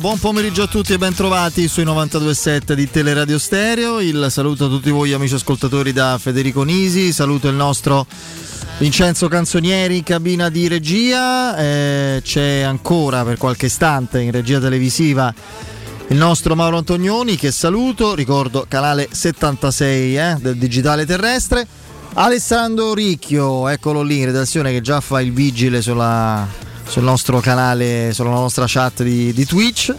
buon pomeriggio a tutti e ben trovati sui 92.7 di Teleradio Stereo. Il saluto a tutti voi amici ascoltatori da Federico Nisi, saluto il nostro Vincenzo Canzonieri in cabina di regia, Eh, c'è ancora per qualche istante in regia televisiva il nostro Mauro Antonioni che saluto, ricordo canale 76 eh, del digitale terrestre. Alessandro Ricchio, eccolo lì in redazione che già fa il vigile sulla, sul nostro canale, sulla nostra chat di, di Twitch.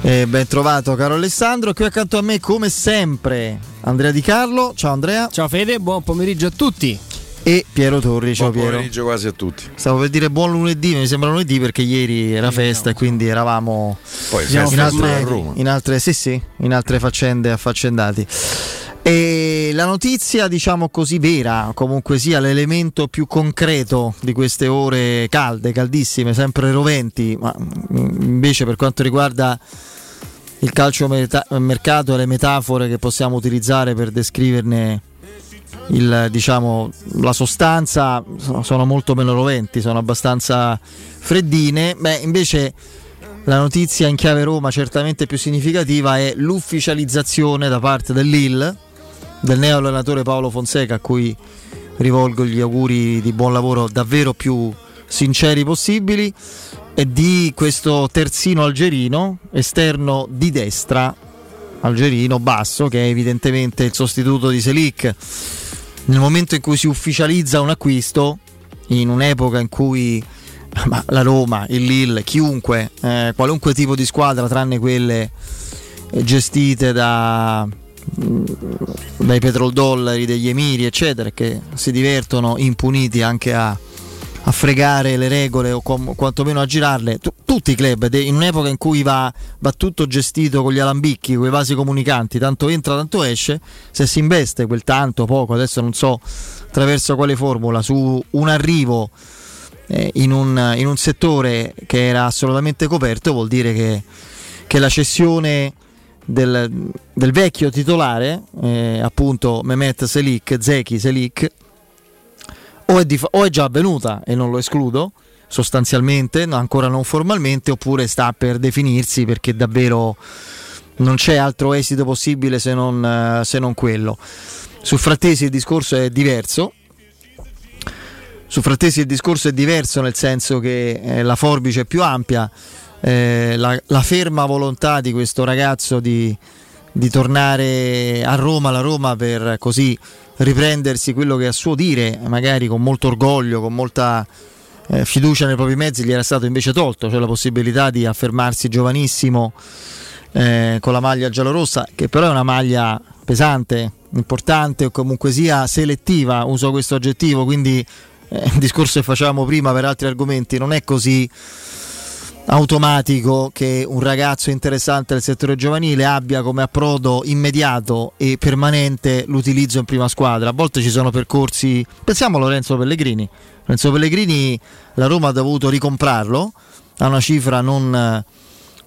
Eh, ben trovato caro Alessandro, qui accanto a me come sempre Andrea Di Carlo, ciao Andrea. Ciao Fede, buon pomeriggio a tutti. E Piero Torri, ciao Buon Piero. pomeriggio quasi a tutti. Stavo per dire buon lunedì, mi sembra lunedì perché ieri era festa e quindi eravamo Poi in altre, a Roma. in altre- sì, sì, in altre faccende affaccendati. E la notizia, diciamo così, vera, comunque sia l'elemento più concreto di queste ore calde, caldissime, sempre roventi, ma mm, invece per quanto riguarda il calcio meta- mercato e le metafore che possiamo utilizzare per descriverne il, diciamo, la sostanza sono molto meno roventi, sono abbastanza freddine. Beh, invece la notizia in chiave Roma certamente più significativa è l'ufficializzazione da parte dell'IL del neo allenatore Paolo Fonseca a cui rivolgo gli auguri di buon lavoro davvero più sinceri possibili e di questo terzino algerino esterno di destra algerino basso che è evidentemente il sostituto di Selic. Nel momento in cui si ufficializza un acquisto in un'epoca in cui la Roma, il Lille, chiunque, eh, qualunque tipo di squadra tranne quelle eh, gestite da, dai petrodollari degli emiri eccetera che si divertono impuniti anche a, a fregare le regole o com- quantomeno a girarle. Tu- tutti i club de- in un'epoca in cui va, va tutto gestito con gli alambicchi con i vasi comunicanti tanto entra tanto esce se si investe quel tanto poco adesso non so attraverso quale formula su un arrivo eh, in, un, in un settore che era assolutamente coperto vuol dire che, che la cessione del, del vecchio titolare, eh, appunto Mehmet Selik, Zeki Selik, o è, di o è già avvenuta e non lo escludo sostanzialmente, ancora non formalmente, oppure sta per definirsi perché davvero non c'è altro esito possibile se non, eh, se non quello. Su Frattesi il discorso è diverso, su Frattesi il discorso è diverso nel senso che eh, la forbice è più ampia, eh, la, la, ferma volontà di questo ragazzo di, di, tornare a Roma, la Roma per così riprendersi quello che a suo dire, magari con molto orgoglio, con molta eh, fiducia nei propri mezzi, gli era stato invece tolto, cioè la possibilità di affermarsi giovanissimo eh, con la maglia giallorossa, che però è una maglia pesante, importante o comunque sia selettiva, uso questo aggettivo, quindi eh, il discorso che facevamo prima per altri argomenti non è così automatico che un ragazzo interessante del settore giovanile abbia come approdo immediato e permanente l'utilizzo in prima squadra. A volte ci sono percorsi, pensiamo a Lorenzo Pellegrini. Lorenzo Pellegrini la Roma ha dovuto ricomprarlo a una cifra non,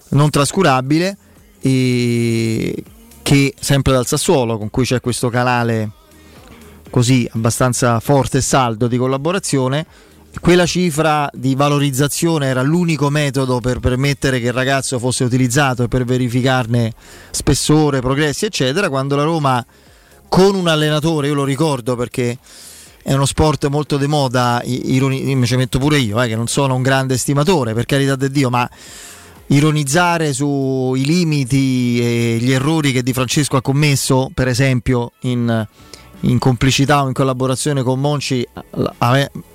non trascurabile e che sempre dal Sassuolo con cui c'è questo canale così abbastanza forte e saldo di collaborazione quella cifra di valorizzazione era l'unico metodo per permettere che il ragazzo fosse utilizzato e per verificarne spessore, progressi, eccetera, quando la Roma con un allenatore, io lo ricordo perché è uno sport molto di moda, ironi- mi ci metto pure io, eh, che non sono un grande stimatore, per carità di Dio, ma ironizzare sui limiti e gli errori che Di Francesco ha commesso, per esempio in in complicità o in collaborazione con Monci,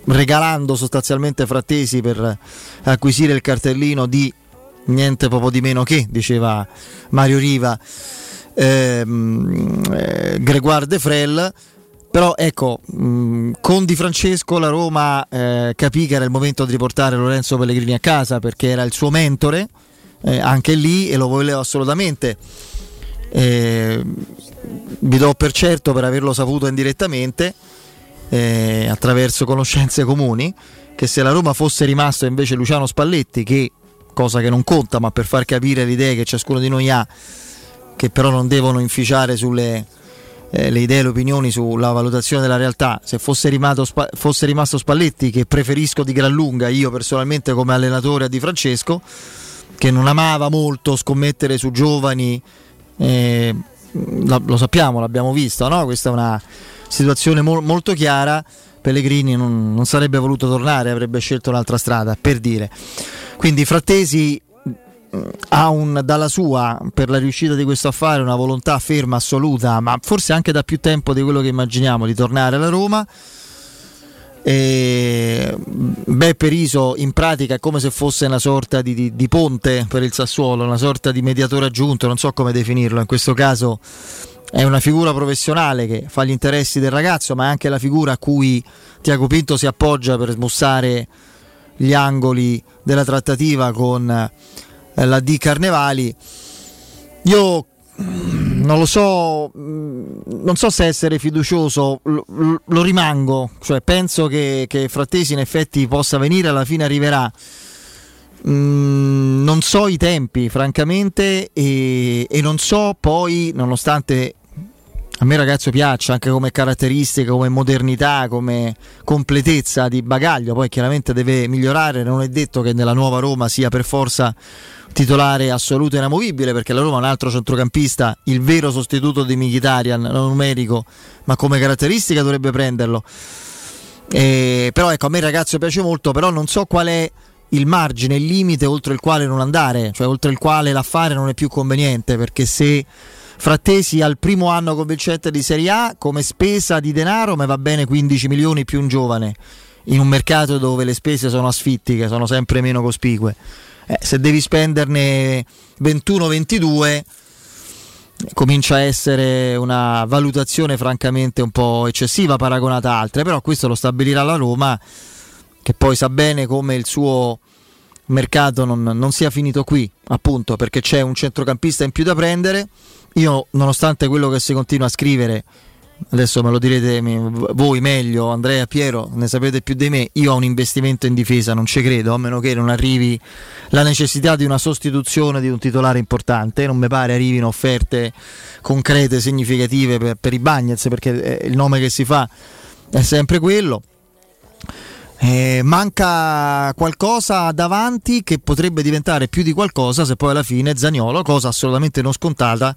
regalando sostanzialmente Frattesi per acquisire il cartellino di niente proprio di meno che, diceva Mario Riva, ehm, eh, Gregoire De Frel. Però ecco, mh, con Di Francesco la Roma eh, capì che era il momento di riportare Lorenzo Pellegrini a casa perché era il suo mentore, eh, anche lì e lo voleva assolutamente. Eh, vi do per certo per averlo saputo indirettamente eh, attraverso conoscenze comuni che se la Roma fosse rimasto invece Luciano Spalletti che cosa che non conta ma per far capire le idee che ciascuno di noi ha che però non devono inficiare sulle eh, le idee e le opinioni sulla valutazione della realtà se fosse rimasto, fosse rimasto Spalletti che preferisco di gran lunga io personalmente come allenatore a Di Francesco che non amava molto scommettere su giovani eh, lo sappiamo, l'abbiamo visto, no? questa è una situazione mo- molto chiara. Pellegrini non, non, sarebbe voluto tornare, avrebbe scelto un'altra strada, per dire. Quindi Frattesi mm, ha un, dalla sua, per la riuscita di questo affare, una volontà ferma, assoluta, ma forse anche da più tempo di quello che immaginiamo, di tornare alla Roma e Beppe Riso in pratica è come se fosse una sorta di, di, di, ponte per il Sassuolo, una sorta di mediatore aggiunto, non so come definirlo, in questo caso è una figura professionale che fa gli interessi del ragazzo, ma è anche la figura a cui Tiago Pinto si appoggia per smussare gli angoli della trattativa con eh, la D Carnevali. Io non lo so, non so se essere fiducioso, lo, lo rimango, cioè penso che, che, Frattesi in effetti possa venire, alla fine arriverà. Mm, non so i tempi, francamente, e, e, non so poi, nonostante a me ragazzo piaccia anche come caratteristica, come modernità, come completezza di bagaglio, poi chiaramente deve migliorare, non è detto che nella nuova Roma sia per forza titolare assoluto e inamovibile perché la Roma è un altro centrocampista, il vero sostituto di Mkhitaryan, non numerico, ma come caratteristica dovrebbe prenderlo. Eh, però ecco, a me il ragazzo piace molto, però non so qual è il margine, il limite oltre il quale non andare, cioè oltre il quale l'affare non è più conveniente, perché se Frattesi al primo anno convincente di Serie A come spesa di denaro, ma va bene 15 milioni più un giovane in un mercato dove le spese sono asfittiche, sono sempre meno cospicue eh, se devi spenderne 21-22 comincia a essere una valutazione francamente un po' eccessiva paragonata a altre, però questo lo stabilirà la Roma che poi sa bene come il suo mercato non, non, sia finito qui, appunto perché c'è un centrocampista in più da prendere. Io, nonostante quello che si continua a scrivere, adesso me lo direte voi meglio, Andrea Piero, ne sapete più di me, io ho un investimento in difesa, non ci credo, a meno che non arrivi la necessità di una sostituzione di un titolare importante, non mi pare arrivino offerte concrete, significative per, per i Bagnets, perché il nome che si fa è sempre quello. Eh, manca qualcosa davanti che potrebbe diventare più di qualcosa se poi alla fine Zagnolo, cosa assolutamente non scontata,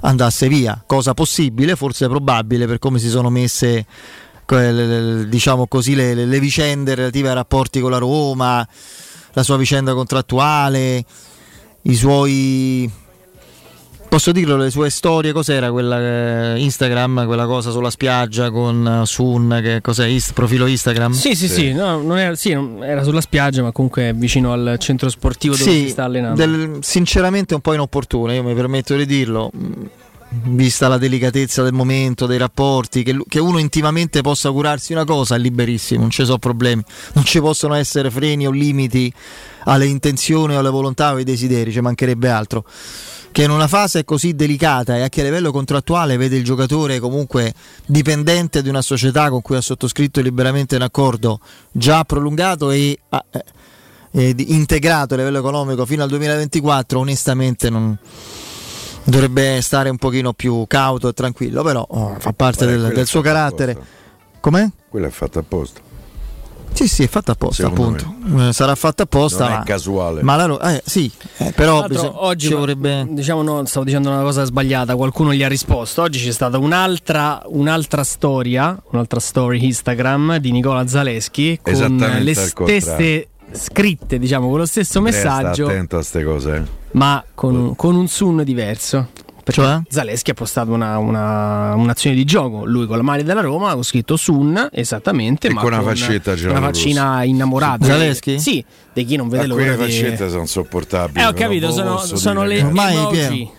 andasse via. Cosa possibile, forse probabile per come si sono messe diciamo così, le, le, vicende relative ai rapporti con la Roma, la sua vicenda contrattuale, i suoi Posso dirlo, le sue storie, cos'era quella eh, Instagram, quella cosa sulla spiaggia con Sun, che cos'è, Ist, profilo Instagram? Sì, sì, sì, sì, no, non era, sì, era, sulla spiaggia, ma comunque vicino al centro sportivo dove sì, si sta allenando. Del, sinceramente un po' inopportuna, io mi permetto di dirlo, vista la delicatezza del momento, dei rapporti, che, che uno intimamente possa curarsi una cosa è liberissimo, non ci sono problemi, non ci possono essere freni o limiti alle intenzioni o alle volontà o ai desideri, ci mancherebbe altro che in una fase così delicata e anche a livello contrattuale vede il giocatore comunque dipendente di una società con cui ha sottoscritto liberamente un accordo già prolungato e, eh, e integrato a livello economico fino al 2024, onestamente non dovrebbe stare un pochino più cauto e tranquillo, però oh, fa parte del, del suo carattere. Com'è? Quella è fatta apposta. Sì, sì, è fatta apposta, Secondo appunto. Me. Eh, sarà fatta apposta. Non ma, è casuale. Ma la, eh, sì, eh, però bisog- oggi vorrebbe... diciamo no, stavo dicendo una cosa sbagliata, qualcuno gli ha risposto. Oggi c'è stata un'altra, un'altra storia, un'altra story Instagram di Nicola Zaleschi con le stesse scritte, diciamo, con lo stesso messaggio. Sta attento a queste cose. Ma con, con un sun diverso. Perché cioè? Zaleschi ha postato una, una, un'azione di gioco, lui con la maglia della Roma ha scritto Sun, esattamente, e ma con una faccetta una faccina innamorata. Zaleschi? Sì, di chi non vede l'ora di... Le faccette sono sopportabili. Eh, ho capito, sono, sono le ormai emoji.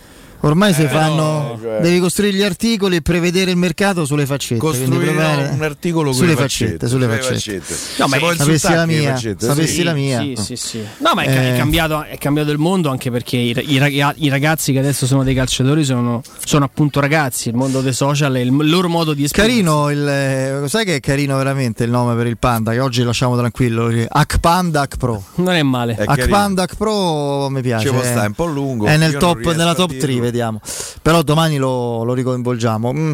Ormai si eh, fanno. No, cioè... Devi costruire gli articoli e prevedere il mercato sulle faccette. Costruire un articolo sulle faccette, faccette, sulle faccette. faccette. No, ma sapessi la mia. Faccette, sapessi sì. la mia. Sì, sì, sì. No, ma è, eh. cambiato, è, cambiato, il mondo anche perché i, i, ragazzi che adesso sono dei calciatori sono, sono, appunto ragazzi. Il mondo dei social è il loro modo di esprimere. Carino, il, eh, sai che è carino veramente il nome per il Panda? Che oggi lasciamo tranquillo. Akpanda Akpro. Non è male. Akpanda Akpro mi piace. Ci può stare un po' lungo. È nel top, nella top 3, vediamo. Però domani lo, lo ricoinvolgiamo. Mm,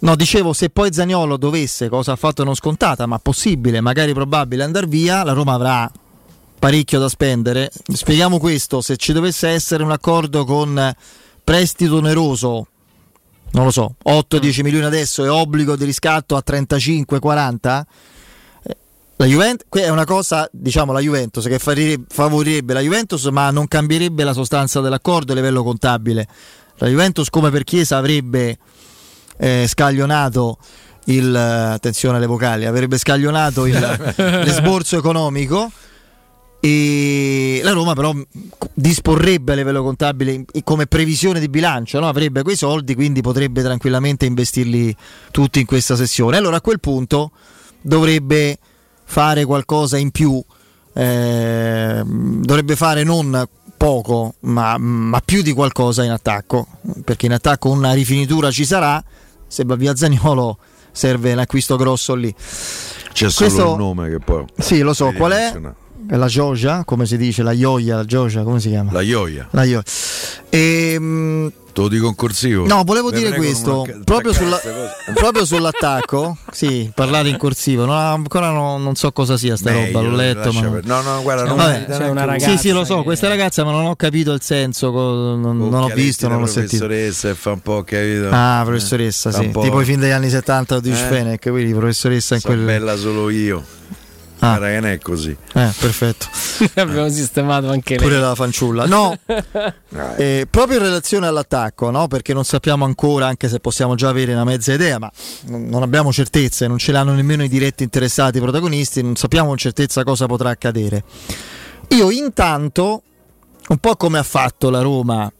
no, dicevo, se poi Zagnolo dovesse, cosa ha fatto non scontata, ma possibile, magari probabile, andare via, la Roma avrà parecchio da spendere. Spieghiamo questo, se ci dovesse essere un accordo con prestito oneroso, non lo so, 8-10 milioni adesso e obbligo di riscatto a 35-40, eh, la Juventus è una cosa, diciamo, la Juventus che favorirebbe la Juventus, ma non cambierebbe la sostanza dell'accordo a livello contabile. La Juventus come per Chiesa avrebbe eh, scaglionato il attenzione alle vocali, avrebbe scaglionato il, l'esborso economico e la Roma però disporrebbe a livello contabile come previsione di bilancio, no? avrebbe quei soldi, quindi potrebbe tranquillamente investirli tutti in questa sessione. Allora a quel punto dovrebbe fare qualcosa in più, eh, dovrebbe fare non poco, ma, ma, più di qualcosa in attacco, perché in attacco una rifinitura ci sarà, se va via Zagnolo serve un acquisto grosso lì. C'è Questo, solo un nome che poi... Sì, lo so, qual è? È la Gioia, come si dice, la Ioia, la Gioia, come si chiama? La Ioia. La Ioia. E, ehm, Te lo dico in corsivo. No, volevo dire questo. Proprio, sulla, proprio, sull'attacco, sì, parlare in corsivo. No, ancora no, non so cosa sia sta Meglio, roba, l'ho letto. Ma... Per... No, no, guarda, non Vabbè, c'è una ragazza. Sì, sì, lo so, che... questa ragazza, ma non ho capito il senso. Non, non ho visto, non ho sentito. professoressa fa un po', capito? Ah, professoressa, sì. Tipo i film degli anni 70 di eh? Fenech, quindi professoressa in quel. bella solo io. Ah. Non è così. Eh, perfetto. Abbiamo sistemato anche lei. Pure la fanciulla. No, eh, proprio in relazione all'attacco, no? perché non sappiamo ancora, anche se possiamo già avere una mezza idea, ma non abbiamo certezze, non ce l'hanno nemmeno i diretti interessati i protagonisti, non sappiamo con certezza cosa potrà accadere. Io intanto, un po' come ha fatto la Roma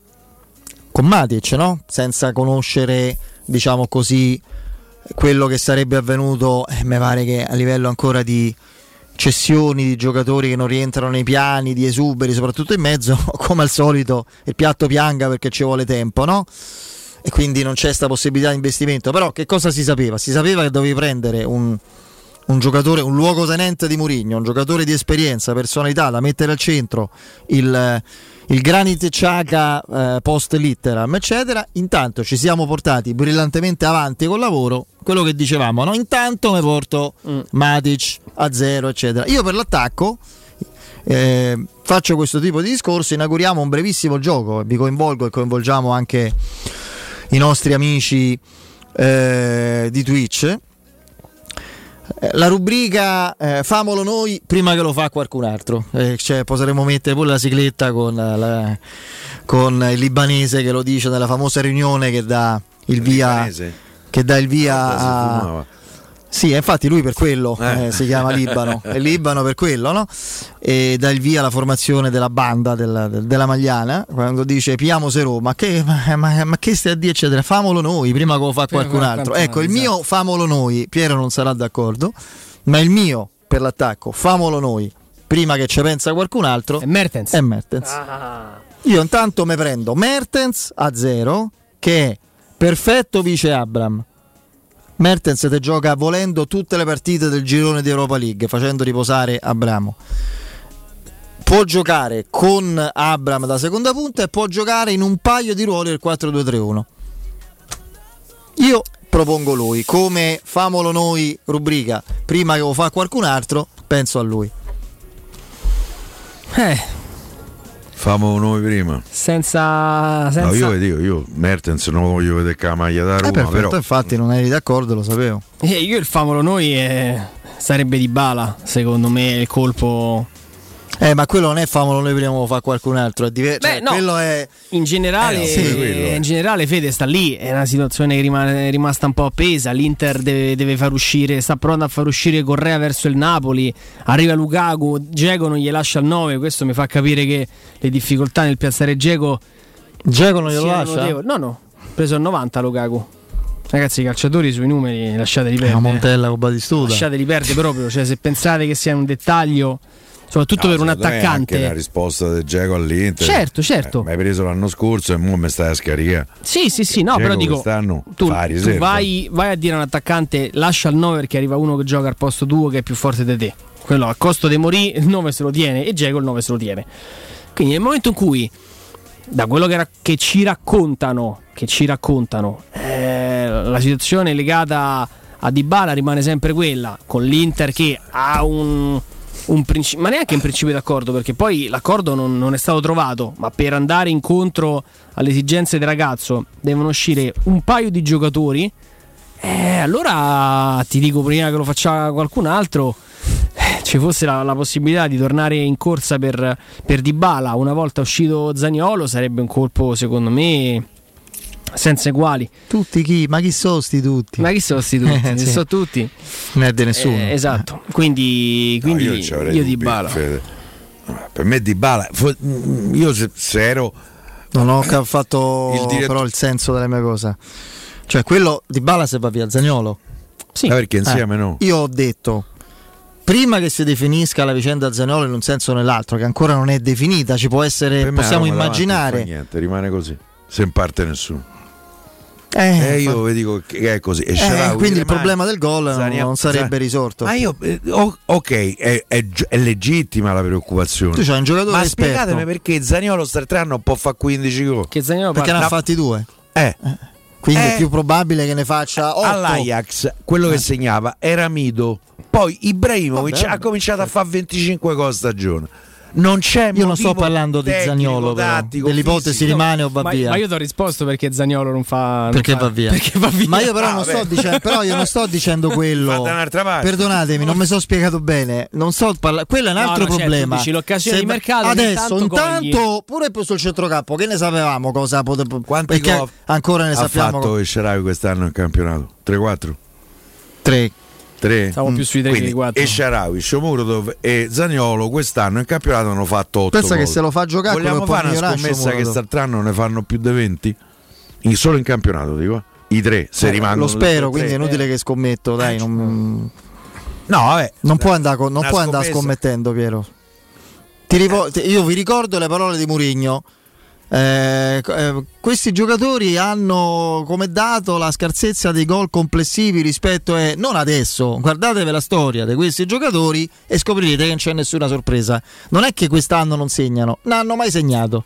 con Matic, no? senza conoscere, diciamo così, quello che sarebbe avvenuto, eh, mi pare che a livello ancora di cessioni di giocatori che non rientrano nei piani, di esuberi, soprattutto in mezzo, come al solito il piatto pianga perché ci vuole tempo, no? E quindi non c'è questa possibilità di investimento. Però che cosa si sapeva? Si sapeva che dovevi prendere un, un giocatore, un luogotenente di Murigno, un giocatore di esperienza, personalità da mettere al centro, il, il Granit Ciaca eh, post litteram, eccetera. Intanto ci siamo portati brillantemente avanti col lavoro. Quello che dicevamo, no? Intanto mi porto mm. Matic a zero, eccetera. Io per l'attacco. Eh, faccio questo tipo di discorso, inauguriamo un brevissimo gioco, vi coinvolgo e coinvolgiamo anche i nostri amici eh, di Twitch la rubrica eh, famolo noi prima che lo fa qualcun altro. Eh, cioè, potremmo mettere pure la sigletta con, la, con, il libanese che lo dice nella famosa riunione che dà il via, che dà il via a, sì, infatti lui per quello eh. Eh, si chiama Libano, è Libano per quello, no? E dà il via alla formazione della banda della, della Magliana, quando dice piamo se Roma, che, ma, ma, ma, che stai a dire eccetera, famolo noi prima che lo fa qualcun altro. Ecco, il mio famolo noi, Piero non sarà d'accordo, ma il mio per l'attacco, famolo noi prima che ci pensa qualcun altro, è Mertens. È Mertens. Ah. Io intanto mi prendo Mertens a zero, che è perfetto vice Abram Mertens te gioca volendo tutte le partite del girone di Europa League facendo riposare Abramo. Può giocare con Abram da seconda punta e può giocare in un paio di ruoli del 4-2-3-1 io propongo lui come famolo noi rubrica. Prima che lo fa qualcun altro penso a lui. Eh Famo noi prima. Senza, senza... No, io dico, io Mertens non voglio vedere con la maglia da Roma. Eh perfetto, però... infatti non eri d'accordo, lo sapevo. Eh, io il famolo noi è... sarebbe di bala, secondo me, il colpo eh, ma quello non è famolo noi prima fa qualcun altro, è diverso. Cioè, no, è... in, generale, eh, no, sì. in generale Fede sta lì, è una situazione che rimane, è rimasta un po' appesa, l'Inter deve, deve, far uscire, sta pronto a far uscire Correa verso il Napoli, arriva Lukaku, Geco non gli lascia il 9, questo mi fa capire che le difficoltà nel piazzare Geco Geco non glielo lascia? Notevoli. No, no, preso il 90 Lukaku. Ragazzi, i calciatori sui numeri lasciateli perdere. Una Montella con Batistuta. Lasciateli perdere proprio, cioè se pensate che sia un dettaglio soprattutto no, per un attaccante. È la risposta del Geco all'Inter. Certo, certo. Eh, mi hai preso l'anno scorso e ora mi stai a scaricare. Sì, sì, sì, no, però dico tu, tu vai, vai, a dire a un attaccante lascia il 9 perché arriva uno che gioca al posto tuo che è più forte di te. Quello a costo di Morì il 9 se lo tiene e Geco il 9 se lo tiene. Quindi nel momento in cui da quello che, che ci raccontano, che ci raccontano eh, la situazione legata a Dybala rimane sempre quella, con l'Inter che ha un un principio, ma neanche un principio d'accordo, perché poi l'accordo non, non, è stato trovato, ma per andare incontro alle esigenze del ragazzo devono uscire un paio di giocatori. Eh, allora ti dico prima che lo faccia qualcun altro. Eh, ci fosse la, la, possibilità di tornare in corsa per, per Dybala una volta uscito Zagnolo sarebbe un colpo secondo me senza eguali. Tutti chi? Ma chi sono sti tutti? Ma chi sono sti tutti? Eh, sì. sono tutti. Non è di nessuno. Eh, esatto. Quindi, quindi no, io, io di bala. Per me di bala. Io se, se ero. Non ho fatto il diretto... però il senso delle mie cose. Cioè, quello di bala se va via Zagnolo. Sì. Ma perché insieme eh, no? Io ho detto prima che si definisca la vicenda Zagnolo in un senso o nell'altro, che ancora non è definita, ci può essere, possiamo immaginare. Niente, rimane così, se in parte nessuno. Eh, eh, io vi dico che è così. Eh, quindi il problema del gol Zania, non sarebbe Zania. risorto. Ma io, eh, ok, è, è, è, legittima la preoccupazione. Tu c'hai un giocatore Ma esperto. spiegatemi perché Zaniolo sta tre anni non può fare 15 gol. Che Zaniolo perché ne ha fatti due. Eh. Quindi è più probabile che ne faccia 8. All'Ajax quello che segnava era Mido. Poi Ibrahimovic ha cominciato a fare 25 gol a stagione non c'è Io non sto parlando di Zagnolo, tattico, dell'ipotesi fisico. rimane o va ma, via. Ma io ti ho risposto perché Zagnolo non fa. Non perché, fa, va via. perché va via. Ma io però, ah, non sto dicendo, però io non sto dicendo quello. Perdonatemi, non mi sono spiegato bene. Non sto parlando. Quello è un altro no, no, certo, problema. Certo, l'occasione Se... di mercato. Adesso, intanto, pure sul centrocampo, che ne sapevamo cosa poteva. Quanti perché ancora ne ha sappiamo. Ha fatto il Sharawi quest'anno in campionato? 3-4? 3 3. Siamo più sui 3 che 4. E Sharawi, Shomurodov e Zagnolo quest'anno in campionato hanno fatto 8 Pensa gol. che se lo fa giocare Vogliamo fare una scommessa che quest'anno ne fanno più di 20? In, solo in campionato, dico. I tre, se eh, rimangono. Lo spero, quindi è inutile che scommetto, dai. Non... No, vabbè. Non puoi andare, non puoi andare scommettendo, Piero. Rivo- io vi ricordo le parole di Murigno eh, eh, questi giocatori hanno come dato la scarsezza dei gol complessivi rispetto a non adesso. Guardatevi la storia di questi giocatori e scoprirete che non c'è nessuna sorpresa. Non è che quest'anno non segnano, non hanno mai segnato.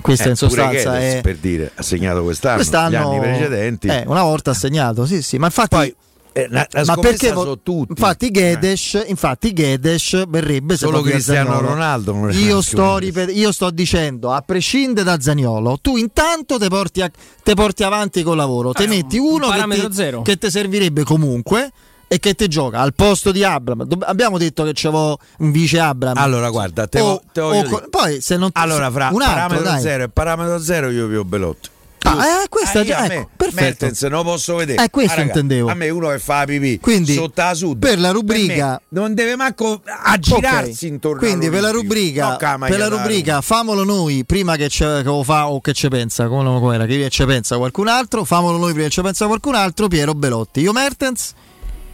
Questa eh, in sostanza è per dire ha segnato quest'anno, quest'anno gli anni precedenti. Eh, una volta ha segnato, sì, sì, ma infatti Poi, eh, la, la ma perché vo- tutti. Infatti Gedes, eh. infatti Gedes verrebbe solo Cristiano Ronaldo. Io sto, ripet- io sto, dicendo, a prescindere da Zaniolo, tu intanto te porti, a- te porti avanti col lavoro, te eh, metti uno che ti, che ti servirebbe comunque e che te gioca al posto di Abram. abbiamo detto che c'avevo un vice Abram. Allora, guarda, te, o, te o, poi se non Allora, fra un altro, parametro 0 e parametro 0 io vi ho Belotti. Ah, eh, questa ah, ecco, me, perfetto. Mertens non lo posso vedere. Eh, questo ah, intendevo. A me uno che fa pipì Quindi, sotto la sud. Per la rubrica non deve manco aggirarsi okay. intorno Quindi per la rubrica, no, per la rubrica famolo noi prima che ce che fa o che ci pensa, come, come era, che ci pensa qualcun altro, famolo noi prima che ci pensa qualcun altro, Piero Belotti. Io Mertens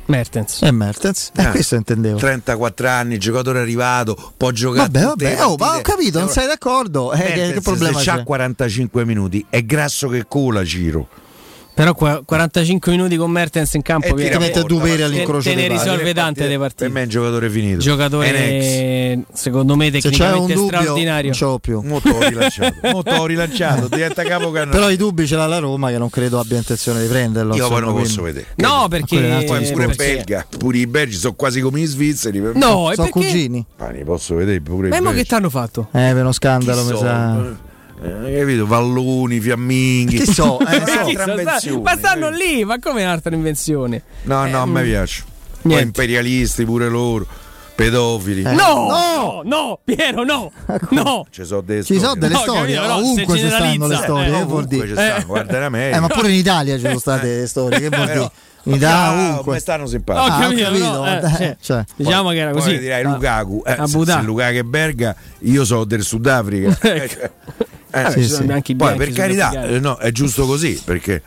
Mertens. E Mertens, eh, eh, questo intendevo. 34 anni, giocatore arrivato, può giocare. Vabbè, vabbè, oh, ma ho capito, non sei d'accordo. Eh, che, che problema se c'ha 45 minuti, è grasso che cola Giro. Però 45 minuti con Mertens in campo e ti mette due peri all'incrocio. Te ne risolve tante le partite. Per me è un giocatore finito. Giocatore secondo me tecnicamente Se straordinario. Non più. Molto rilanciato. Molto rilanciato. Diventa capo Però i dubbi ce l'ha la Roma che non credo abbia intenzione di prenderlo. Io poi non lo posso vedere. No, perché poi pure perché... belga. Pure i belgi sono quasi come i svizzeri. No, sono cugini. Ma li posso vedere pure. Ma che ti hanno fatto? Eh, per uno scandalo, mi sa. Eh, capito? Valloni, fiamminghi. Che so, eh, so. ma stanno lì, ma come un'altra invenzione? No, no, a me mm. piace. Poi imperialisti pure loro. Pedofili. Eh. No, no, no, Piero, no, no. Ci sono delle storie. Sono delle storie. No, ovunque ci stanno le storie. Eh, vuol dire? Stanno, guarda eh, ma pure in Italia ci sono state le storie. Che vuol dire? In Italia ovunque. Mi stanno simpatici. Ho ah, capito, capito. No, eh, cioè, cioè. Diciamo poi, che era così. Poi direi ah. Lukaku. Eh, se, se Lukaku è Berga, io sono del Sudafrica. ecco. Eh, sì, sì. Poi per carità, eh, no, è giusto così perché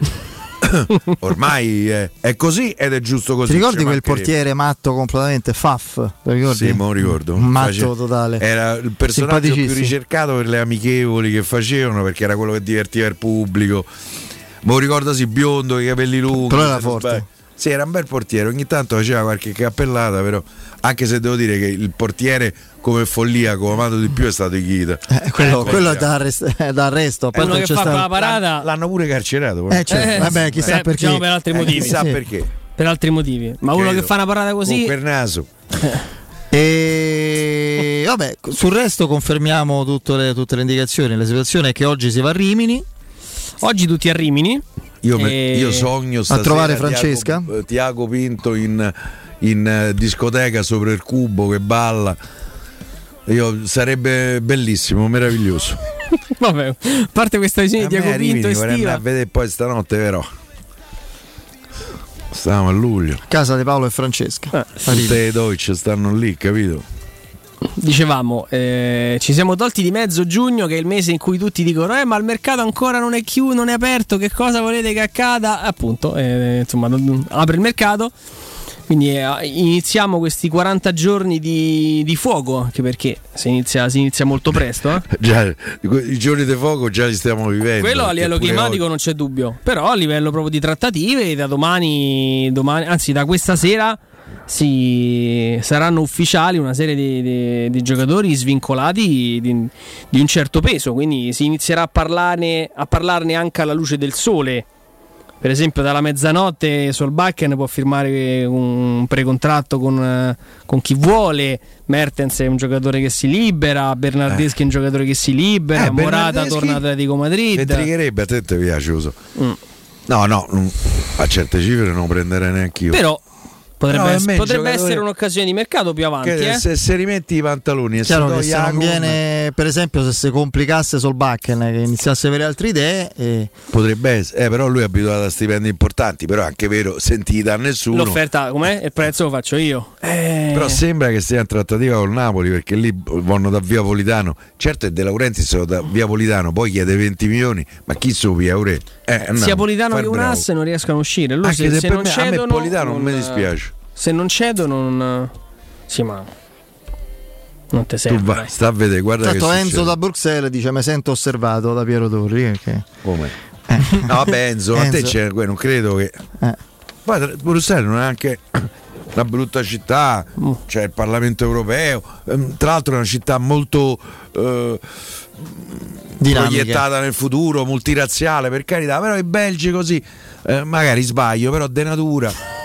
ormai è, è, così ed è giusto così. Ti ricordi quel portiere matto completamente Faf? Sì, me lo ricordo. Matto totale. Era il personaggio più ricercato per le amichevoli che facevano perché era quello che divertiva il pubblico. Me lo ricordo sì, biondo, i capelli lunghi. Però era forte. Sì, era un bel portiere, ogni tanto faceva qualche cappellata, però anche se devo dire che il portiere come follia, come amato di più è stato Ichita. Eh, quello, eh, quello è da, arrest- è da arresto. Poi uno che fa stato... la parata. L'hanno pure carcerato. Eh, eh, vabbè, chissà eh, perché. Diciamo per altri motivi. chissà sì. perché. Per altri motivi. Ma Credo. uno che fa una parata così. Per naso. e vabbè, sul resto confermiamo tutte le, tutte le indicazioni. La situazione è che oggi si va a Rimini. Oggi tutti a Rimini. Io, e... io sogno a trovare Francesca. Tiago, eh, Tiago Pinto in, in discoteca sopra il cubo che balla. Io, sarebbe bellissimo, meraviglioso. Vabbè, a parte questa visione di Tiago Pinto estiva. a vedere poi stanotte però. Stiamo a luglio. Casa di Paolo e Francesca. Eh, Tutte le Deutsche stanno lì, capito? Dicevamo, eh, ci siamo tolti di mezzo giugno, che è il mese in cui tutti dicono: Eh, ma il mercato ancora non è chiuso, non è aperto. Che cosa volete che accada? Appunto, eh, insomma, apre il mercato. Quindi eh, iniziamo questi 40 giorni di, di fuoco, anche perché si inizia, si inizia molto presto. Eh? già, i giorni di fuoco già li stiamo vivendo. Quello a livello climatico oggi. non c'è dubbio, però a livello proprio di trattative, da domani, domani anzi da questa sera si, saranno ufficiali una serie di, di, di giocatori svincolati di, di, un certo peso, quindi si inizierà a parlarne, a parlarne anche alla luce del sole. Per esempio, dalla mezzanotte Solbakken può firmare un precontratto con, con, chi vuole. Mertens è un giocatore che si libera. Bernardeschi eh. è un giocatore che si libera. Eh, Morata torna Atletico Madrid. Mi trigherebbe a te, ti piace uso. Mm. No, no, a certe cifre non prenderei neanche io. Però Potrebbe, no, potrebbe essere un'occasione di mercato più avanti. Eh? Se, se, rimetti i pantaloni e Chiaro se, se non viene, per esempio, se si complicasse Solbakken che iniziasse a avere altre idee, e... potrebbe essere, eh, però lui è abituato a stipendi importanti. Però è anche vero, sentiti da nessuno. L'offerta com'è? Il prezzo lo faccio io. Eh... Però sembra che sia in trattativa con Napoli perché lì vanno da via Politano. Certo, è De Laurenti sono da via Politano, poi chiede 20 milioni, ma chi so via Ure? Eh, no, Sia Politano che un asse non riescono a uscire. Lui se, se, se non me, cedono, a me Politano non, non mi dispiace se non cedono, non. Sì, ma. Non ti serve. Tu vai, sta a vedere, guarda Tanto che Enzo succede. da Bruxelles dice: Mi sento osservato da Piero Torri. Perché... Come? Eh. No, vabbè, Enzo, Enzo, a te c'è, non credo che. Eh. Poi Bruxelles non è anche una brutta città, mm. c'è il Parlamento europeo, ehm, tra l'altro è una città molto eh, proiettata nel futuro, multirazziale per carità, però i belgi così, eh, magari sbaglio, però de natura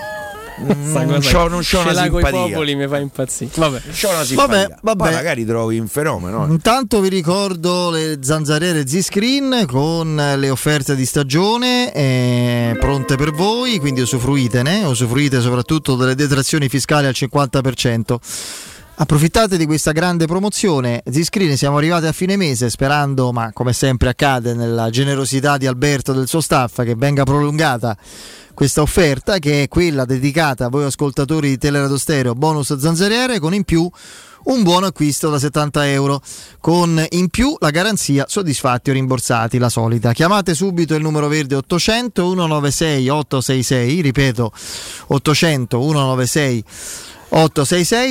non c'ho, non c'ho una simpatia. popoli mi fa impazzire. Vabbè. C'ho una simpatia. Vabbè, vabbè. Poi magari trovi un fenomeno. Intanto vi ricordo le zanzariere Z-Screen con le offerte di stagione eh, pronte per voi, quindi usufruitene, usufruite soprattutto delle detrazioni fiscali al 50%. Approfittate di questa grande promozione. Ziscreen siamo arrivati a fine mese sperando, ma come sempre accade nella generosità di Alberto e del suo staff, che venga prolungata questa offerta che è quella dedicata a voi ascoltatori di Teleradio Stereo bonus zanzariere con in più un buon acquisto da 70 euro con in più la garanzia soddisfatti o rimborsati la solita chiamate subito il numero verde 800 196 866 ripeto 800 196 866,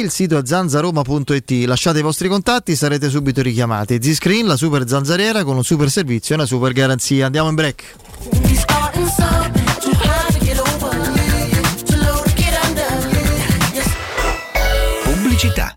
il sito è zanzaroma.it. Lasciate i vostri contatti, sarete subito richiamati. Z-Screen, la super zanzariera con un super servizio e una super garanzia. Andiamo in break. Pubblicità.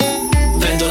Vendo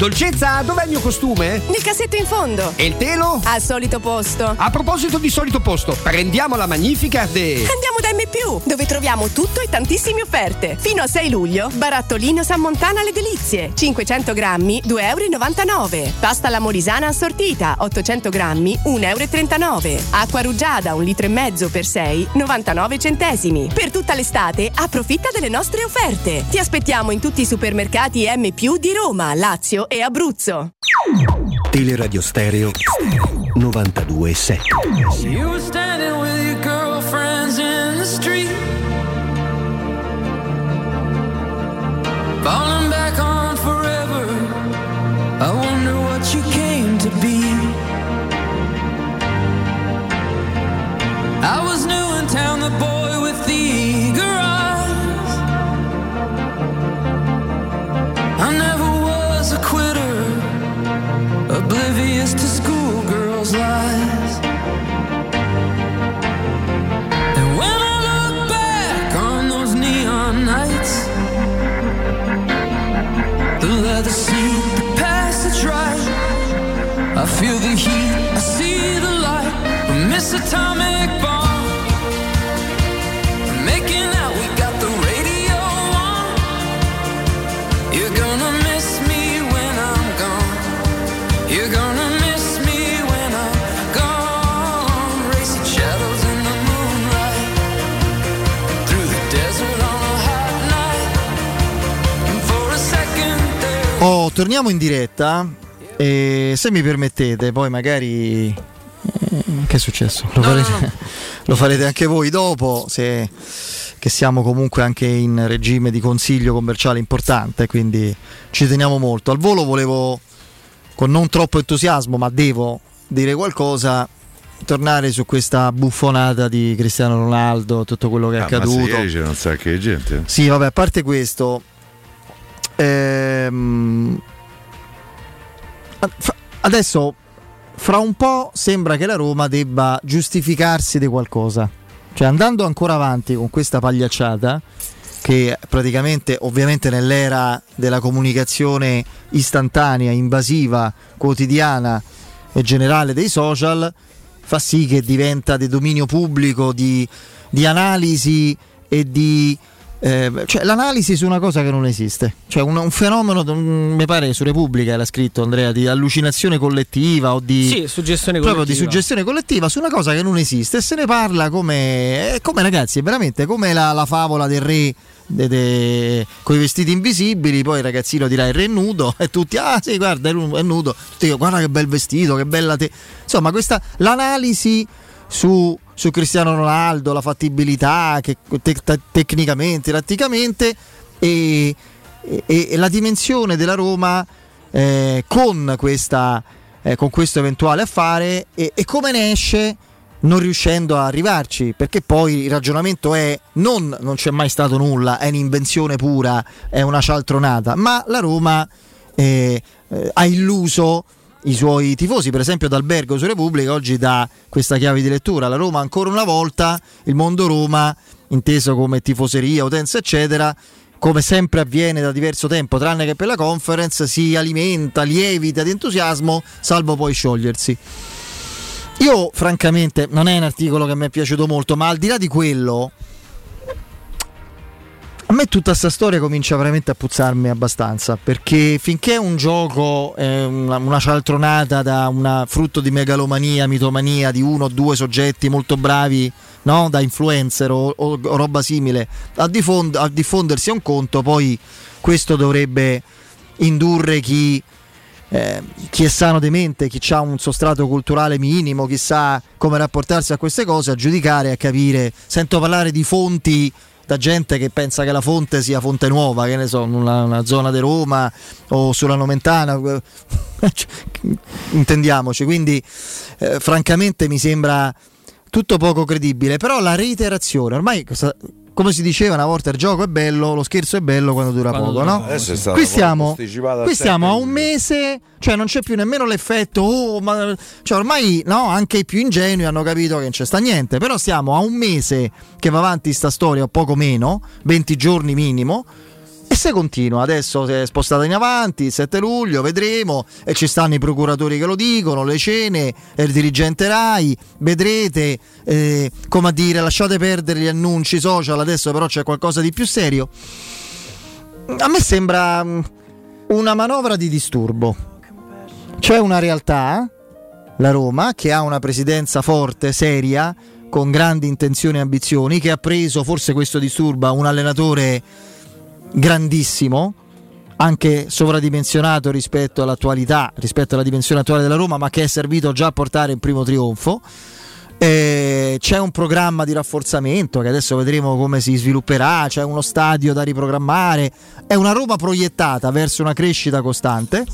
Dolcezza, dov'è il mio costume? Nel cassetto in fondo. E il telo? Al solito posto. A proposito di solito posto, prendiamo la Magnificard e... Andiamo da M+, dove troviamo tutto e tantissime offerte. Fino a 6 luglio, barattolino San Montana alle delizie. 500 grammi, 2,99 euro. Pasta alla molisana assortita, 800 grammi, 1,39 euro. Acqua rugiada, un litro e mezzo per 6, 99 centesimi. Per tutta l'estate, approfitta delle nostre offerte. Ti aspettiamo in tutti i supermercati M+, di Roma, Lazio e Abruzzo. Teleradio Stereo 927. You were standing with your girlfriends in the street. Falling back on forever. I wonder what you came to be. I was new in town, the boy with the oblivious to schoolgirls' lies. And when I look back on those neon nights, the leather seat, the passage right, I feel the heat, I see the light, I miss atomic bomb. Torniamo in diretta e se mi permettete, poi magari... eh, Che è successo? Lo, farete, lo farete anche voi dopo, se, che siamo comunque anche in regime di consiglio commerciale importante, quindi ci teniamo molto. Al volo volevo, con non troppo entusiasmo, ma devo dire qualcosa, tornare su questa buffonata di Cristiano Ronaldo, tutto quello che è Ah, ma accaduto. sì, ieri c'era un sacco di gente. Sì, vabbè, a parte questo, ehm, adesso fra un po' sembra che la Roma debba giustificarsi di qualcosa. Cioè, andando ancora avanti con questa pagliacciata, che praticamente, ovviamente, nell'era della comunicazione istantanea, invasiva, quotidiana e generale dei social, fa sì che diventa di dominio pubblico, di, di analisi e di. Eh, cioè l'analisi su una cosa che non esiste, cioè un, un fenomeno, mm, mi pare su Repubblica era scritto Andrea, di allucinazione collettiva o di, Sì, suggestione proprio di collettiva. suggestione collettiva su una cosa che non esiste e se ne parla come, è come ragazzi, è veramente come la, la favola del re con i vestiti invisibili, poi il ragazzino dirà il re è nudo e tutti, ah sì guarda è nu- è nudo, tutti guarda che bel vestito, che bella te. Insomma questa, l'analisi su, su Cristiano Ronaldo, la fattibilità che, te- te- tecnicamente, tatticamente e, e- e la dimensione della Roma eh, con, questa, eh, con questo eventuale affare e, e come ne esce non riuscendo a arrivarci perché poi il ragionamento è non non c'è mai stato nulla è un'invenzione pura è una cialtronata ma la Roma eh, eh, ha illuso i suoi tifosi per esempio d'Albergo su Repubblica oggi dà questa chiave di lettura la Roma ancora una volta il mondo Roma inteso come tifoseria utenza eccetera come sempre avviene da diverso tempo, tranne che per la conference, si alimenta, lievita di entusiasmo, salvo poi sciogliersi. Io francamente non è un articolo che mi è piaciuto molto, ma al di là di quello, a me tutta questa storia comincia veramente a puzzarmi abbastanza, perché finché un gioco è una, una cialtronata da una frutto di megalomania, mitomania di uno o due soggetti molto bravi, no? da influencer o, o- o roba simile, a, diffond- a diffondersi è un conto, poi questo dovrebbe indurre chi, eh, chi è sano di mente, chi ha un sostrato culturale minimo, chi sa come rapportarsi a queste cose, a giudicare, a capire. Sento parlare di fonti da gente che pensa che la fonte sia fonte nuova, che ne so, una, una zona di Roma o sulla Nomentana. Intendiamoci, quindi eh, francamente mi sembra tutto poco credibile, però la reiterazione, ormai questa- come si diceva una volta il gioco è bello, lo scherzo è bello quando dura Quando poco, no? Qui a qui stiamo a un mese, cioè non c'è più nemmeno l'effetto, oh, ma cioè ormai no, anche i più ingenui hanno capito che non c'è sta niente, però stiamo a un mese che va avanti sta storia o poco meno, 20 giorni minimo. E se continua, adesso si è spostata in avanti, il 7 luglio, vedremo, e ci stanno i procuratori che lo dicono, le cene, il dirigente RAI, vedrete, eh, come a dire, lasciate perdere gli annunci social, adesso però c'è qualcosa di più serio. A me sembra mm, una manovra di disturbo. C'è una realtà, la Roma, che ha una presidenza forte, seria, con grandi intenzioni e ambizioni, che ha preso, forse questo disturba, un allenatore grandissimo, anche sovradimensionato rispetto all'attualità, rispetto alla dimensione attuale della Roma, ma che è servito già a portare un primo trionfo. Eh, c'è un programma di rafforzamento che adesso vedremo come si svilupperà, c'è uno stadio da riprogrammare, è una Roma proiettata verso una crescita costante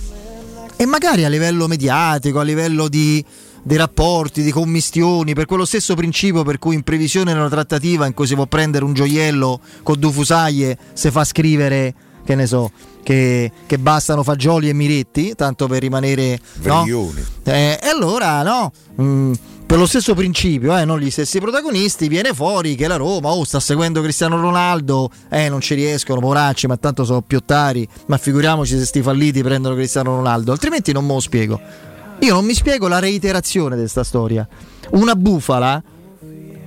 e magari a livello mediatico, a livello di, di rapporti, di commistioni, per quello stesso principio per cui in previsione di una trattativa in cui si può prendere un gioiello con due fusaie, se fa scrivere, che ne so, che, che bastano fagioli e miretti, tanto per rimanere... no? Veglioni. Eh, e allora no, mm, per lo stesso principio, eh, non gli stessi protagonisti, viene fuori che la Roma oh, sta seguendo Cristiano Ronaldo, eh, non ci riescono, poracci, ma tanto sono piottari, ma figuriamoci se sti falliti prendono Cristiano Ronaldo, altrimenti non me lo spiego. Io non mi spiego la reiterazione di questa storia. Una bufala,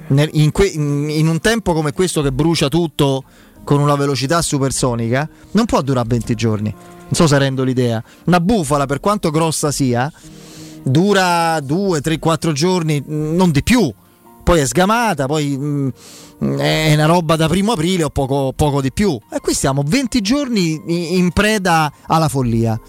in, que- in- un tempo come questo che brucia tutto con una velocità supersonica, non può durare 20 giorni. Non so se rendo l'idea. Una bufala, per quanto grossa sia, dura 2, 3, 4 giorni, mh, non di più. Poi è sgamata, poi mh, è una roba da primo aprile o poco, poco di più. E qui stiamo 20 giorni in preda alla follia.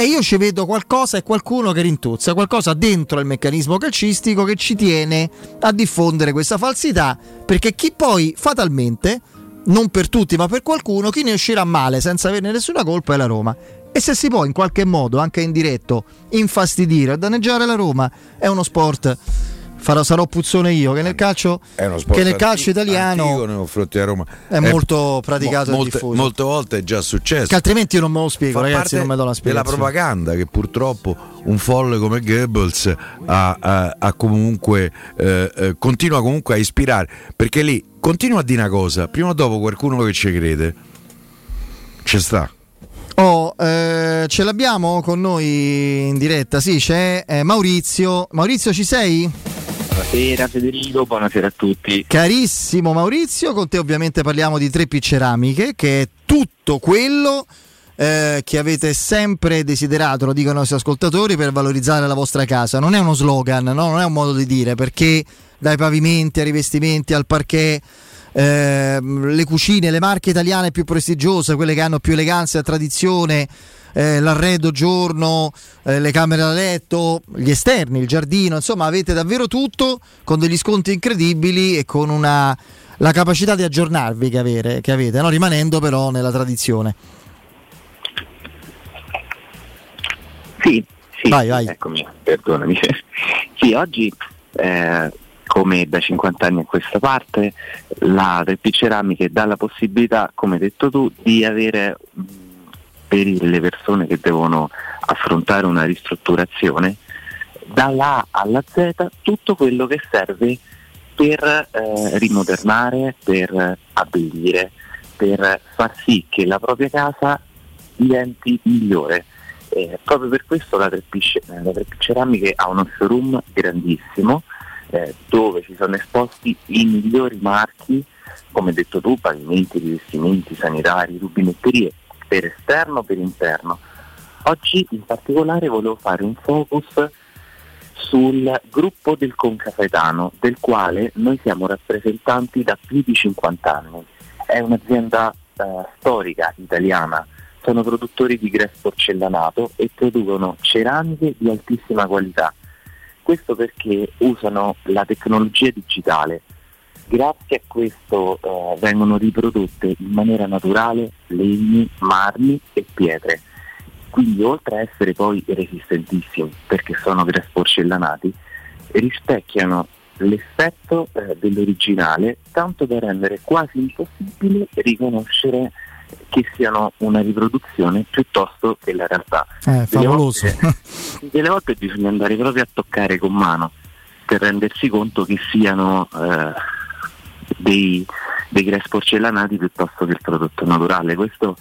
E io ci vedo qualcosa e qualcuno che rintuzza, qualcosa dentro il meccanismo calcistico che ci tiene a diffondere questa falsità, perché chi poi fatalmente, non per tutti ma per qualcuno, chi ne uscirà male senza averne nessuna colpa è la Roma. E se si può in qualche modo, anche in diretto, infastidire o danneggiare la Roma, è uno sport. Farò, sarò puzzone io che nel calcio, È che nel calcio italiano antico Roma. è molto praticato e molte, diffuso. molte volte è già successo. che altrimenti io non me lo spiego, Fa ragazzi, non me do la spiegazione. propaganda che purtroppo un folle come Goebbels ha, ha- ha comunque eh, eh, continua comunque a ispirare perché lì continua a dire una cosa prima o dopo qualcuno che ci crede ci sta Oh, eh, ce l'abbiamo con noi in diretta, sì, c'è eh, Maurizio. Maurizio, ci sei? Buonasera Federico, buonasera a tutti. Carissimo Maurizio, con te ovviamente parliamo di 3P Ceramiche, che è tutto quello eh, che avete sempre desiderato, lo dicono i nostri ascoltatori, per valorizzare la vostra casa. Non è uno slogan, no? non è un modo di dire, perché dai pavimenti ai rivestimenti al parquet, ehm, le cucine, le marche italiane più prestigiose, quelle che hanno più eleganza e tradizione, eh, l'arredo giorno, eh, le camere da letto, gli esterni, il giardino, insomma avete davvero tutto con degli sconti incredibili e con una, la capacità di aggiornarvi che, avere- che avete, no? rimanendo però nella tradizione. Sì, sì, Vai, vai. eccomi, perdonami. sì, oggi, eh, come da 50 anni a questa parte, la 3P Ceramiche dà la possibilità, come hai detto tu, di avere per le persone che devono affrontare una ristrutturazione, dalla A alla Z tutto quello che serve per eh, rimodernare, per abbellire, per far sì che la propria casa diventi migliore. Eh, proprio per questo la 3P, la 3P Ceramiche ha uno showroom grandissimo eh, dove ci sono esposti i migliori marchi, come detto tu, pavimenti, rivestimenti, sanitari, rubinetterie, per esterno per interno. Oggi in particolare volevo fare un focus sul gruppo del Concafaetano, del quale noi siamo rappresentanti da più di 50 anni. È un'azienda eh, storica italiana, sono produttori di grès porcellanato e producono ceramiche di altissima qualità. Questo perché usano la tecnologia digitale. Grazie a questo eh, vengono riprodotte in maniera naturale legni, marmi e pietre. Quindi oltre a essere poi resistentissimi perché sono porcellanati, rispecchiano l'effetto eh, dell'originale tanto da rendere quasi impossibile riconoscere che siano una riproduzione piuttosto che la realtà. Eh, favoloso. Delle volte, delle volte bisogna andare proprio a toccare con mano per rendersi conto che siano eh, dei, dei grès porcellanati piuttosto che il prodotto naturale. Questo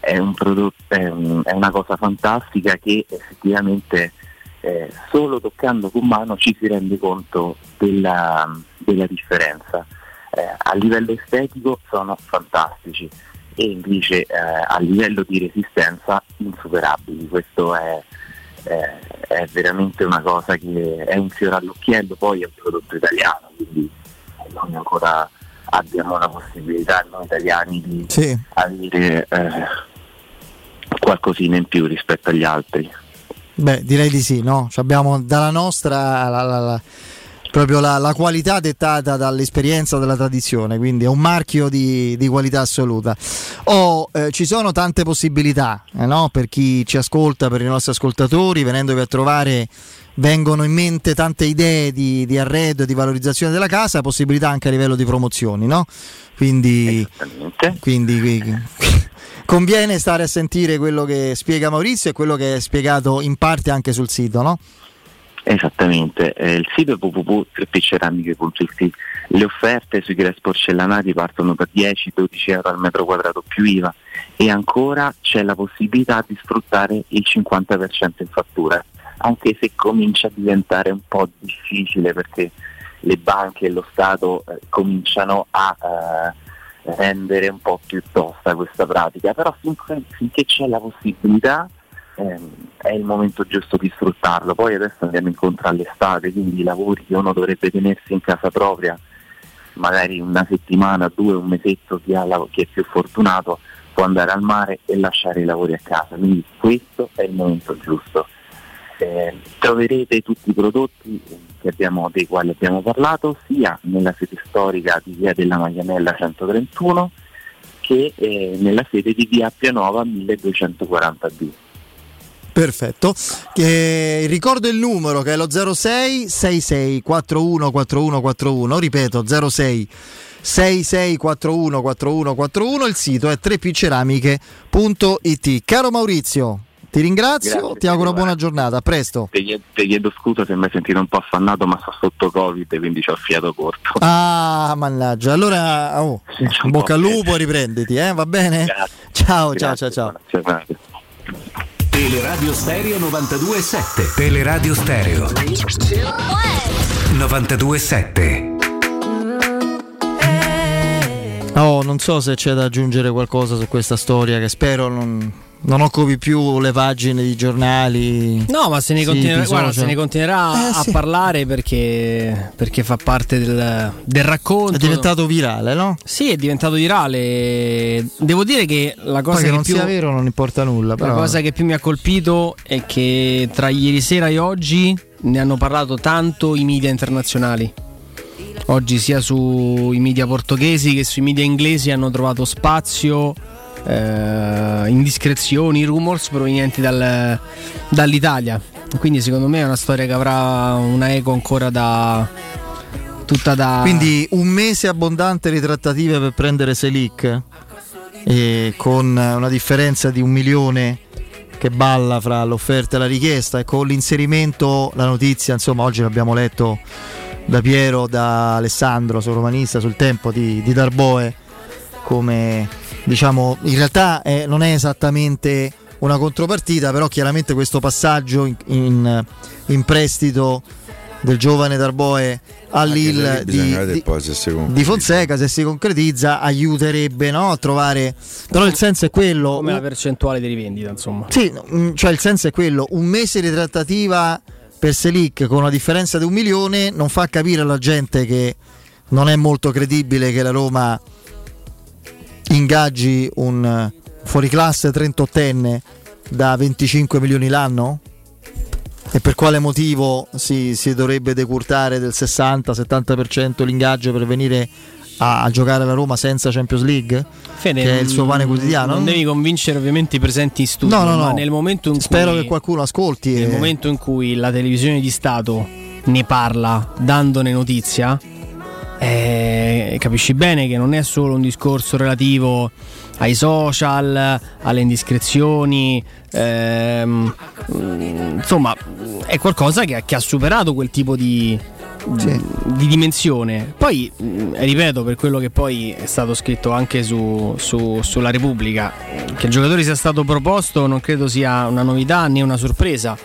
è, un prodotto, è, un- è una cosa fantastica che effettivamente eh, solo toccando con mano ci si rende conto della, della differenza. Eh, a livello estetico sono fantastici e invece eh, a livello di resistenza insuperabili. Questo è, è- veramente una cosa che è un fiore all'occhiello, poi è un prodotto italiano, quindi noi ancora abbiamo la possibilità noi italiani di Sì. avere eh, qualcosina in più rispetto agli altri. Beh, direi di sì, no? Ci Abbiamo dalla nostra la- la- la- proprio la, la qualità dettata dall'esperienza della tradizione, quindi è un marchio di, di qualità assoluta. Oh, eh, ci sono tante possibilità eh, no? per chi ci ascolta, per i nostri ascoltatori, venendovi a trovare vengono in mente tante idee di, di arredo e di valorizzazione della casa, possibilità anche a livello di promozioni, no? Quindi, quindi qui- conviene stare a sentire quello che spiega Maurizio e quello che è spiegato in parte anche sul sito, no? Esattamente, eh, il sito è www.3pceramiche.it. Le offerte sui grès porcellanati partono da 10-12 euro al metro quadrato più IVA e ancora c'è la possibilità di sfruttare il 50% in fattura, anche se comincia a diventare un po' difficile perché le banche e lo Stato eh, cominciano a eh, rendere un po' più tosta questa pratica, però finché, finché c'è la possibilità ehm, è il momento giusto di sfruttarlo. Poi adesso andiamo incontro all'estate, quindi i lavori che uno dovrebbe tenersi in casa propria, magari una settimana, due, un mesetto, chi, ha chi è più fortunato può andare al mare e lasciare i lavori a casa. Quindi questo è il momento giusto. Eh, troverete tutti i prodotti abbiamo- dei quali abbiamo parlato sia nella sede storica di via della Maglianella 131 che eh, nella sede di via Pianova 1240B. Perfetto. Eh, ricordo il numero che è lo 06 66 41 41 41, ripeto 06 66 41 41 41, il sito è 3pceramiche.it. Caro Maurizio, ti ringrazio, Grazie, ti auguro buona giornata, a presto. Ti chiedo, ti chiedo scusa se mi hai sentito un po' affannato, ma sto sotto Covid, quindi ho il fiato corto. Ah, mannaggia. Allora, oh, in bocca al lupo e riprenditi, eh? va bene? Ciao, ciao, ciao, ciao. Teleradio Stereo 92.7 Teleradio Stereo 92.7 Oh, non so se c'è da aggiungere qualcosa su questa storia che spero non, non occupi più le pagine di giornali. No, ma se ne, siti, continuerà, guarda, se ne continuerà Eh, a sì. parlare perché, perché fa parte del, del racconto. È diventato virale, no? Sì, è diventato virale. Devo dire che la cosa Poi che che non più, sia vero non importa nulla. la Però... cosa che più mi ha colpito è che tra ieri sera e oggi ne hanno parlato tanto i media internazionali. Oggi sia sui media portoghesi che sui media inglesi hanno trovato spazio eh, indiscrezioni, rumors provenienti dal- dall'Italia. Quindi secondo me è una storia che avrà una eco ancora da tutta da Quindi un mese abbondante di trattative per prendere Selic e con una differenza di un milione che balla fra l'offerta e la richiesta e con l'inserimento, la notizia, insomma oggi l'abbiamo letto da Piero, da Alessandro, sul romanista, sul tempo di, di Darboe, come diciamo in realtà eh, non è esattamente una contropartita, però chiaramente questo passaggio in, in, in prestito del giovane Darboe all'Ill di, di, di, Fonseca se si concretizza aiuterebbe no, a trovare però il senso è quello come la percentuale di rivendita insomma. Sì mm, cioè il senso è quello un mese di trattativa per Selic con una differenza di un milione non fa capire alla gente che non è molto credibile che la Roma ingaggi un fuoriclasse 38enne da 25 milioni l'anno? E per quale motivo si, si dovrebbe decurtare del 60-70% l'ingaggio per venire a, a, giocare alla Roma senza Champions League? Fede, che è il suo pane quotidiano? Non devi convincere ovviamente i presenti in studio, no, no, no. nel momento in Spero cui, che qualcuno ascolti. Nel e... momento in cui la televisione di Stato ne parla dandone notizia, eh, capisci bene che non è solo un discorso relativo ai social, alle indiscrezioni, ehm, insomma è qualcosa che, che, ha superato quel tipo di, sì. di dimensione. Poi, ripeto, per quello che poi è stato scritto anche su, su, sulla Repubblica, che il giocatore sia stato proposto non credo sia una novità né una sorpresa.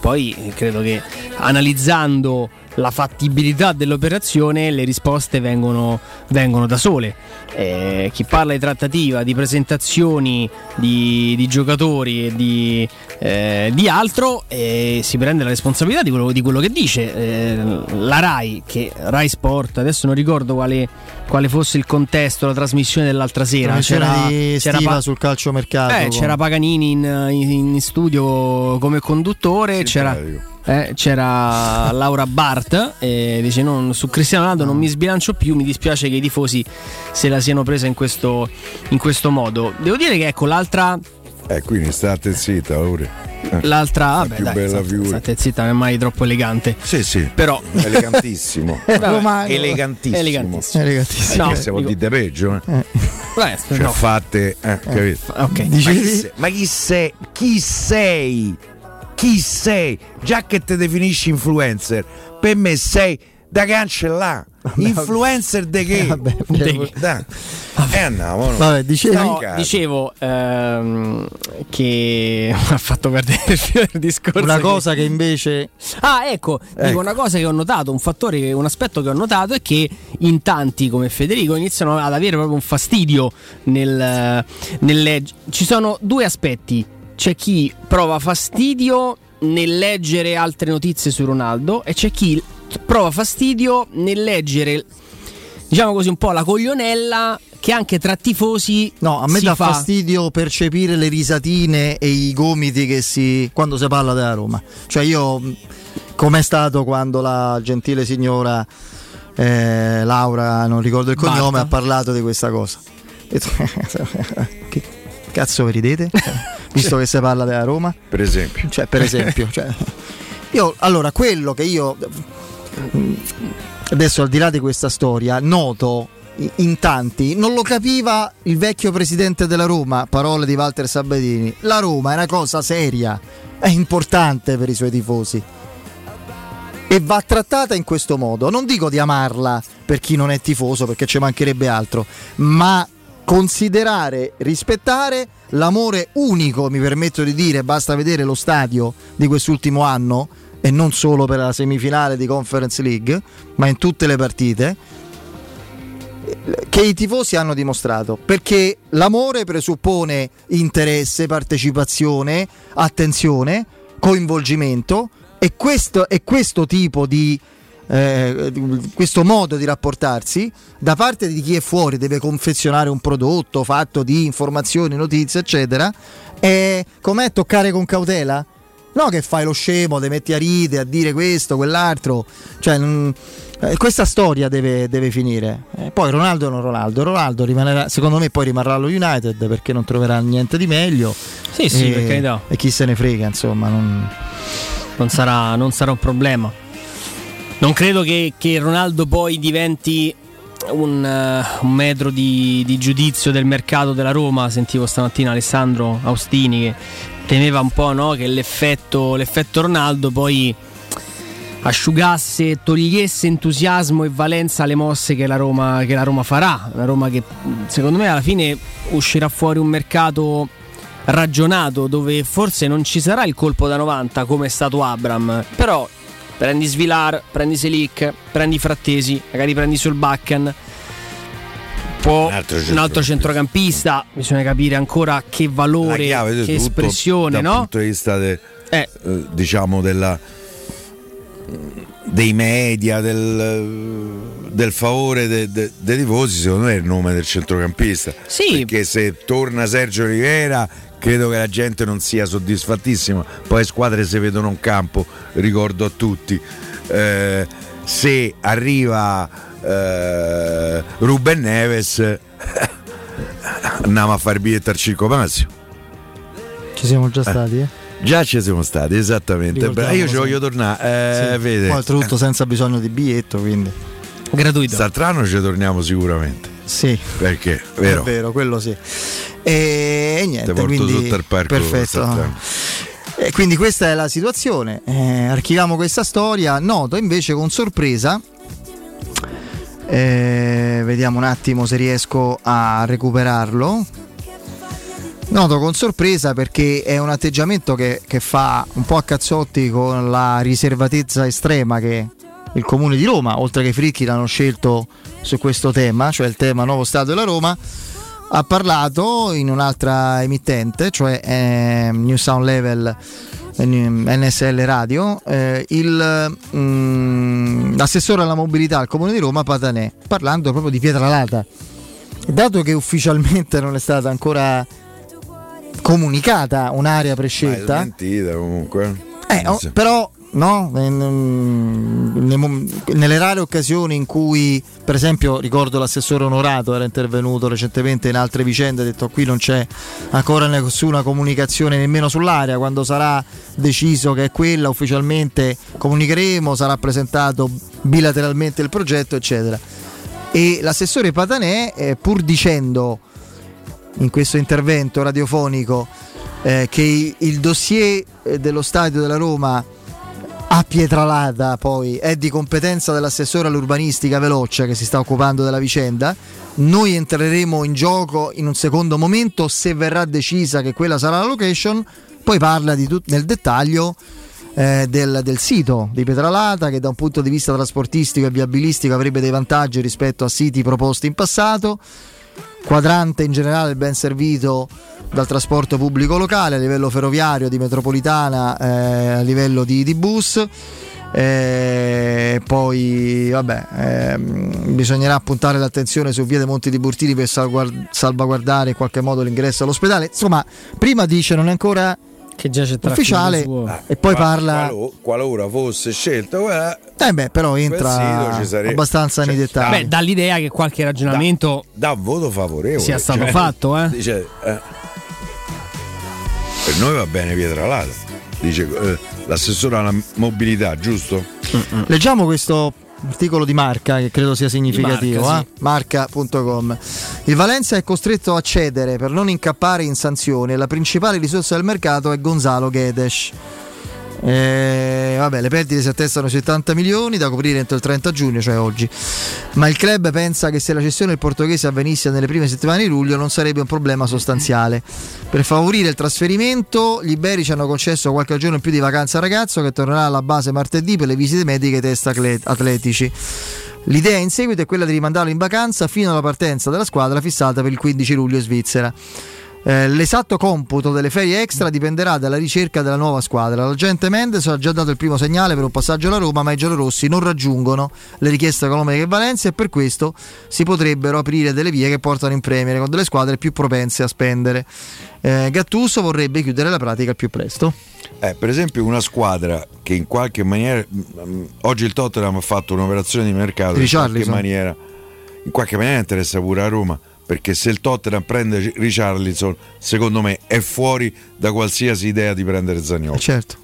Poi credo che analizzando la fattibilità dell'operazione le risposte vengono, vengono da sole. Eh, chi parla di trattativa, di presentazioni di, di giocatori e di, eh, di altro eh, si prende la responsabilità di quello, di quello che dice. Eh, la RAI, che RAI Sport, adesso non ricordo quale, quale fosse il contesto, la trasmissione dell'altra sera. C'era, c'era, pa- sul calciomercato. Eh, c'era Paganini in, in, in, studio come conduttore, c'era eh, c'era Laura Bart e dice non, su Cristiano Ronaldo non mi sbilancio più, mi dispiace che i tifosi se la siano presa in questo, in questo modo. Devo dire che ecco l'altra... Eh, quindi state zitta pure. Eh, l'altra, vabbè, più dai, bella state, state zitta, non è mai troppo elegante. Sì, sì. Però elegantissimo. vabbè, elegantissimo. Elegantissimo. elegantissimo. No, siamo di peggio, eh. eh. Beh, cioè, no. fatte, eh, capito? Ok. Ma chi, sei, ma chi sei? Chi sei? Chi sei? Già che ti definisci influencer, per me sei da cancellare. Influencer de che? Vabbè, de da. E eh, andiamo. No. Vabbè, dicevo, no, dicevo ehm, che ha fatto perdere il discorso. Una cosa che invece. Ah, ecco, ecco, dico una cosa che ho notato, un fattore, un aspetto che ho notato è che in tanti come Federico iniziano ad avere proprio un fastidio nel, nel legge. Ci sono due aspetti c'è chi prova fastidio nel leggere altre notizie su Ronaldo e c'è chi prova fastidio nel leggere diciamo così un po' la coglionella che anche tra tifosi no a me dà fa... fastidio percepire le risatine e i gomiti che si quando si parla della Roma. Cioè io com'è stato quando la gentile signora eh, Laura non ricordo il cognome Barta. ha parlato di questa cosa? Che cazzo vi ridete? visto che si parla della Roma. Per esempio. Cioè, per esempio. cioè, io, allora, quello che io... Adesso al di là di questa storia, noto in tanti, non lo capiva il vecchio presidente della Roma, parole di Walter Sabedini. La Roma è una cosa seria, è importante per i suoi tifosi. E va trattata in questo modo. Non dico di amarla per chi non è tifoso, perché ci mancherebbe altro, ma considerare, rispettare l'amore unico, mi permetto di dire, basta vedere lo stadio di quest'ultimo anno e non solo per la semifinale di Conference League, ma in tutte le partite che i tifosi hanno dimostrato. Perché l'amore presuppone interesse, partecipazione, attenzione, coinvolgimento e questo, e questo tipo di eh, questo modo di rapportarsi da parte di chi è fuori deve confezionare un prodotto fatto di informazioni, notizie, eccetera. E com'è toccare con cautela? No, che fai lo scemo, ti metti a ridere, a dire questo, quell'altro. Cioè, mh, eh, questa storia deve, deve finire. Eh, poi Ronaldo non Ronaldo. Ronaldo rimanerà, secondo me, poi rimarrà allo United perché non troverà niente di meglio. Sì, sì, e, perché no. E chi se ne frega, insomma. Non, non, sarà, non sarà un problema. Non credo che, che Ronaldo poi diventi un, uh, un metro di, di, giudizio del mercato della Roma. Sentivo stamattina Alessandro Austini che temeva un po' no? che l'effetto, l'effetto Ronaldo poi asciugasse, togliesse entusiasmo e valenza alle mosse che la, Roma, che la Roma farà. La Roma che secondo me alla fine uscirà fuori un mercato ragionato dove forse non ci sarà il colpo da 90 come è stato Abram, però prendi Svilar, prendi Selic, prendi Frattesi, magari prendi sul Bakken. Un, altro, un altro centrocampista, bisogna capire ancora che valore, che espressione, dal no? punto di vista de, eh. eh, diciamo della, dei media, del, del favore de, de, dei tifosi, secondo me è il nome del centrocampista. Sì. Perché se torna Sergio Rivera, credo che la gente non sia soddisfattissima. Poi le squadre si vedono in campo, ricordo a tutti. Eh, se arriva eh, Ruben Neves, andiamo a fare il biglietto al Circo Massimo. Ci siamo già stati, eh? Già ci siamo stati, esattamente. Ricordiamo, Io ci voglio tornare. Eh, Sì. Poi, oltretutto senza bisogno di biglietto, quindi. Gratuito. Quest'altro ci torniamo sicuramente. Sì. Perché, vero? È vero, quello sì. E, e niente, quindi perfetto. E quindi questa è la situazione. Eh, archiviamo questa storia. Noto invece con sorpresa. eh, vediamo un attimo se riesco a recuperarlo. Noto con sorpresa perché è un atteggiamento che, che fa un po' a cazzotti con la riservatezza estrema che il comune di Roma, oltre che i Fricchi l'hanno scelto su questo tema, cioè il tema nuovo Stato della Roma, ha parlato in un'altra emittente, cioè eh, New Sound Level eh, NSL Radio, eh, il, mm, l'assessore alla mobilità al comune di Roma Patanè, parlando proprio di Pietralata. Dato che ufficialmente non è stata ancora comunicata un'area prescelta, Ma è mentita comunque. eh, oh, però no, nelle rare occasioni in cui, per esempio, ricordo l'assessore onorato era intervenuto recentemente in altre vicende, ha detto qui non c'è ancora nessuna comunicazione nemmeno sull'area, quando sarà deciso che è quella ufficialmente comunicheremo, sarà presentato bilateralmente il progetto, eccetera. E l'assessore Patanè, eh, pur dicendo in questo intervento radiofonico eh, che il dossier eh, dello stadio della Roma a Pietralata poi è di competenza dell'assessore all'urbanistica Veloce che si sta occupando della vicenda. Noi entreremo in gioco in un secondo momento se verrà decisa che quella sarà la location. Poi parla tut- nel dettaglio eh, del, del sito di Pietralata che da un punto di vista trasportistico e viabilistico avrebbe dei vantaggi rispetto a siti proposti in passato quadrante in generale ben servito dal trasporto pubblico locale a livello ferroviario, di metropolitana, eh, a livello di, di bus. Eh, poi vabbè, ehm, bisognerà puntare l'attenzione su via dei Monti di Burtini per salvaguard- salvaguardare in qualche modo l'ingresso all'ospedale. Insomma, prima dice non è ancora che già c'è traffico ufficiale suo. e poi parla qualo- qualora fosse scelto, guarda, eh beh, però entra abbastanza nei cioè, dettagli. Beh, dà l'idea che qualche ragionamento dà un voto favorevole. sia stato cioè, fatto, eh. dice, eh, per noi va bene Pietralata. Dice eh, l'assessore alla mobilità, giusto? Leggiamo questo articolo di Marca che credo sia significativo. Marca, eh? Marca.com. Il Valencia è costretto a cedere per non incappare in sanzioni e la principale risorsa del mercato è Gonzalo Guedes. Eh, vabbè, le perdite si attestano ai 70 milioni da coprire entro il 30 giugno, cioè oggi. Ma il club pensa che se la cessione del portoghese avvenisse nelle prime settimane di luglio non sarebbe un problema sostanziale. Per favorire il trasferimento, gli iberici hanno concesso qualche giorno in più di vacanza al ragazzo che tornerà alla base martedì per le visite mediche ai test atle- atletici. L'idea in seguito è quella di rimandarlo in vacanza fino alla partenza della squadra fissata per il 15 luglio in Svizzera. Eh, l'esatto computo delle ferie extra dipenderà dalla ricerca della nuova squadra. L'agente Mendes ha già dato il primo segnale per un passaggio alla Roma, ma i giallorossi non raggiungono le richieste economiche che Valencia e per questo si potrebbero aprire delle vie che portano in Premier con delle squadre più propense a spendere. Eh, Gattuso vorrebbe chiudere la pratica al più presto. Eh, per esempio una squadra che in qualche maniera mm, oggi il Tottenham ha fatto un'operazione di mercato in qualche maniera in qualche maniera interessa pure a Roma perché se il Tottenham prende Richarlison secondo me è fuori da qualsiasi idea di prendere Zagnolo certo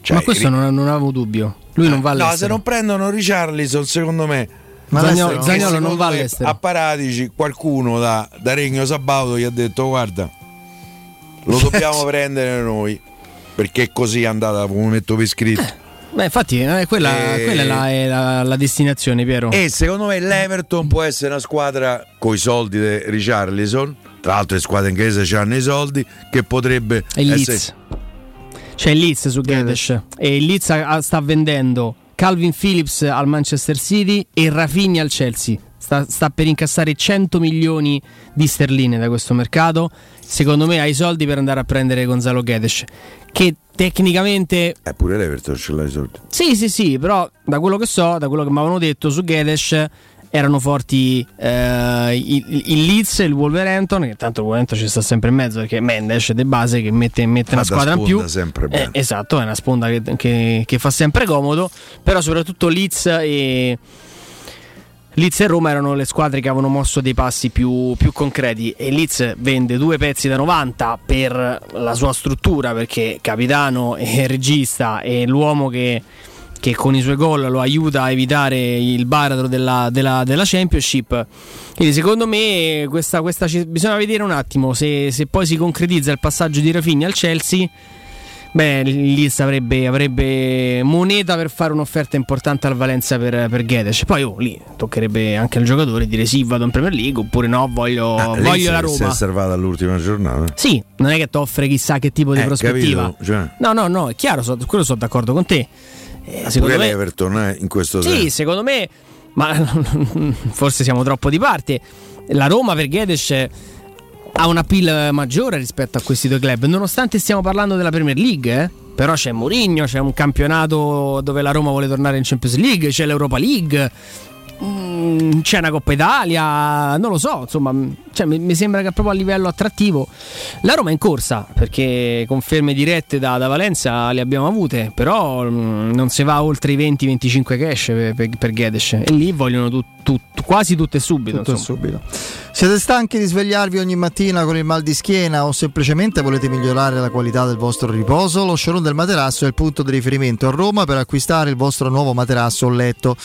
Cioè, Ma questo non, non avevo dubbio. Lui non va no se all'estero. non prendono Richarlison secondo me Ma Zagnolo, all'estero- Zagnolo non va all'estero. a Paratici qualcuno da, da Regno Sabaudo gli ha detto guarda lo dobbiamo prendere noi perché così è andata come metto per scritto Beh, infatti, eh, quella, Eh, quella è, la, è la- la destinazione, Piero. E secondo me l'Everton può essere una squadra coi soldi di Richarlison, tra l'altro le squadre inglesi hanno i soldi, che potrebbe E il Leeds. essere... C'è il Leeds su Guedes e il Leeds sta vendendo Calvin Phillips al Manchester City e Rafinha al Chelsea. Sta, sta per incassare 100 milioni di sterline da questo mercato. Secondo me ha i soldi per andare a prendere Gonzalo Guedes, che tecnicamente Eh, pure l'Everton ce l'ha i soldi. sì, sì, sì, però da quello che so, da quello che mi avevano detto su Guedes erano forti eh, il, il Leeds e il Wolverhampton, che tanto il Wolverhampton ci sta sempre in mezzo perché Mendes è de base che mette, mette una squadra in sponda più. sempre bene. Eh, esatto, è una sponda che, che- che fa sempre comodo, però soprattutto Leeds e... Leeds e Roma erano le squadre che avevano mosso dei passi più, più concreti e Leeds vende due pezzi da 90 per la sua struttura perché capitano e regista e l'uomo che, che con i suoi gol lo aiuta a evitare il baratro della, della- della Championship. Quindi secondo me questa, questa bisogna vedere un attimo se, se poi si concretizza il passaggio di Rafinha al Chelsea. Beh, Leeds avrebbe, avrebbe moneta per fare un'offerta importante al Valencia per, per Guedes. Poi oh, lì toccherebbe anche al giocatore dire sì, vado in Premier League oppure no, voglio, Ah, voglio si- la Si è Roma. osservata all'ultima giornata. Sì, non è che ti offre chissà che tipo di Eh, prospettiva. Cioè, No, no, no, è chiaro, so- quello sono d'accordo con te. Eh, secondo me, l'Everton eh, in questo sì, senso. secondo me, ma forse siamo troppo di parte. La Roma per Guedes ha una pill maggiore rispetto a questi due club, nonostante stiamo parlando della Premier League, eh. Però c'è Mourinho, c'è un campionato dove la Roma vuole tornare in Champions League, c'è l'Europa League, mm, c'è una Coppa Italia, non lo so, insomma, mm, cioè, mi, mi sembra che proprio a livello attrattivo la Roma è in corsa, perché conferme dirette da, da Valenza le abbiamo avute, però mm, non si va oltre i 20-25 cash per, per, per Guedes e lì vogliono tu- tu- quasi tutto e subito. Tutto subito. Siete stanchi di svegliarvi ogni mattina con il mal di schiena o semplicemente volete migliorare la qualità del vostro riposo? Lo showroom del materasso è il punto di riferimento a Roma per acquistare il vostro nuovo materasso o letto.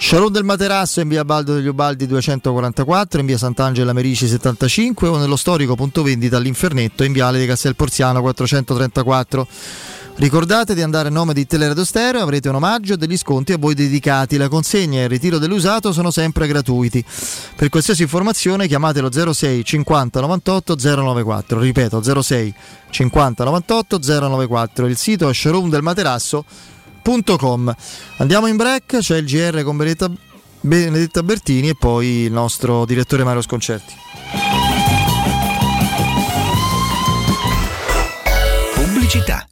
Showroom del materasso in via Baldo degli Ubaldi 244, in via Sant'Angela Merici 75 o nello storico punto vendita all'Infernetto in viale di Castel Porziano 434. Ricordate di andare a nome di Teleradio Stereo, avrete un omaggio e degli sconti a voi dedicati. La consegna e il ritiro dell'usato sono sempre gratuiti. Per qualsiasi informazione chiamatelo 06 50 98 094. Ripeto 06 50 98 094. Il sito è showroomdelmaterasso.com. Andiamo in break, c'è il GR con Benedetta, Benedetta Bertini e poi il nostro direttore Mario Sconcerti. Pubblicità.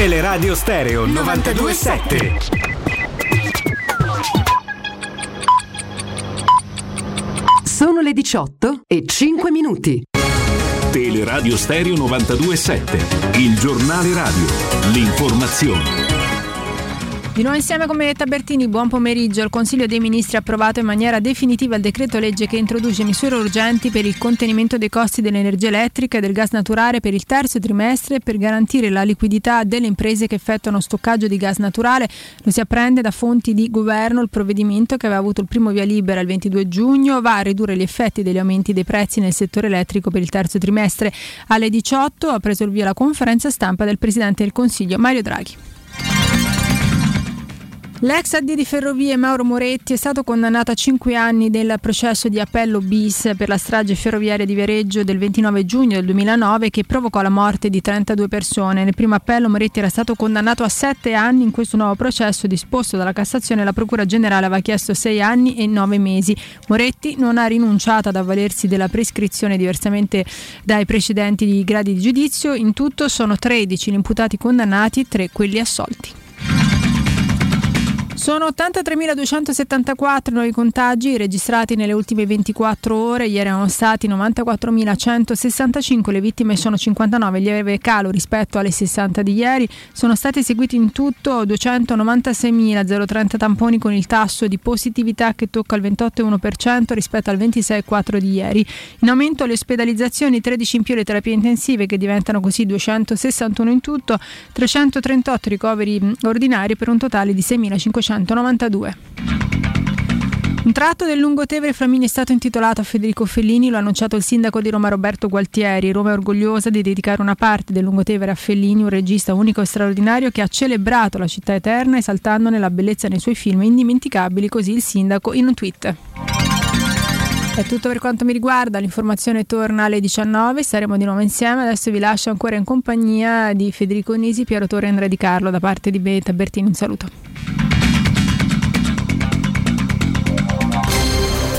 Teleradio Stereo 927. Sono le 18 e 5 minuti. Teleradio Stereo 927, il giornale radio, l'informazione. Nuovo insieme con Benetta Bertini, buon pomeriggio. Il Consiglio dei Ministri ha approvato in maniera definitiva il decreto legge che introduce misure urgenti per il contenimento dei costi dell'energia elettrica e del gas naturale per il terzo trimestre per garantire la liquidità delle imprese che effettuano stoccaggio di gas naturale. Lo si apprende da fonti di governo. Il provvedimento che aveva avuto il primo via libera il 22 giugno va a ridurre gli effetti degli aumenti dei prezzi nel settore elettrico per il terzo trimestre. Alle 18 ha preso il via la conferenza stampa del Presidente del Consiglio Mario Draghi. L'ex AD di Ferrovie Mauro Moretti è stato condannato a 5 anni del processo di appello bis per la strage ferroviaria di Viareggio del 29 giugno del 2009 che provocò la morte di 32 persone. Nel primo appello Moretti era stato condannato a 7 anni, in questo nuovo processo disposto dalla Cassazione la Procura Generale aveva chiesto 6 anni e 9 mesi. Moretti non ha rinunciato ad avvalersi della prescrizione diversamente dai precedenti di gradi di giudizio. In tutto sono 13 gli imputati condannati, 3 quelli assolti. Sono 83.274 nuovi contagi registrati nelle ultime 24 ore, ieri erano stati 94.165, le vittime sono 59, lieve calo rispetto alle 60 di ieri, sono stati eseguiti in tutto 296.030 tamponi con il tasso di positività che tocca il 28,1% rispetto al 26,4% di ieri. In aumento le ospedalizzazioni, 13 in più le terapie intensive che diventano così 261 in tutto, 338 ricoveri ordinari per un totale di 6.500. 192. Un tratto del Lungotevere Flamini è stato intitolato a Federico Fellini, lo ha annunciato il sindaco di Roma Roberto Gualtieri. Roma è orgogliosa di dedicare una parte del Lungotevere a Fellini, un regista unico e straordinario che ha celebrato la città eterna esaltandone la bellezza nei suoi film indimenticabili, così il sindaco in un tweet. È tutto per quanto mi riguarda, l'informazione torna alle 19, saremo di nuovo insieme, adesso vi lascio ancora in compagnia di Federico Nisi, Piero Torre e Andrea Di Carlo da parte di Beta Bertini, un saluto.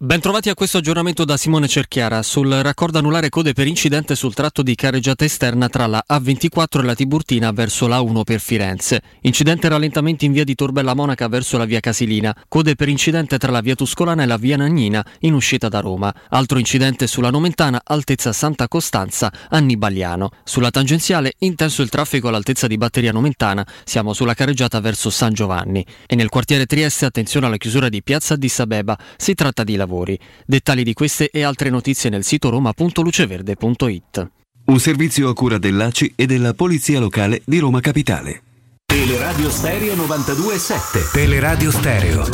Bentrovati a questo aggiornamento da Simone Cerchiara sul raccordo anulare code per incidente sul tratto di carreggiata esterna tra la A24 e la Tiburtina verso la 1 per Firenze. Incidente rallentamenti in via di Torbella Monaca verso la via Casilina. Code per incidente tra la via Tuscolana e la via Nagnina in uscita da Roma. Altro incidente sulla Nomentana altezza Santa Costanza Annibaliano. Sulla tangenziale intenso il traffico all'altezza di Batteria Nomentana. Siamo sulla carreggiata verso San Giovanni. E nel quartiere Trieste attenzione alla chiusura di Piazza di Sabeba. Si tratta di lavoro lavori. Dettagli di queste e altre notizie nel sito roma.luceverde.it. Un servizio a cura dell'ACI e della Polizia Locale di Roma Capitale. Teleradio Stereo 927. Teleradio Stereo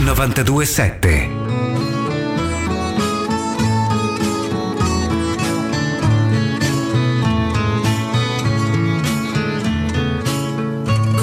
927.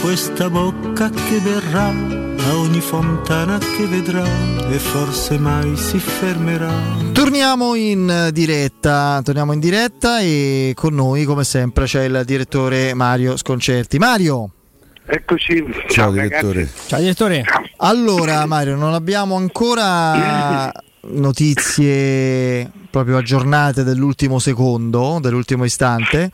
questa bocca che verrà a ogni fontana che vedrà e forse mai si fermerà. Torniamo in diretta, torniamo in diretta e con noi come sempre c'è il direttore Mario Sconcerti. Mario! Eccoci. Ciao, Ciao direttore. Ciao direttore. Allora Mario, non abbiamo ancora notizie proprio aggiornate dell'ultimo secondo, dell'ultimo istante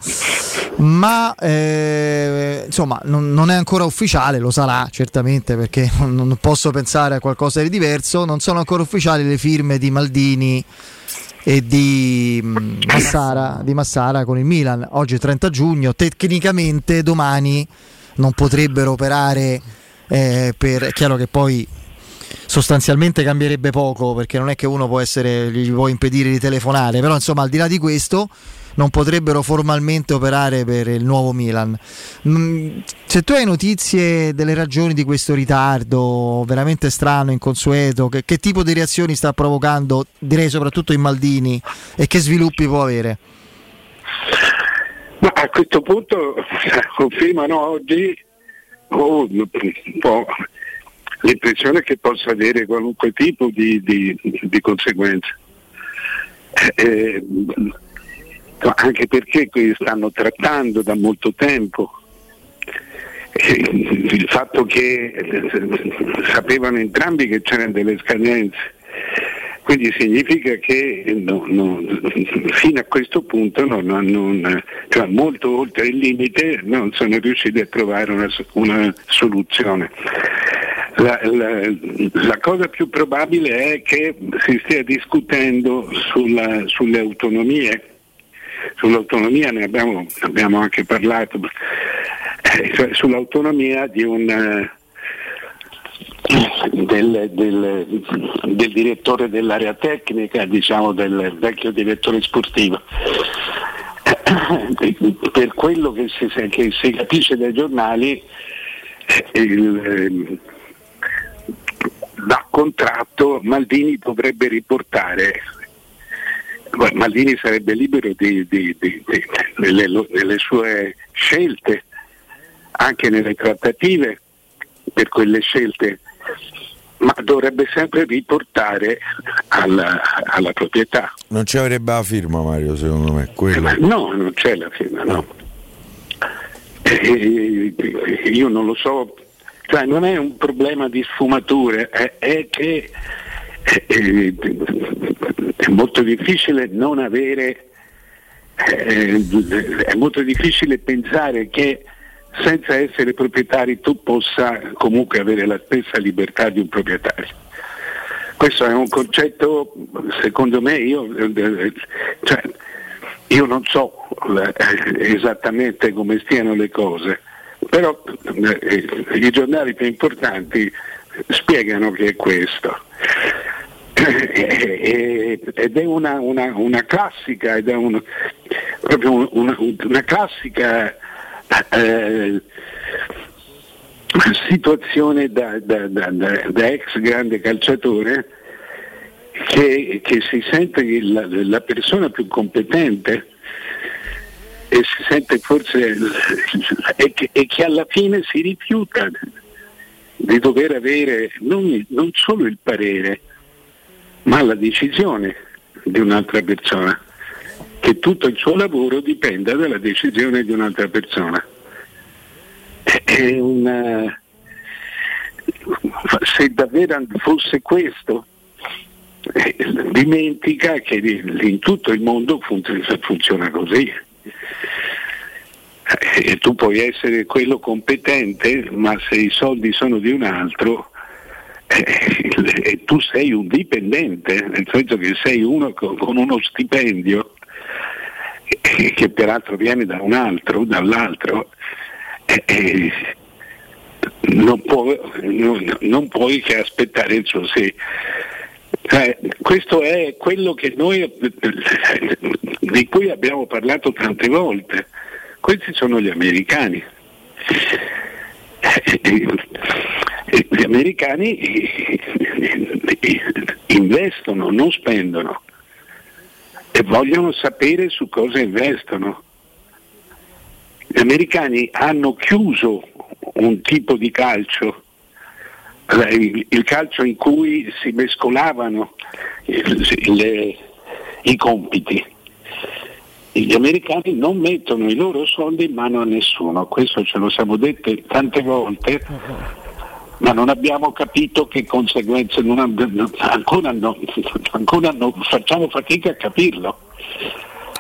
ma eh, insomma non, non, è ancora ufficiale, lo sarà certamente perché non, posso pensare a qualcosa di diverso, non sono ancora ufficiali le firme di Maldini e di mm, Massara, di Massara con il Milan, oggi è 30 giugno, tecnicamente domani non potrebbero operare eh, per, è chiaro che poi sostanzialmente cambierebbe poco perché non è che uno può essere, gli può impedire di telefonare, però insomma al di là di questo non potrebbero formalmente operare per il nuovo Milan. Mm, se tu hai notizie delle ragioni di questo ritardo veramente strano, inconsueto, che, che tipo di reazioni sta provocando, direi soprattutto in Maldini, e che sviluppi può avere? Ma a questo punto confermano oggi oh, l'impressione che possa avere qualunque tipo di, di, di conseguenze. Eh, anche perché stanno trattando da molto tempo il fatto che sapevano entrambi che c'erano delle scadenze, quindi significa che no, no, fino a questo punto no, cioè molto oltre il limite non sono riusciti a trovare una, una soluzione. La, la, la, cosa più probabile è che si stia discutendo sulla, sulle autonomie sull'autonomia ne abbiamo, abbiamo anche parlato, eh, cioè sull'autonomia un, eh, del, del, del, direttore dell'area tecnica, diciamo del vecchio direttore sportivo. Per quello che si, che si capisce dai giornali, il, da contratto Maldini dovrebbe riportare Maldini sarebbe libero di, di, di, nelle, nelle sue scelte, anche nelle trattative per quelle scelte, ma dovrebbe sempre riportare alla, alla proprietà. Non ci avrebbe la firma Mario secondo me? Quello. No, non c'è la firma, no. E, io non lo so, cioè non è un problema di sfumature, è, è che è, è molto difficile non avere, eh, è molto difficile pensare che senza essere proprietari tu possa comunque avere la stessa libertà di un proprietario. Questo è un concetto, secondo me, io, cioè, io non so esattamente come stiano le cose, però eh, i giornali più importanti spiegano che è questo. ed è una, una, una classica, ed è un, proprio una, una classica eh, situazione da, da, da, da, ex grande calciatore che, che si sente la, la, persona più competente e si sente forse e che, e che alla fine si rifiuta di dover avere non, non solo il parere, ma la decisione di un'altra persona, che tutto il suo lavoro dipenda dalla decisione di un'altra persona. Una... Se davvero fosse questo, eh, dimentica che in tutto il mondo funziona così. Eh, e tu puoi essere quello competente, ma se i soldi sono di un altro, eh, tu sei un dipendente, nel senso che sei uno con, uno stipendio eh, che peraltro viene da un altro, dall'altro, eh, eh non, può, non, non, puoi che aspettare il suo sì. Eh, questo è quello noi, di cui abbiamo parlato tante volte. Questi sono gli americani. Gli americani investono, non spendono e vogliono sapere su cosa investono. Gli americani hanno chiuso un tipo di calcio, il calcio in cui si mescolavano le, i compiti. Gli americani non mettono i loro soldi in mano a nessuno, questo ce lo siamo detti tante volte, ma non abbiamo capito che conseguenze, non, ancora, no, ancora no, facciamo fatica a capirlo.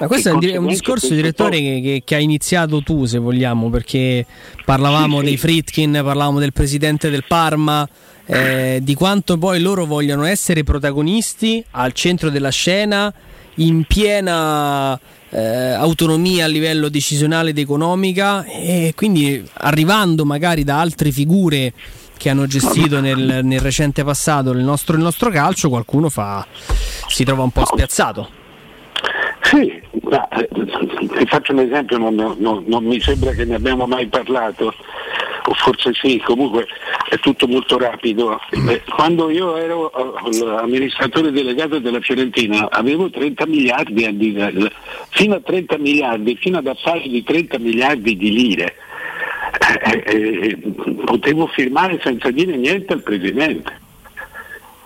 Ma questo è un discorso, direttore, che, che, che, hai iniziato tu, se vogliamo, perché parlavamo sì, dei Fritkin, parlavamo del presidente del Parma, eh, di quanto poi loro vogliono essere protagonisti al centro della scena, in piena eh, autonomia a livello decisionale ed economica, e quindi arrivando magari da altre figure che hanno gestito nel, nel recente passato il nostro, il nostro calcio, qualcuno fa, si trova un po' spiazzato. Sì, ma, eh, ti faccio un esempio, non, non, non, mi sembra che ne abbiamo mai parlato, o forse sì, comunque è tutto molto rapido. Eh, quando io ero eh, amministratore delegato della Fiorentina avevo 30 miliardi, di, fino a 30 miliardi, fino ad affari di 30 miliardi di lire eh, eh, potevo firmare senza dire niente al Presidente.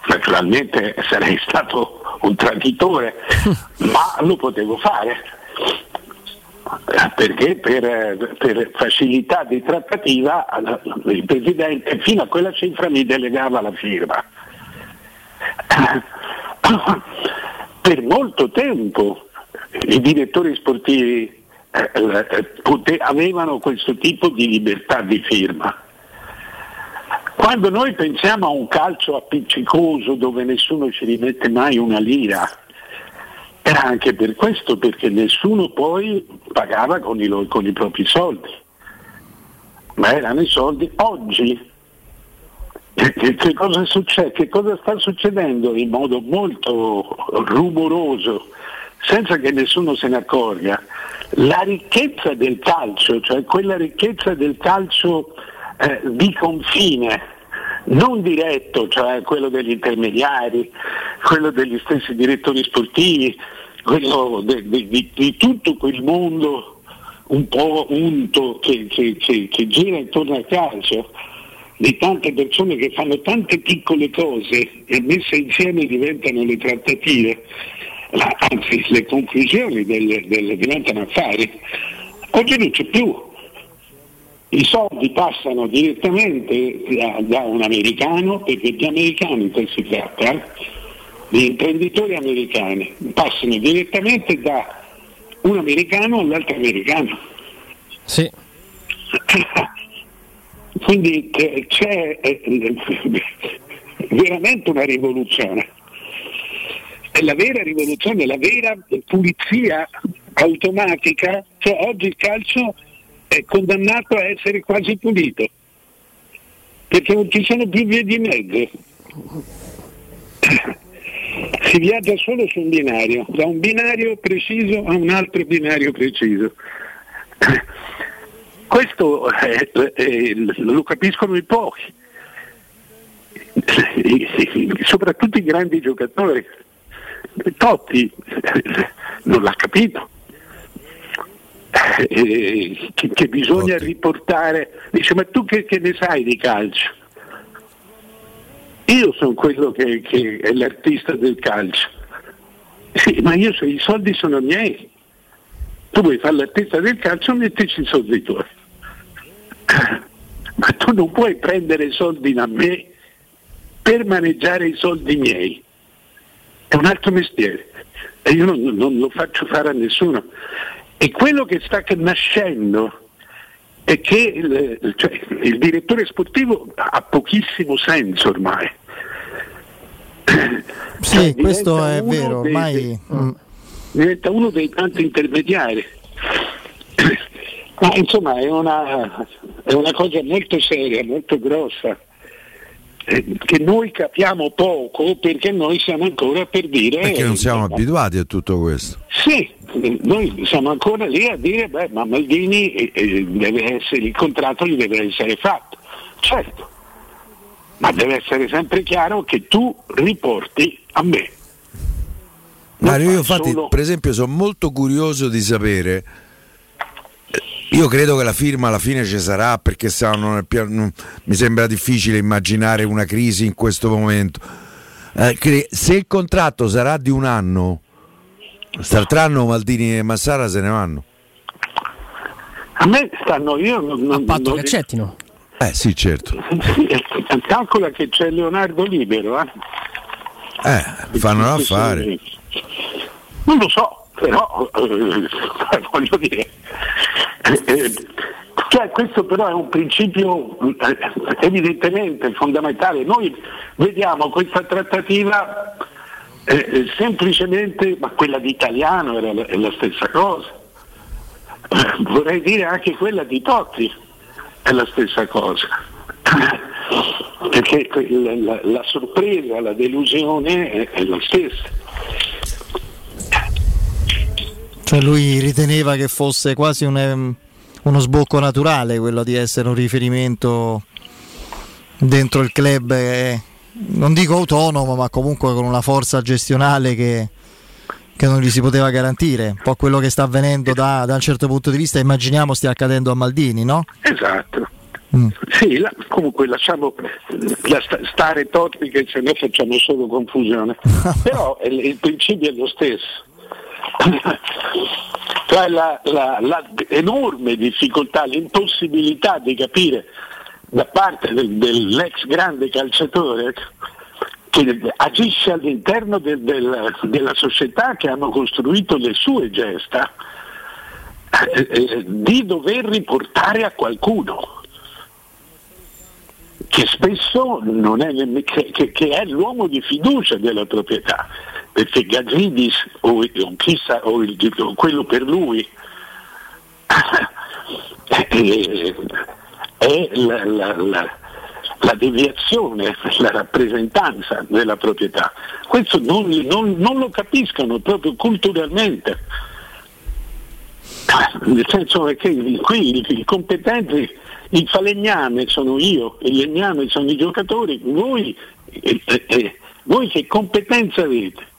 Naturalmente sarei stato un traditore, ma lo potevo fare perché per, per, facilità di trattativa il Presidente fino a quella cifra mi delegava la firma. Per molto tempo i direttori sportivi eh, eh, avevano questo tipo di libertà di firma. Quando noi pensiamo a un calcio appiccicoso dove nessuno ci rimette mai una lira, era anche per questo, perché nessuno poi pagava con i, con i propri soldi, ma erano i soldi. Oggi che, che, cosa succede? Che cosa sta succedendo in modo molto rumoroso, senza che nessuno se ne accorga? La ricchezza del calcio, cioè quella ricchezza del calcio eh, di confine, non diretto, cioè quello degli intermediari, quello degli stessi direttori sportivi, quello de, de, di, di, tutto quel mondo un po' unto che, che, che, che gira intorno al calcio, di tante persone che fanno tante piccole cose e messe insieme diventano le trattative anzi le conclusioni del, del, diventano affari, oggi non c'è più. I soldi passano direttamente da, da un americano, perché di americani che si tratta, di imprenditori americani passano direttamente da un americano all'altro americano. Sì. Quindi c'è veramente una rivoluzione. È la vera rivoluzione, la vera pulizia automatica, cioè oggi il calcio è condannato a essere quasi pulito, perché non ci sono più vie di mezzo. Si viaggia solo su un binario, da un binario preciso a un altro binario preciso. Questo eh, eh, lo capiscono i pochi, soprattutto i grandi giocatori. Totti non l'ha capito. Eh, che, che, bisogna Totti. riportare, dice ma tu che, che, ne sai di calcio? Io sono quello che, che è l'artista del calcio, sì, ma io so, i soldi sono miei. Tu vuoi fare l'artista del calcio, mettici i soldi tuoi. Ma tu non puoi prendere soldi da me per maneggiare i soldi miei. È un altro mestiere e io non, non lo faccio fare a nessuno. E quello che sta nascendo è che il, cioè, il direttore sportivo ha pochissimo senso ormai. Sì, cioè, questo è vero, ormai... Dei, mm. diventa uno dei tanti intermediari. Ma insomma è una, è una cosa molto seria, molto grossa che noi capiamo poco perché noi siamo ancora per dire... Perché non siamo eh, abituati a tutto questo. Sì, noi siamo ancora lì a dire, beh, ma Maldini eh, eh, deve essere, il contratto gli deve essere fatto. Certo, ma deve essere sempre chiaro che tu riporti a me. Mario, io infatti, solo... per esempio, sono molto curioso di sapere io credo che la firma alla fine ci sarà perché non, non, mi sembra difficile immaginare una crisi in questo momento. Eh, se il contratto sarà di un anno, startranno Maldini e Massara se ne vanno. A me stanno io non, a patto che accettino. Eh sì, certo. Calcola che c'è Leonardo libero, eh? Eh, fanno da fare. Non lo so, però eh, voglio dire eh, cioè, questo però è un principio eh, evidentemente fondamentale. Noi vediamo questa trattativa eh, semplicemente, ma quella di Italiano era la, la stessa cosa. vorrei dire anche quella di Totti è la stessa cosa. Perché la, la, la sorpresa, la delusione è, è la stessa. Cioè lui riteneva che fosse quasi un, ehm, uno sbocco naturale quello di essere un riferimento dentro il club, eh, non dico autonomo, ma comunque con una forza gestionale che, che, non gli si poteva garantire. Un po' quello che sta avvenendo da, da un certo punto di vista, immaginiamo stia accadendo a Maldini, no? Esatto. Mm. Sì, la, comunque lasciamo la, stare Totti che se no facciamo solo confusione. Però il, il principio è lo stesso cioè la, la, la, enorme difficoltà, l'impossibilità di capire da parte del, dell'ex grande calciatore che agisce all'interno del, del, della società che hanno costruito le sue gesta, eh, eh, di dover riportare a qualcuno che spesso è, che, che è l'uomo di fiducia della proprietà perché Gazidis o, chissà, o, il, quello per lui è la, la, la, la, deviazione, la rappresentanza della proprietà. Questo non, non, non lo capiscono proprio culturalmente. Nel senso che qui i competenti, il falegname sono io, il legname sono i giocatori, voi, eh, eh, voi che competenza avete?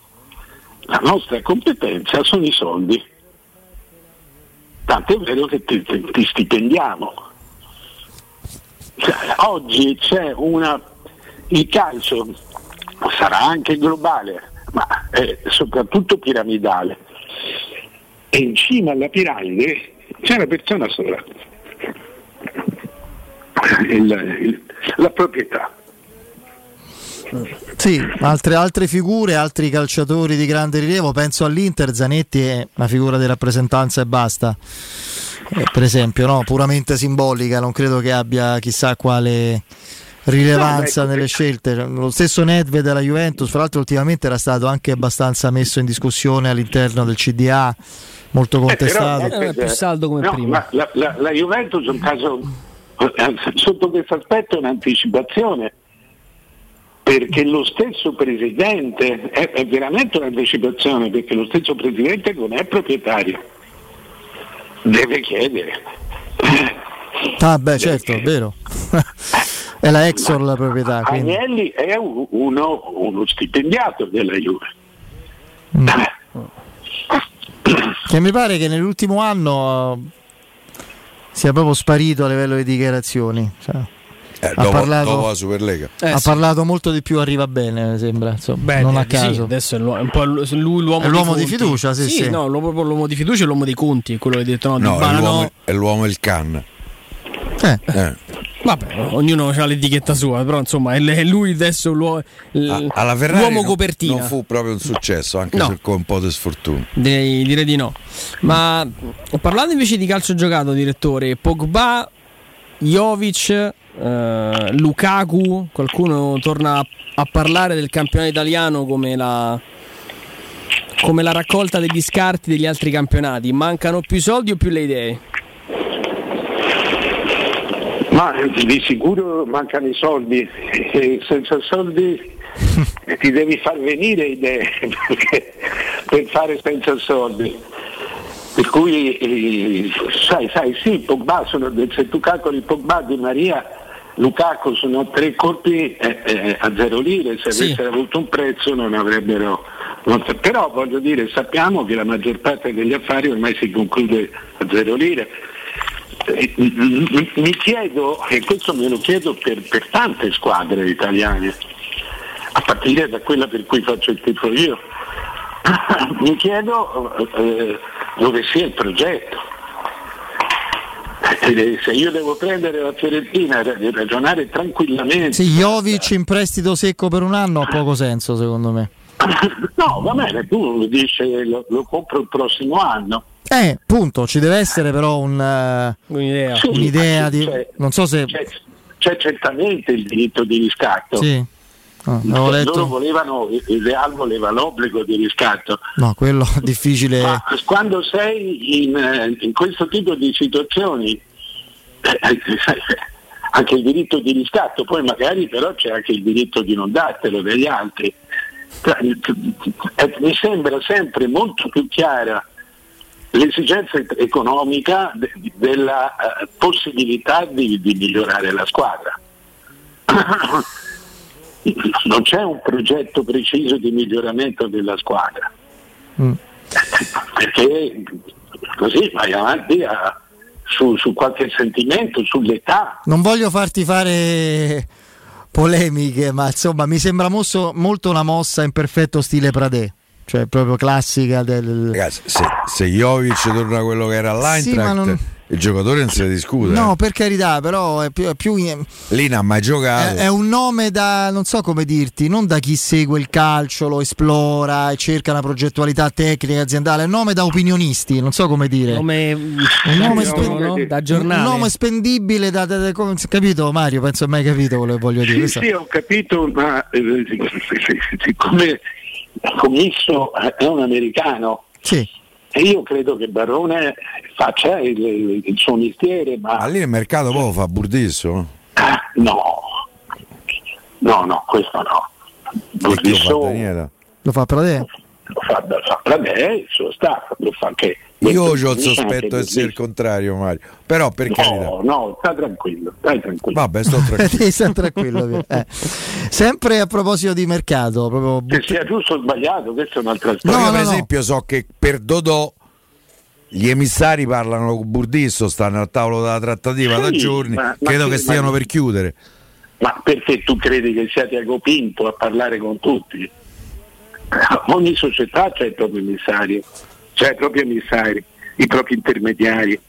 La nostra competenza sono i soldi. Tanto è vero che ti, ti, ti stipendiamo. Cioè, oggi c'è una. Il calcio sarà anche globale, ma è soprattutto piramidale. E in cima alla piramide c'è una persona sola. Il, il, la proprietà. Sì, altre, altre, figure, altri calciatori di grande rilievo, penso all'Inter, Zanetti è una figura di rappresentanza e basta. Eh, per esempio, no? puramente simbolica, non credo che abbia chissà quale rilevanza nelle scelte. Lo stesso Nedved della Juventus, fra l'altro ultimamente era stato anche abbastanza messo in discussione all'interno del CDA, molto eh, contestato. Eh, però, è più saldo come no, prima. La, la, la, Juventus è un caso, eh, sotto questo aspetto è un'anticipazione. Perché lo stesso presidente è, è veramente un'anticipazione, perché lo stesso presidente non è proprietario, deve chiedere. Ah beh certo, è vero. È la Exor la proprietà. Quindi. Agnelli è uno, uno stipendiato della Juve. Mm. Che mi pare che nell'ultimo anno sia proprio sparito a livello di dichiarazioni. Cioè, eh, ha, dopo, parlato, dopo la Superlega. Eh, ha sì. parlato molto di più, arriva bene, mi sembra. Insomma, bene, non a caso. Sì, adesso è, un po' lui l'uomo, è l'uomo di, di fiducia, sì, sì. sì. No, l'uomo, l'uomo, di fiducia è l'uomo dei conti, quello che hai detto. No, no, è, l'uomo, è l'uomo il can. Eh. eh. Vabbè, ognuno ha l'etichetta sua, però insomma è lui adesso l'uomo, alla Ferrari l'uomo copertina. Non fu proprio un successo, anche no. se con un po' di sfortuna. Direi, direi di no. Ma parlando invece di calcio giocato, direttore, Pogba, Jovic, eh, Lukaku, qualcuno torna a parlare del campionato italiano come la, come la raccolta degli scarti degli altri campionati. Mancano più soldi o più le idee? Ma di sicuro mancano i soldi e senza soldi ti devi far venire idee per fare senza soldi. Per cui eh, sai, sai, sì, Pogba sono, se tu calcoli Pogba di Maria, Lukaku sono tre colpi eh, eh, a zero lire, se sì. avessero avuto un prezzo non avrebbero. Però voglio dire, sappiamo che la maggior parte degli affari ormai si conclude a zero lire mi chiedo, e questo me lo chiedo per, per, tante squadre italiane, a partire da quella per cui faccio il tifo io, mi chiedo eh, dove sia il progetto. Se io devo prendere la Fiorentina e ragionare tranquillamente. Sì, Jovic in prestito secco per un anno ha poco senso secondo me. No, va bene, tu dici lo, lo compro il prossimo anno. Eh, punto, ci deve essere però un, uh, un'idea, sì, un'idea di... non so se... C'è, c'è, certamente il diritto di riscatto. Sì. Oh, loro volevano, il Real voleva l'obbligo di riscatto. No, quello difficile. Ma quando sei in, eh, in, questo tipo di situazioni, eh, anche il diritto di riscatto, poi magari però c'è anche il diritto di non dartelo degli altri. Mi sembra sempre molto più chiara l'esigenza economica de- della possibilità di, di, migliorare la squadra. non c'è un progetto preciso di miglioramento della squadra, mm. perché così vai avanti a, su, su qualche sentimento, sull'età. Non voglio farti fare polemiche, ma insomma mi sembra mosso, molto una mossa in perfetto stile Pradè cioè proprio classica del... Ragazzi, se, se Jovic torna a quello che era all'Eintracht sì. Il giocatore non si discute no per carità però è più, è più lì non ha mai giocato è, è, un nome da non so come dirti non da chi segue il calcio lo esplora e cerca una progettualità tecnica aziendale è un nome da opinionisti non so come dire nome, un nome spen... no? da giornale un nome spendibile da, da, da, da, capito Mario penso mai capito quello che voglio dire sì, sì ho capito ma eh, siccome commisso è un americano. Sì. E io credo che Barone faccia il, il suo mestiere. Ma, ma lì il mercato poi fa burdisso? Ah, no, no, no, questo no. Burdisso lo fa Pradè? Lo fa, lo fa Pradè, il suo staff, lo fa anche io ho il sospetto di essere il contrario, Mario. Però per no, carità. No, sta tranquillo, stai tranquillo. Vabbè, sto tranquillo. sta tranquillo eh. Sempre a proposito di mercato, proprio che sia giusto o sbagliato, questa è un'altra storia. No, io, per no, esempio, so che per Dodò gli emissari parlano con Burdisso, stanno al tavolo della trattativa sì, da giorni, ma, credo ma che, che stiano ma... per chiudere. Ma perché tu credi che sia Tiago Pinto a parlare con tutti? Ogni società c'è il proprio emissario cioè i propri emissari, i propri intermediari,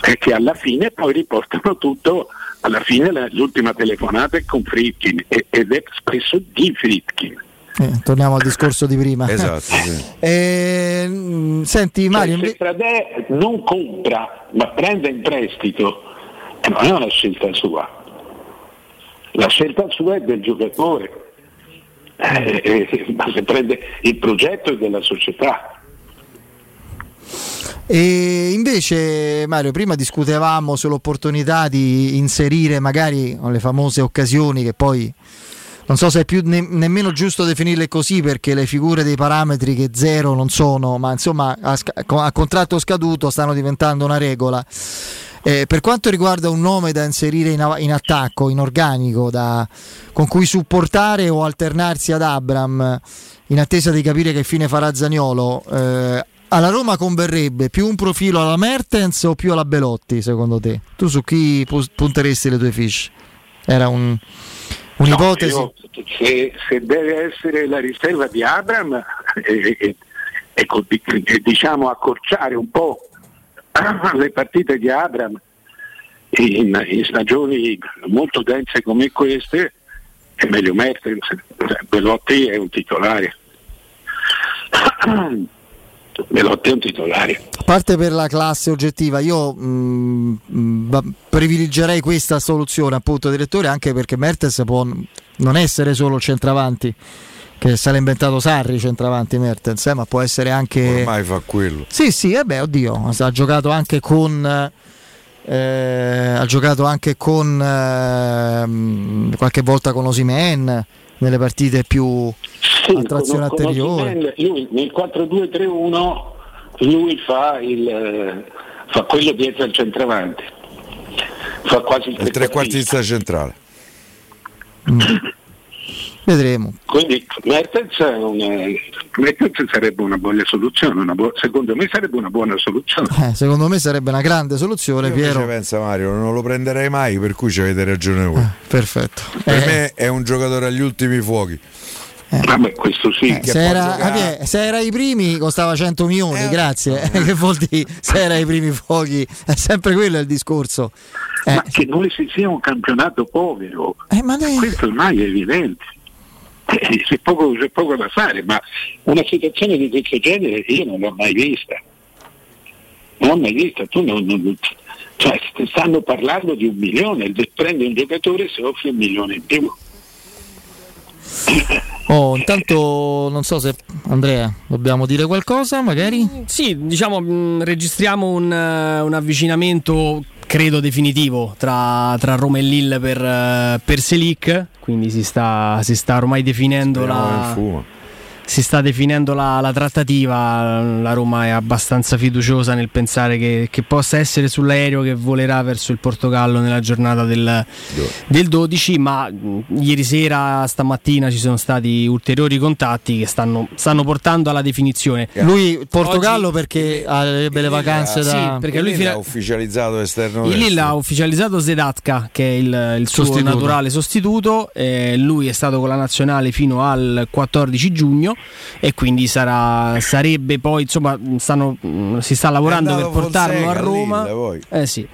e che alla fine poi riportano tutto alla fine l'ultima telefonata è con Fritkin ed è spesso di Fritkin. Eh, torniamo al discorso di prima. Esatto. Sì. eh, senti cioè, Mario. se Pradè non compra ma prende in prestito, eh, non è una scelta sua. La scelta sua è del giocatore. Eh, eh, ma se prende il progetto della società. E invece Mario, prima discutevamo sull'opportunità di inserire magari le famose occasioni che poi non so se è più ne- nemmeno giusto definirle così perché le figure dei parametri che zero non sono, ma insomma a, sc- a contratto scaduto stanno diventando una regola. Eh, per quanto riguarda un nome da inserire in, in attacco, in organico, da, con cui supportare o alternarsi ad Abram in attesa di capire che fine farà Zagnolo, eh, alla Roma converrebbe più un profilo alla Mertens o più alla Belotti secondo te? Tu su chi punteresti le tue fiche? Era un, un'ipotesi? No, se, se, deve essere la riserva di Abram e, e, e, diciamo accorciare un po' le partite di Abram in, in stagioni molto dense come queste è meglio Mertens, Belotti è un titolare. Belotti è un titolare. A parte per la classe oggettiva, io mh, mm, mh, privilegerei questa soluzione, appunto, direttore, anche perché Mertens può non essere solo centravanti che se l'ha inventato Sarri centravanti Mertens, eh, ma può essere anche. Ormai fa quello. Sì, sì, eh beh, oddio, ha giocato anche con. Eh, ha giocato anche con eh, qualche volta con Osimen nelle partite più sì, a trazione con, anteriore. Con lui nel 4-2-3-1 lui fa, il, fa quello dietro al centravanti. Fa quasi il, il trequartista centrale. Mm. Vedremo. Quindi Mertens, Mertens sarebbe una buona soluzione, una bu- secondo me sarebbe una buona soluzione. Eh, secondo me sarebbe una grande soluzione, Io Piero. pensa Mario, non lo prenderei mai, per cui ci avete ragione voi. Eh, perfetto. Per eh. me è un giocatore agli ultimi fuochi. Eh. Vabbè, questo sì. Eh, se, era, vabbè, se, era, i primi costava 100 milioni, eh, grazie. che vuol dire se era i primi fuochi? È sempre quello il discorso. Ma che noi si sia un campionato povero, questo ormai è evidente. Eh, c'è, poco, c'è poco da fare, ma una situazione di questo genere io non l'ho mai vista. Non l'ho mai vista, tu non, non, cioè, stanno parlando di un milione, prende un giocatore se offre un milione in più. Oh, intanto non so se Andrea dobbiamo dire qualcosa, magari? Sì, diciamo, mh, registriamo un, uh, un avvicinamento credo definitivo tra, tra Roma e Lille per, uh, per Selic, quindi si sta, si sta ormai definendo Speriamo la si sta definendo la, la, trattativa, la Roma è abbastanza fiduciosa nel pensare che, che, possa essere sull'aereo che volerà verso il Portogallo nella giornata del, del 12, ma ieri sera, stamattina ci sono stati ulteriori contatti che stanno, stanno portando alla definizione. Lui Portogallo Oggi, perché avrebbe le vacanze da... Sì, perché lui fino... ha ufficializzato esterno. Il Lille ha ufficializzato Zedatka che è il, il suo sostituto. naturale sostituto, eh, lui è stato con la nazionale fino al 14 giugno e quindi sarà, sarebbe poi insomma stanno, si sta lavorando per portarlo a Roma. Eh sì.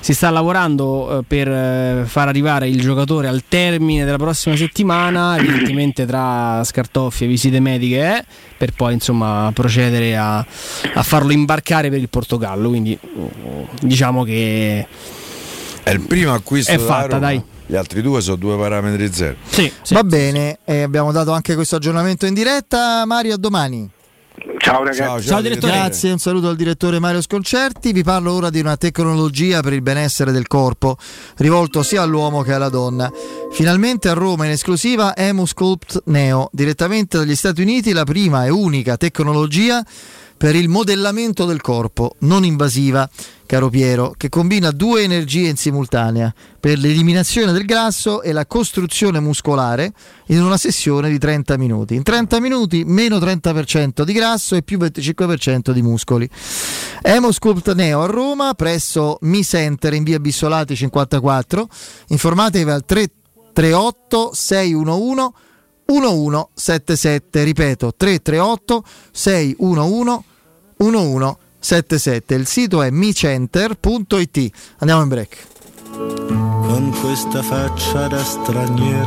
Si sta lavorando eh, per eh, far arrivare il giocatore al termine della prossima settimana, evidentemente tra scartoffie e visite mediche, eh, per poi insomma procedere a, a, farlo imbarcare per il Portogallo. Quindi diciamo che è il primo acquisto è fatta, dai. Gli altri due sono due parametri zero. Sì, sì, Va bene, sì, abbiamo dato anche questo aggiornamento in diretta. Mario, a domani. Ciao ragazzi. Ciao, ciao, ciao direttore. Grazie, un saluto al direttore Mario Sconcerti. Vi parlo ora di una tecnologia per il benessere del corpo, rivolto sia all'uomo che alla donna. Finalmente a Roma in esclusiva Emusculpt Neo, direttamente dagli Stati Uniti, la prima e unica tecnologia per il modellamento del corpo, non invasiva, caro Piero, che combina due energie in simultanea, per l'eliminazione del grasso e la costruzione muscolare in una sessione di 30 minuti. In 30 minuti meno 30% di grasso e più 25% di muscoli. Emosculpt Neo a Roma, presso Mi Center in via Bissolati 54. Informatevi al 338 611 1177, ripeto 338 611 1177. Il sito è micenter.it. Andiamo in break. Con questa faccia da straniero.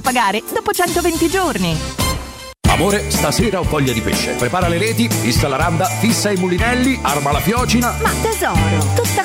a pagare dopo 120 giorni. Amore, stasera ho voglia di pesce. Prepara le reti, fissa la randa, fissa i mulinelli, arma la fiocina. Ma tesoro, tutta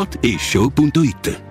whatishow.it.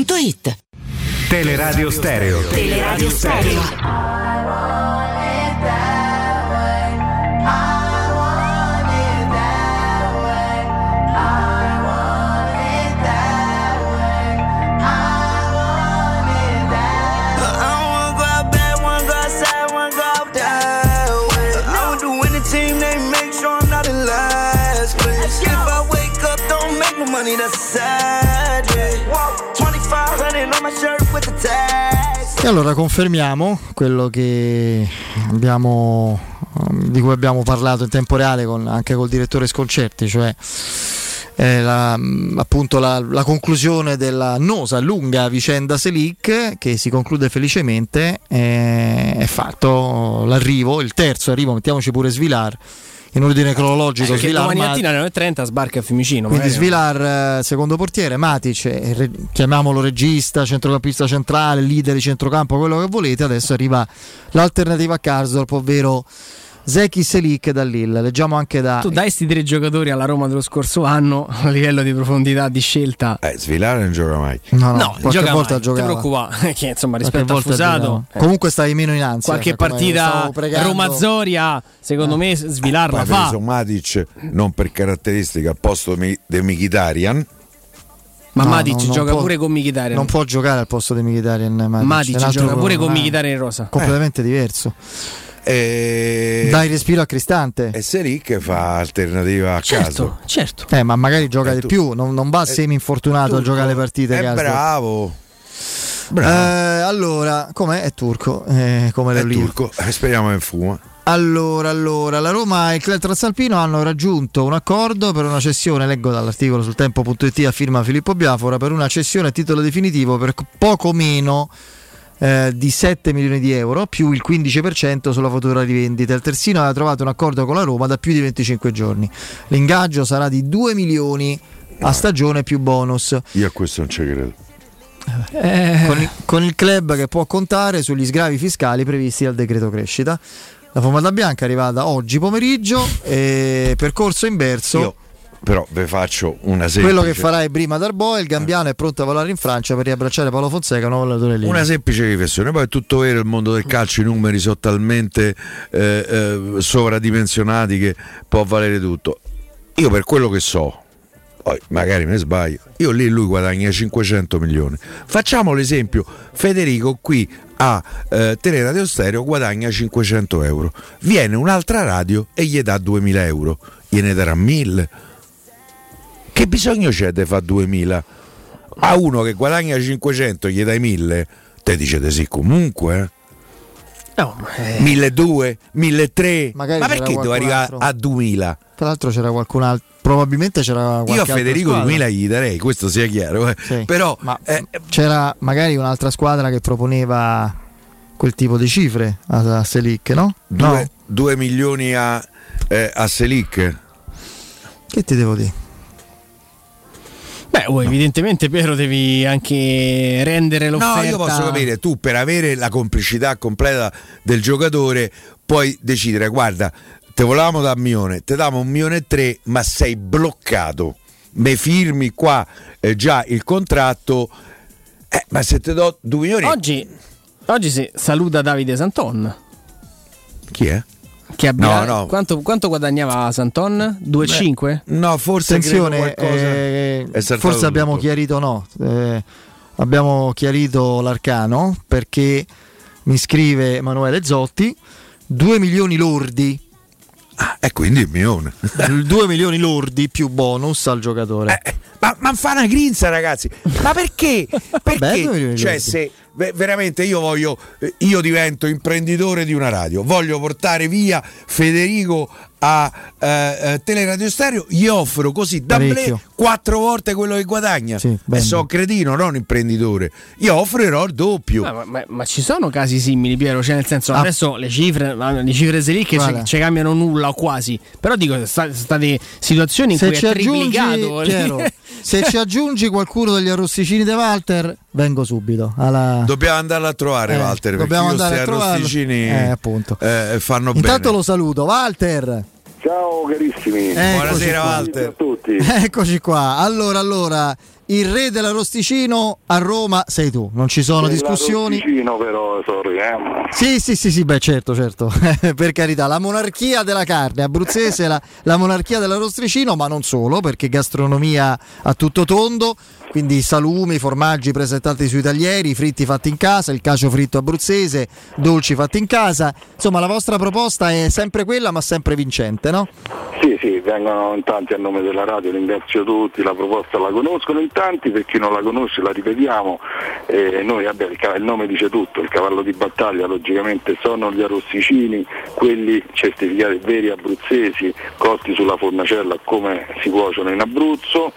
radiostereo.it Teleradio Stereo. Teleradio Stereo. money that's sad, E allora confermiamo quello abbiamo, di cui abbiamo parlato in tempo reale con, anche col direttore Sconcerti, cioè eh, la, appunto la, la, conclusione della nosa lunga vicenda Selic che si conclude felicemente eh, è fatto l'arrivo, il terzo arrivo, mettiamoci pure Svilar in ordine cronologico. Eh, Svilar, domani mattina alle 9.30 sbarca a Fiumicino. Quindi magari. Svilar, eh, secondo portiere, Matic, chiamiamolo regista, centrocampista centrale, leader di centrocampo, quello che volete. Adesso arriva l'alternativa a Karsdorp, ovvero Zeki Selic da Lille. Leggiamo anche da. Tu dai questi tre giocatori alla Roma dello scorso anno a livello di profondità di scelta. Eh, Svilare non gioca mai. No, no, no qualche volta mai. giocava. Non preoccupare, che insomma rispetto a Fusato. Eh. Comunque stai meno in ansia. Qualche cioè, partita Roma-Zoria, secondo eh. me Svilar la fa. Matic non per caratteristica al posto di Mkhitaryan. Ma no, Matic no, gioca può, pure con Mkhitaryan. Non può giocare al posto di Mkhitaryan. Matic, Matic gioca pure con Mkhitaryan in rosa. Completamente eh. diverso. E... Dai respiro a Cristante. E Selic fa alternativa a certo, caso. Certo. Eh, ma magari gioca eh, di più, non, non va eh, semi infortunato a giocare le partite. È bravo. bravo. Eh, allora, com'è? È turco. Eh, come è turco. Eh, speriamo che fuma. Allora, allora, la Roma e il Club Transalpino hanno raggiunto un accordo per una cessione, leggo dall'articolo sul tempo.it a firma Filippo Biafora, per una cessione a titolo definitivo per poco meno eh, di 7 milioni di euro più il 15% sulla futura rivendita. Il Tersino aveva trovato un accordo con la Roma da più di 25 giorni. L'ingaggio sarà di 2 milioni a stagione più bonus. Io a questo non ci credo. Eh, con, il, con, il, club che può contare sugli sgravi fiscali previsti dal decreto crescita. La pomata bianca è arrivata oggi pomeriggio e percorso inverso. Io però vi faccio una semplice quello che farai prima Darboe il Gambiano è pronto a volare in Francia per riabbracciare Paolo Fonseca nuovo allenatore lì. Una semplice riflessione poi è tutto vero il mondo del calcio i numeri sono talmente eh, eh, sovradimensionati che può valere tutto. Io per quello che so poi magari mi sbaglio io lì lui guadagna 500 milioni. Facciamo l'esempio Federico qui a eh, Teleradio Stereo guadagna 500 euro viene un'altra radio e gli dà 2000 euro gliene darà 1000 che bisogno c'è di fare 2000? A uno che guadagna 500 gli dai 1000, te dice di sì comunque. Eh? No, eh. 1200, 1300, ma perché devo arrivare a 2000? Tra l'altro c'era qualcun altro, probabilmente c'era qualcun Io a Federico 2000 gli darei, questo sia chiaro. Eh. Sì. Però eh, c'era magari un'altra squadra che proponeva quel tipo di cifre a, a Selic, no? 2 no. milioni a, eh, a Selic. Che ti devo dire? Beh, oh, evidentemente Piero devi anche rendere l'offerta. No, io posso capire, tu per avere la complicità completa del giocatore puoi decidere, guarda, te volevamo da un milione, te diamo un milione e tre, ma sei bloccato. Me firmi qua eh, già il contratto, eh, ma se ti do due milioni... Oggi, oggi si saluta Davide Santon. Chi è? Che abbia, no, no. Quanto, quanto, guadagnava Santon? 2,5? No, forse Attenzione, eh, forse abbiamo chiarito no. Eh, abbiamo chiarito l'arcano perché mi scrive Emanuele Zotti 2 milioni lordi Ah, e quindi il milione. 2 milioni lordi più bonus al giocatore. Eh, ma, ma fa una grinza, ragazzi. Ma perché? Perché? Cioè, se veramente io voglio, io divento imprenditore di una radio, voglio portare via Federico a eh, eh, Teleradio Stereo, gli offro così da me quattro volte quello che guadagna. Sì, e so cretino, non imprenditore. Io offrirò il doppio. Ma, ma, ma, ci sono casi simili, Piero? Cioè, nel senso, ah. adesso le cifre, le cifre che ci, ci, cambiano nulla o quasi. Però dico, sono state situazioni in se cui ci è aggiungi, triplicato. Chiaro, se ci aggiungi qualcuno degli arrosticini di Walter, vengo subito. Alla... Dobbiamo andarla a trovare, Eh, Walter. dobbiamo perché andare a trovarlo. arrosticini Eh, appunto. eh, fanno Intanto bene. lo saluto, Walter. Ciao carissimi. Eccoci Buonasera, qua. Walter. a tutti. Eccoci qua. Allora, allora, il re dell'arrosticino a Roma sei tu, non ci sono discussioni. Vicino però, sorry, eh. Sì, sì, sì, sì, beh, certo, certo, per carità, la monarchia della carne abruzzese, la, la monarchia dell'arrosticino, ma non solo, perché gastronomia a tutto tondo, quindi salumi, formaggi presentati sui taglieri, fritti fatti in casa, il cacio fritto abruzzese, dolci fatti in casa. Insomma, la vostra proposta è sempre quella, ma sempre vincente, no? Sì, sì, vengono in tanti a nome della radio, ringrazio tutti, la proposta la conoscono in tanti, per chi non la conosce la ripetiamo, eh, noi vabbè, il, nome dice tutto, il cavallo di battaglia logicamente sono gli arrosticini, quelli certificati veri abruzzesi, cotti sulla fornacella come si cuociono in Abruzzo,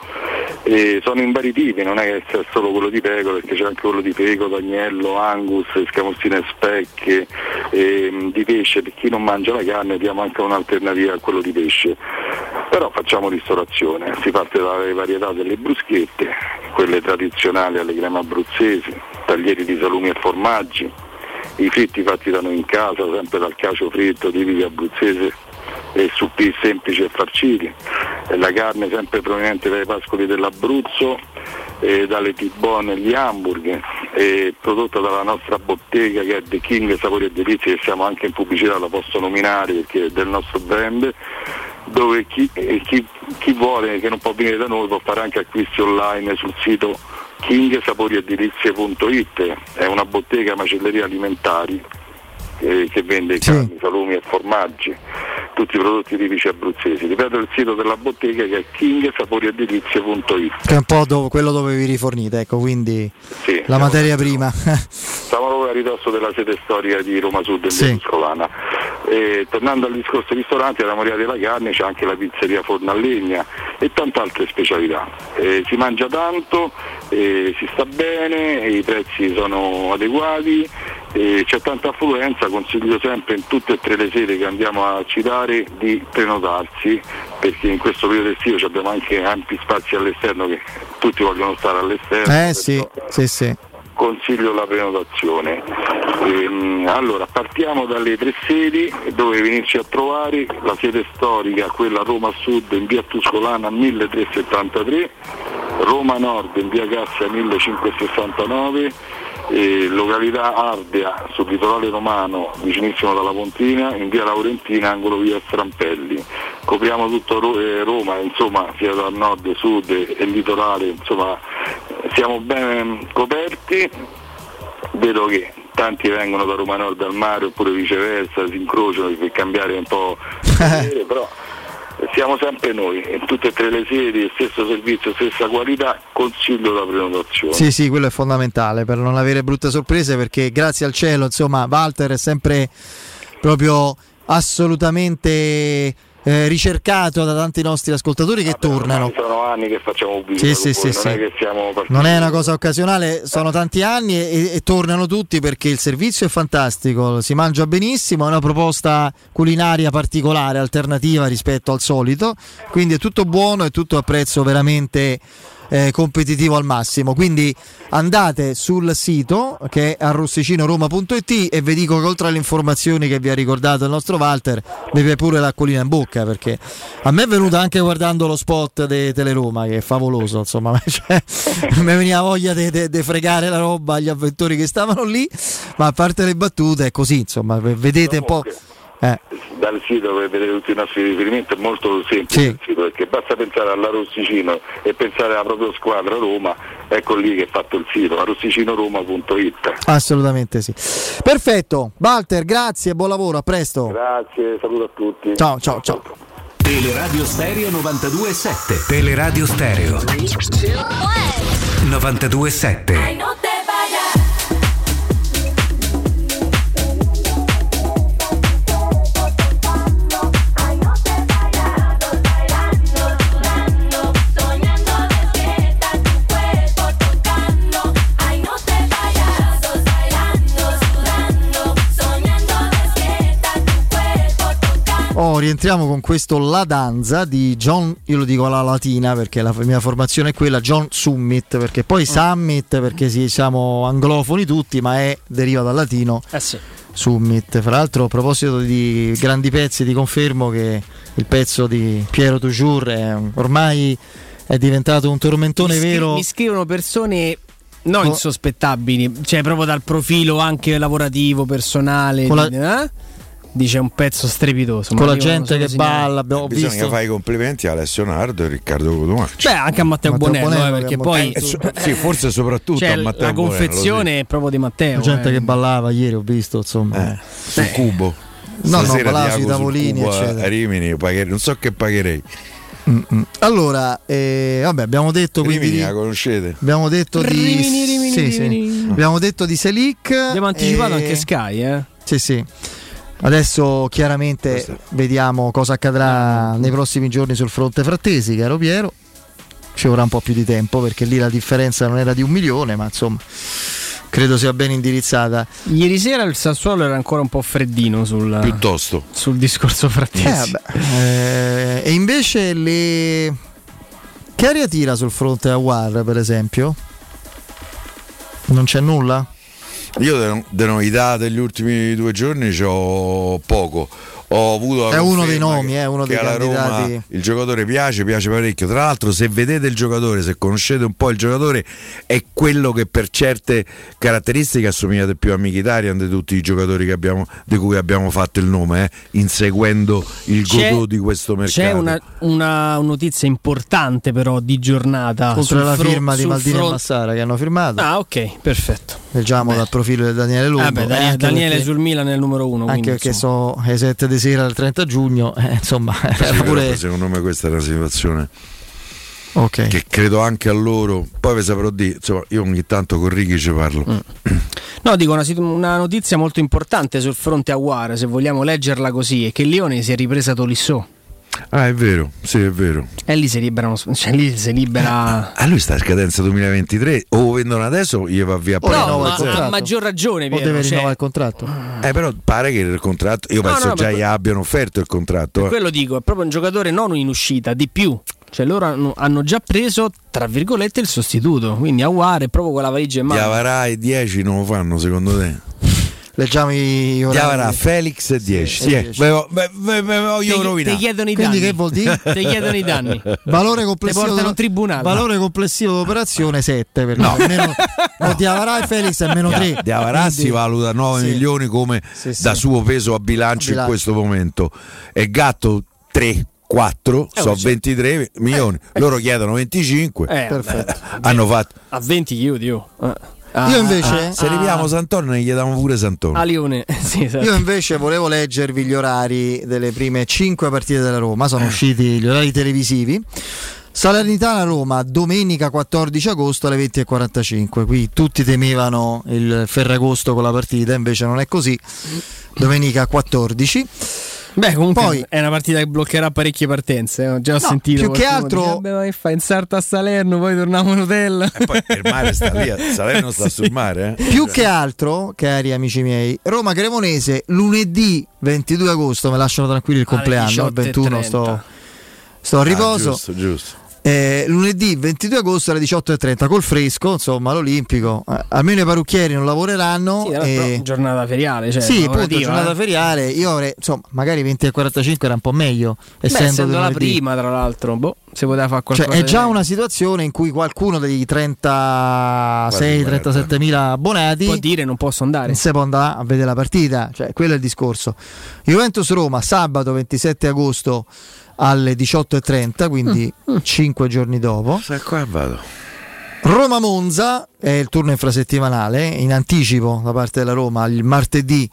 e sono in vari tipi, non è che c'è solo quello di pecora, perché c'è anche quello di peco, agnello, angus, scamozzine specche, ehm, di pesce, per chi non mangia la carne diamo anche un'alternativa a quello di pesce. Però facciamo ristorazione, si parte dalle varietà delle bruschette, quelle tradizionali alle creme abruzzesi, taglieri di salumi e formaggi, i fritti fatti da noi in casa, sempre dal cacio fritto tipico abruzzese e suppì semplici e farciti, la carne sempre proveniente dai pascoli dell'Abruzzo, e dalle T-Bone e gli hamburger, e prodotta dalla nostra bottega che è The King Sapori e Delizie, che siamo anche in pubblicità, la posso nominare perché è del nostro brand, dove chi, eh, chi- chi vuole che non può venire da noi può fare anche acquisti online sul sito kingsaporiedelizie.it, è una bottega macelleria alimentari eh, che vende carni, salumi e formaggi, tutti i prodotti tipici abruzzesi. Ripeto il sito della bottega che è kingsaporiedelizie.it. Che è un po' dove- quello dove vi rifornite, ecco, quindi Sì, la materia prima. A ridosso della sede storica di Roma Sud in Sì. Tuscolana. E, tornando al discorso ristoranti, alla Moria della Carne c'è anche la pizzeria Forno a Legna e tante altre specialità. Eh, si mangia tanto, eh, si sta bene, i prezzi sono adeguati, c'è tanta affluenza, consiglio sempre in tutte e tre le sedi che andiamo a citare di prenotarsi perché in questo periodo estivo abbiamo anche ampi spazi all'esterno che tutti vogliono stare all'esterno. Eh sì, sì, sì. Consiglio la prenotazione. Ehm, allora, partiamo dalle tre sedi dove venirci a trovare la sede storica, quella Roma Sud in via Tuscolana 1373, Roma Nord in via Cassia 1569, eh, località Ardea sul litorale romano vicinissimo dalla Pontina, in via Laurentina angolo via Strampelli. Copriamo tutto Ro- eh, Roma, insomma, sia dal nord, sud e il litorale, insomma, siamo ben coperti. Vedo che tanti vengono da Roma Nord al mare oppure viceversa, si incrociano per cambiare un po', però siamo sempre noi, in tutte e tre le sedi, stesso servizio, stessa qualità, consiglio la prenotazione. Sì, sì, quello è fondamentale per non avere brutte sorprese perché grazie al cielo, insomma, Walter è sempre proprio assolutamente eh, ricercato da tanti nostri ascoltatori che tornano. Sono anni che facciamo pubblicità Sì, sì, sì, non è. Non è una cosa occasionale, sono tanti anni e, e tornano tutti perché il servizio è fantastico, si mangia benissimo, è una proposta culinaria particolare, alternativa rispetto al solito, quindi è tutto buono e tutto a prezzo veramente eh, competitivo al massimo. Quindi andate sul sito che è arrossicinoroma.it e vi dico che oltre alle informazioni che vi ha ricordato il nostro Walter, viene pure l'acquolina in bocca perché a me è venuta anche guardando lo spot di Teleroma che è favoloso, insomma, cioè, mi veniva voglia di fregare la roba agli avventori che stavano lì, ma a parte le battute è così, insomma, vedete un po' eh. dal sito per vedere tutti i nostri riferimenti è molto semplice Sì. il sito, perché basta pensare alla Rossicino e pensare alla propria squadra Roma, ecco lì che è fatto il sito, rossicinoroma.it. Assolutamente sì. Perfetto, Walter, grazie, buon lavoro, a presto. Grazie, saluto a tutti. Ciao, ciao, ciao. Teleradio Stereo 92.7 Teleradio Stereo 92.7 Oh, rientriamo con questo La Danza di John, io lo dico alla latina perché la mia formazione è quella, John Summit, perché poi Summit perché sì, siamo anglofoni tutti, ma è, deriva dal latino Eh sì. Summit. Fra l'altro a proposito di grandi pezzi ti confermo che il pezzo di Piero Toujours è ormai è diventato un tormentone mi, scri- vero. mi scrivono persone non insospettabili, cioè proprio dal profilo anche lavorativo, personale. Con la- eh? Dice un pezzo strepitoso. Con la gente che segnali. balla, abbiamo Bisogna visto. fare i complimenti a Alessio Nardo e Riccardo Cotumaccio. Beh, anche a Matteo, Matteo Bonello, eh, Bonello, perché che poi Eh, so- sì, forse soprattutto cioè, a Matteo la Bonello, confezione è proprio di Matteo. La gente eh. che ballava ieri, ho visto, insomma. Eh, sul cubo. No, no, Stasera ballava ti sui tavolini, cubo a- eccetera. a Rimini, pagherei- non so che pagherei. Mm-mm. Allora, eh, vabbè, abbiamo detto quindi Rimini la conoscete? abbiamo detto di Rimini, Rimini, sì, sì. Rimini. abbiamo detto di Selic. Abbiamo anticipato e- anche Sky, eh. Sì, sì. Adesso chiaramente vediamo cosa accadrà nei prossimi giorni sul fronte frattesi, caro Piero. Ci vorrà un po' più di tempo perché lì la differenza non era di un milione, ma insomma credo sia ben indirizzata. Ieri sera il Sassuolo era ancora un po' freddino sul, Piuttosto. sul discorso Eh, frattesi. vabbè. Eh, e invece le... Che aria tira sul fronte a War, per esempio? Non c'è nulla? Io de- de novità degli ultimi due giorni c'ho poco. Ho avuto la È uno dei nomi, che- eh, uno dei alla Roma candidati. il giocatore piace, piace parecchio. Tra l'altro, se vedete il giocatore, se conoscete un po' il giocatore, è quello che per certe caratteristiche assomigliate più a Mkhitaryan di tutti i giocatori che abbiamo, di cui abbiamo fatto il nome, eh, inseguendo il godot di questo mercato. C'è una, una notizia importante però di giornata. Sul alla fro- firma di Maldini e front- Massara che hanno firmato. Ah, ok, perfetto. Leggiamo dal profilo di Daniele Lumbo. Vabbè, eh, Daniele, perché- sul Milan è il numero uno. Anche quindi, perché insomma. sono le 7 di sera del 30 giugno, eh, insomma, Sì, era pure secondo me questa è una situazione ok. che credo anche a loro. Poi vi saprò dire, insomma, io ogni tanto con Righi ci parlo. Mm. No, dico una, una notizia molto importante sul fronte a War, se vogliamo leggerla così, è che Lione si è ripresa Tolisso. Ah, è vero, sì, è vero. E lì si liberano, cioè lì si libera. A lui sta a scadenza 2023 o lo vendono adesso gli va via O poi. No, ma a maggior ragione, O Piero, deve cioè, rinnovare il contratto. Eh, però pare che il contratto, io No, penso no, già per- gli abbiano offerto il contratto. eh. quello dico, è proprio un giocatore non in uscita, di più. Cioè loro hanno, hanno già preso, tra virgolette, il sostituto. Quindi a War è proprio quella valigia in Gli mano. Avarà e 10 non lo fanno secondo te? Leggiamo i orari. Avarà, Felix e 10. Sì, Sì, ve- ve- ve- voglio Ti- rovinare. ti chiedono i Quindi danni. che vuol dire? Ti chiedono i danni. Valore complessivo, in tribunale. valore complessivo dell'operazione 7 perché almeno no, di Avarà e Felix è meno 3 Di Avarà si valuta 9 Sì. milioni come Sì, sì. da suo peso a bilancio, A bilancio. in questo momento. E Gatto 3, 4, Eh, so sì. 23 milioni. Loro chiedono 25. Eh, Perfetto. Hanno fatto. A 20 chiudi io. Eh. Ah, Io invece- Se arriviamo a Sant'Antonio ne chiediamo pure Sant'Antonio. A Lione. Sì, esatto. Io invece volevo leggervi gli orari delle prime 5 partite della Roma, Eh. sono usciti gli orari televisivi. Salernitana Roma domenica 14 agosto alle 20.45. Qui tutti temevano il Ferragosto con la partita, invece non è così. Domenica 14. Beh, comunque Poi- è una partita che bloccherà parecchie partenze. eh. Già ho No, sentito. più che altro- dice, "Vabbè, ma che fai in Sarta a Salerno, poi torniamo in hotel. E poi il mare sta lì, Salerno sta sul mare. Eh? Più che altro, cari amici miei, Roma Cremonese lunedì 22 agosto, mi lasciano tranquillo il compleanno, il 21 sto, sto a Ah, riposo. giusto, giusto. Eh, lunedì 22 agosto alle 18.30 col fresco, insomma, l'Olimpico. Eh, almeno i parrucchieri non lavoreranno. Sì, e... giornata feriale. Cioè, sì, appunto, giornata eh. feriale. Io avrei, insomma, magari 20 e 45 era un po' meglio. Essendo, Beh, essendo la prima, tra l'altro, boh, se poteva fare qualcosa. Cioè, è già una situazione in cui qualcuno dei 36-37 mila abbonati può dire non posso andare. Non si può andare a vedere la partita. Cioè, quello è il discorso. Juventus Roma, sabato 27 agosto alle 18.30, quindi mm. 5 mm. giorni dopo. Se qua vado. Roma Monza è il turno infrasettimanale in anticipo da parte della Roma il martedì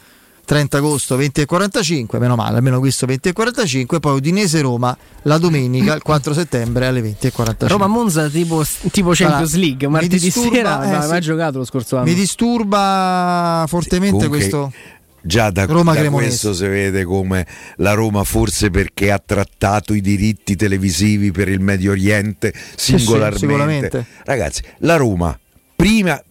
30 agosto 20.45, meno male, almeno questo 20.45, poi Udinese Roma la domenica il 4 settembre alle 20.45. Roma Monza tipo, tipo Champions allora, League, martedì disturba, sera, eh, ma sì. mai giocato lo scorso anno. Mi disturba fortemente Comunque, questo Già da, Roma da questo si vede come la Roma forse perché ha trattato i diritti televisivi per il Medio Oriente singolarmente. Sì, Ragazzi, la Roma prima,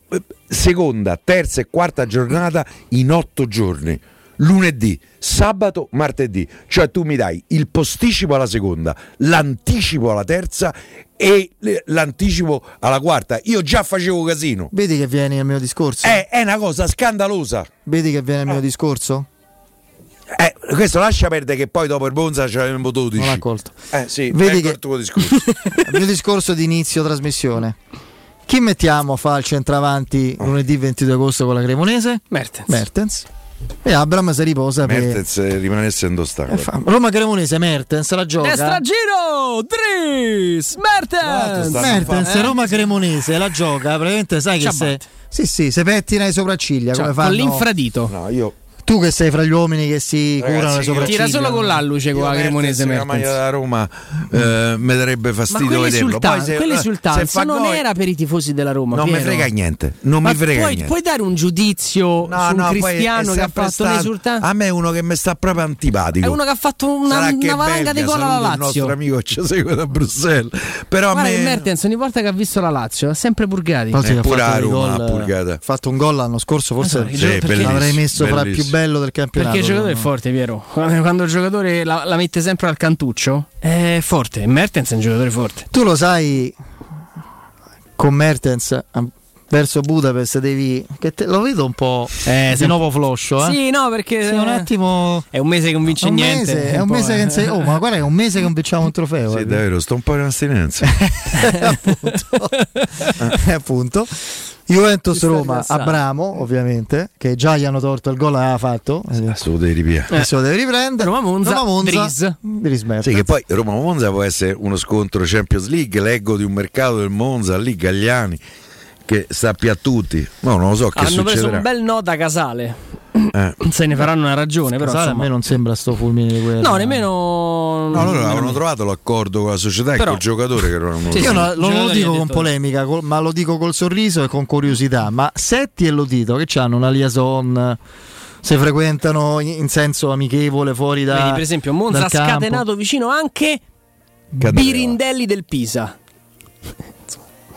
seconda, terza e quarta giornata in otto giorni lunedì, sabato, martedì. Cioè tu mi dai il posticipo alla seconda, l'anticipo alla terza e l'anticipo alla quarta. Io già facevo casino. Vedi che viene al mio discorso? È, è una cosa scandalosa. Vedi che viene al mio discorso? Eh, questo lascia perdere che poi dopo il Bonza ce l'avevamo 12. Non l'ha colto. Eh sì, Vedi che il tuo discorso. il mio discorso di inizio trasmissione. Chi mettiamo a fare il centravanti lunedì 22 agosto con la Cremonese? Mertens. Mertens. E Abram si riposa Mertens per... rimanesse indostato. Fa... Roma Cremonese Mertens la gioca. Destra giro! Dris! Mertens! Mertens, eh? Roma Cremonese la gioca. Praticamente sai che se. Sì, sì, se pettina i sopracciglia cioè, come fanno. Con l'infradito. No, io tu che sei fra gli uomini che si Ragazzi, curano le sopracciglia. Tira solo con l'alluce con la Cremonese La maglia da Roma eh, mi darebbe fastidio vederlo. Poi se, quell'esultanza non gol... era per i tifosi della Roma. Non mi frega niente. Non Ma mi frega puoi, niente. puoi dare un giudizio no, su un no, cristiano che ha fatto stato, un'esultanza? A me è uno che mi sta proprio antipatico. È uno che ha fatto una, una valanga di gol alla Lazio. Il nostro amico ci segue da Bruxelles. Però Guarda a me... Mertens ogni volta che ha visto la Lazio ha sempre purgati. Eh, pure a Roma ha fatto un gol l'anno scorso, forse l'avrei messo fra il più bello del campionato perché il giocatore è forte, Piero. Quando il giocatore la, la, mette sempre al cantuccio, è forte. Mertens è un giocatore forte. Tu lo sai, con Mertens verso Budapest devi che te, lo vedo un po' eh, di nuovo floscio eh? sì no perché sì, un attimo è un mese che non vince un niente mese, è un, mese che non sei... oh ma guarda è un mese che non vinciamo un trofeo sì davvero sto un po' in astinenza appunto appunto Juventus Roma Abramo ovviamente che già gli hanno torto il gol aveva fatto. Adesso lo devi ripiare adesso lo devi riprendere. Roma Monza, Roma Monza sì che poi Roma Monza può essere uno scontro Champions League leggo di un mercato del Monza lì Gagliani che sappia a tutti. No non lo so che hanno succederà. preso un bel no da Casale. Eh. se ne faranno una ragione però Casale, insomma... a me non sembra sto fulmine di guerra. No nemmeno no loro avevano trovato l'accordo con la società però... e col giocatore che non sì, io no, non lo dico con polemica col, ma lo dico col sorriso e con curiosità ma Setti e Lodito che hanno una liaison se frequentano in senso amichevole fuori da Vedi, per esempio Monza ha scatenato vicino anche Cadeva. Birindelli del Pisa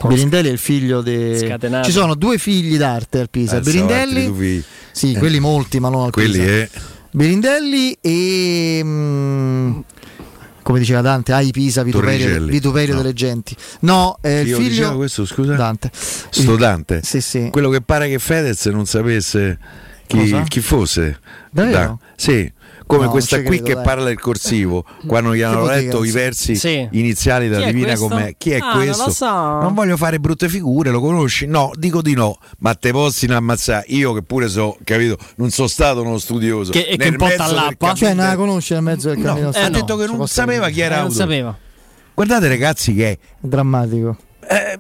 Birindelli è il figlio di. Scatenato. Ci sono due figli d'arte al Pisa. Eh, Birindelli. Sì, eh. quelli molti, ma non al quelli Pisa. È... Birindelli e. Mh, mm, come diceva Dante, hai Pisa, vituperio, vituperio no. delle genti. No, è il figlio. questo, scusa? Dante. Sto Dante. Sì, sì. Quello che pare che Fedez non sapesse chi, chi fosse. Davvero? Da. Sì come no, questa qui credo, che dai. parla il corsivo quando gli hanno letto i versi sì. iniziali della Divina come chi è ah, questo? Non, so. non, voglio fare brutte figure, lo conosci? No, dico di no, ma te posso ammazzare. Io che pure so, capito, non sono stato uno studioso. Che, e che un po' all'appa? Cioè, non la conosce nel mezzo del cammino. No, eh, ha detto che non sapeva chi era. Eh, non sapeva. Guardate ragazzi che è drammatico. Eh,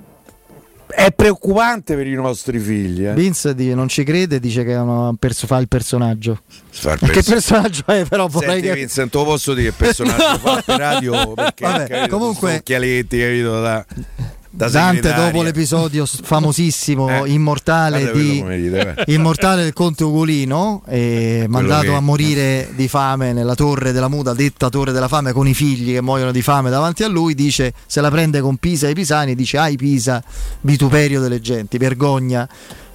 è preoccupante per i nostri figli. Eh. Vince non ci crede, dice che perso- fa il personaggio. Fa il perso- che personaggio è, però? Senti, che... Vincent, lo posso dire il personaggio fa per radio perché Vabbè, capito, comunque occhialetti, capito? Da, da Dante dopo l'episodio famosissimo eh, immortale, di, immortale del conte Ugolino eh, mandato che... a morire di fame nella torre della muta detta torre della fame con i figli che muoiono di fame davanti a lui dice se la prende con Pisa e i pisani dice ai Pisa vituperio delle genti vergogna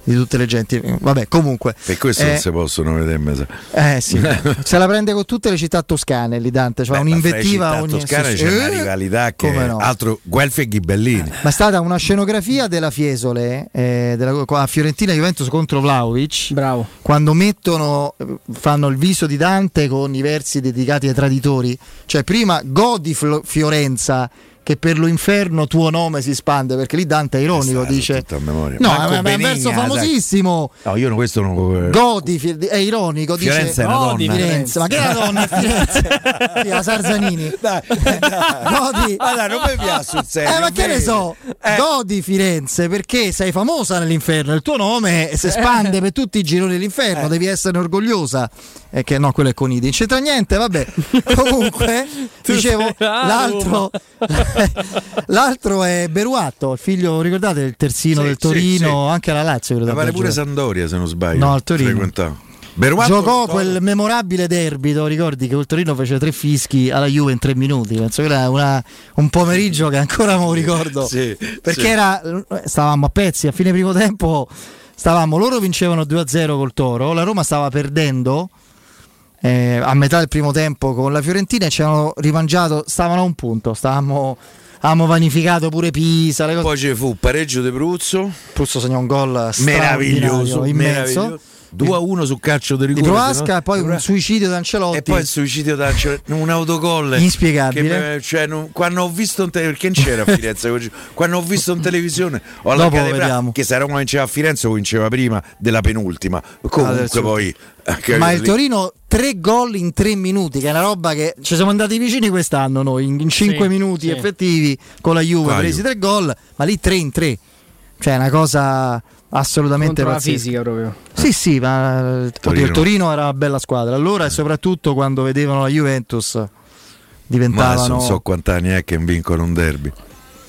di tutte le genti. Vabbè, comunque. E questo eh, non si possono vedere. Mesa. Eh sì, se la prende con tutte le città toscane lì Dante, cioè Beh, un'invettiva ogni toscane c'è una rivalità che no. altro Guelfi e Ghibellini. Ma è stata una scenografia della Fiesole eh, della, a Fiorentina Juventus contro Vlaovic. Bravo. Quando mettono fanno il viso di Dante con i versi dedicati ai traditori, cioè prima godi Fiorenza che per lo inferno tuo nome si spande, perché lì Dante è ironico, dice... No, è un verso famosissimo. No, io questo non... Godi è ironico, dice... Firenze è una Godi donna. Firenze, ma che è la donna è Firenze? sì, la Sarzanini. Dai, dai. Godi... Allora, non mi piace sul serio. Eh, ma che ne so, eh. godi Firenze perché sei famosa nell'inferno, il tuo nome si espande per tutti i gironi dell'inferno, eh. devi essere orgogliosa. E che no, quello è Conidi. Non c'entra niente, vabbè. Comunque, dicevo, l'altro... L'altro è Beruatto, il figlio, ricordate, il terzino Sì, del sì, Torino, sì. anche alla Lazio. credo Ma pare pure. Sandoria se non sbaglio. No, al Torino. Frequentava. Beruatto- Giocò quel memorabile derby, te lo ricordi che il Torino fece tre fischi alla Juve in tre minuti. Penso che era una- un pomeriggio che ancora me lo ricordo. Sì, perché sì. era, stavamo a pezzi, a fine primo tempo stavamo, loro vincevano 2-0 col Toro, la Roma stava perdendo eh, a metà del primo tempo con la Fiorentina e ci avevano rimangiato, stavano a un punto, stavamo, avevamo vanificato pure Pisa, le cose. Poi ci fu pareggio di Pruzzo. Pruzzo segnò un gol Meraviglioso, immenso. meraviglioso. 2 a 1 su calcio di Di rigore. Proasca, no? poi un suicidio di Ancelotti. E poi il suicidio da un autogol Inspiegabile. che cioè, non- quando ho visto in te- perché non c'era a Firenze quando ho visto in televisione ho Dopo vediamo. che se Roma vinceva a Firenze o vinceva prima della penultima comunque Adesso- poi Ma il Torino tre gol in tre minuti, che è una roba che ci siamo andati vicini quest'anno noi, in, in cinque Sì, minuti sì. effettivi con la Juve, la presi tre gol, ma lì tre in tre. Cioè è una cosa assolutamente Contro la pazzesca. fisica proprio. Sì, sì, ma oddio, Torino. il Torino era una bella squadra. Allora e soprattutto quando vedevano la Juventus ma adesso diventavano non so quanti anni è che vincono un derby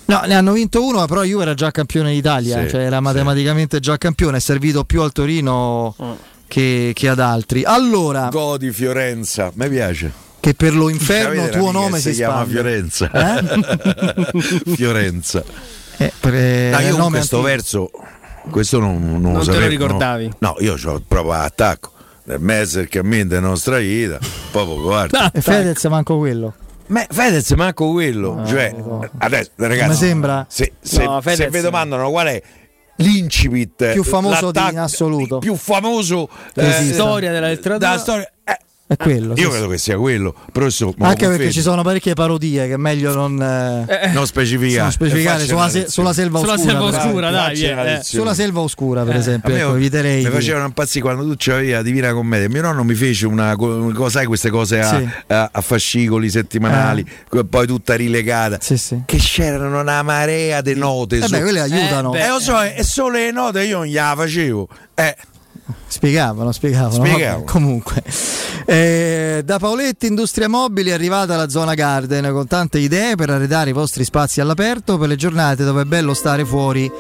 No, ne hanno vinto uno, però Juve era già campione d'Italia, Sì, cioè era sì. matematicamente già campione, è servito più al Torino che, che ad altri. Allora, Godi Fiorenza mi piace che per lo inferno Avete tuo nome si, si chiama. Fiorenza Eh? Fiorenza Eh, per- no, è io nome questo antico. verso questo non, non, Non lo te lo sapevo, ricordavi? no, no io ho proprio attacco nel mezzo del cammino della nostra vita proprio guarda E Fedez manco quello. Ma Fedez manco quello, Ah, cioè no. adesso ragazzi, Mi sembra- se, se, No, Fedez- se vi domandano qual è l'incipit Più famoso di- in assoluto. più famoso Che esiste. Storia della letteratura. della storia eh, È quello. sì, io sì. credo che sia quello però lo Anche perché confermi. ci sono parecchie parodie che è meglio non, eh, non specificare non specificare E sulla, se- sulla selva Sulla oscura. selva oscura, dai, eh. Sulla selva oscura, per A esempio, me ecco, eviterei. mi di- facevano impazzire quando tu c'avevi la Divina Commedia. Mio nonno mi fece una sai queste cose a, Sì. a- a fascicoli settimanali, poi tutta rilegata. Sì, sì. Che c'erano una marea di note. Eh su- beh, quelle aiutano. Eh, Eh, lo so, e solo le note io non gliela facevo. Eh, Spiegavano, spiegavano. Spiegavano. comunque, Eh, da Paoletti Industria Mobili è arrivata la zona Garden con tante idee per arredare i vostri spazi all'aperto per le giornate dove è bello stare fuori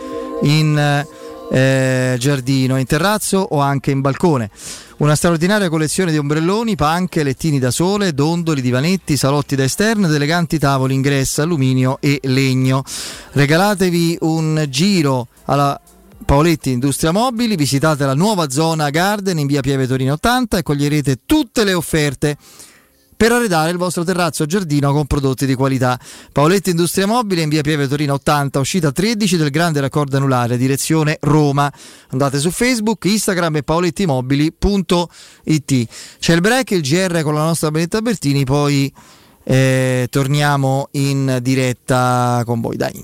in eh, giardino, in terrazzo o anche in balcone. Una straordinaria collezione di ombrelloni, panche, lettini da sole, dondoli, divanetti, salotti da esterno ed eleganti tavoli in gressa, alluminio e legno. Regalatevi un giro alla Paoletti Industria Mobili, visitate la nuova zona Garden in via Pieve Torino 80 e coglierete tutte le offerte per arredare il vostro terrazzo o giardino con prodotti di qualità. Paoletti Industria Mobile in via Pieve Torino 80, uscita 13 del grande raccordo anulare, direzione Roma. Andate su Facebook, Instagram e paolettimobili.it. C'è il break, il GR con la nostra Benetta Bertini, poi eh, torniamo in diretta con voi. Dai.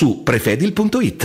su prefedil.it.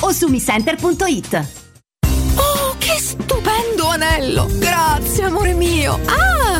o su miscenter.it. Oh, che stupendo anello! Grazie, amore mio! Ah,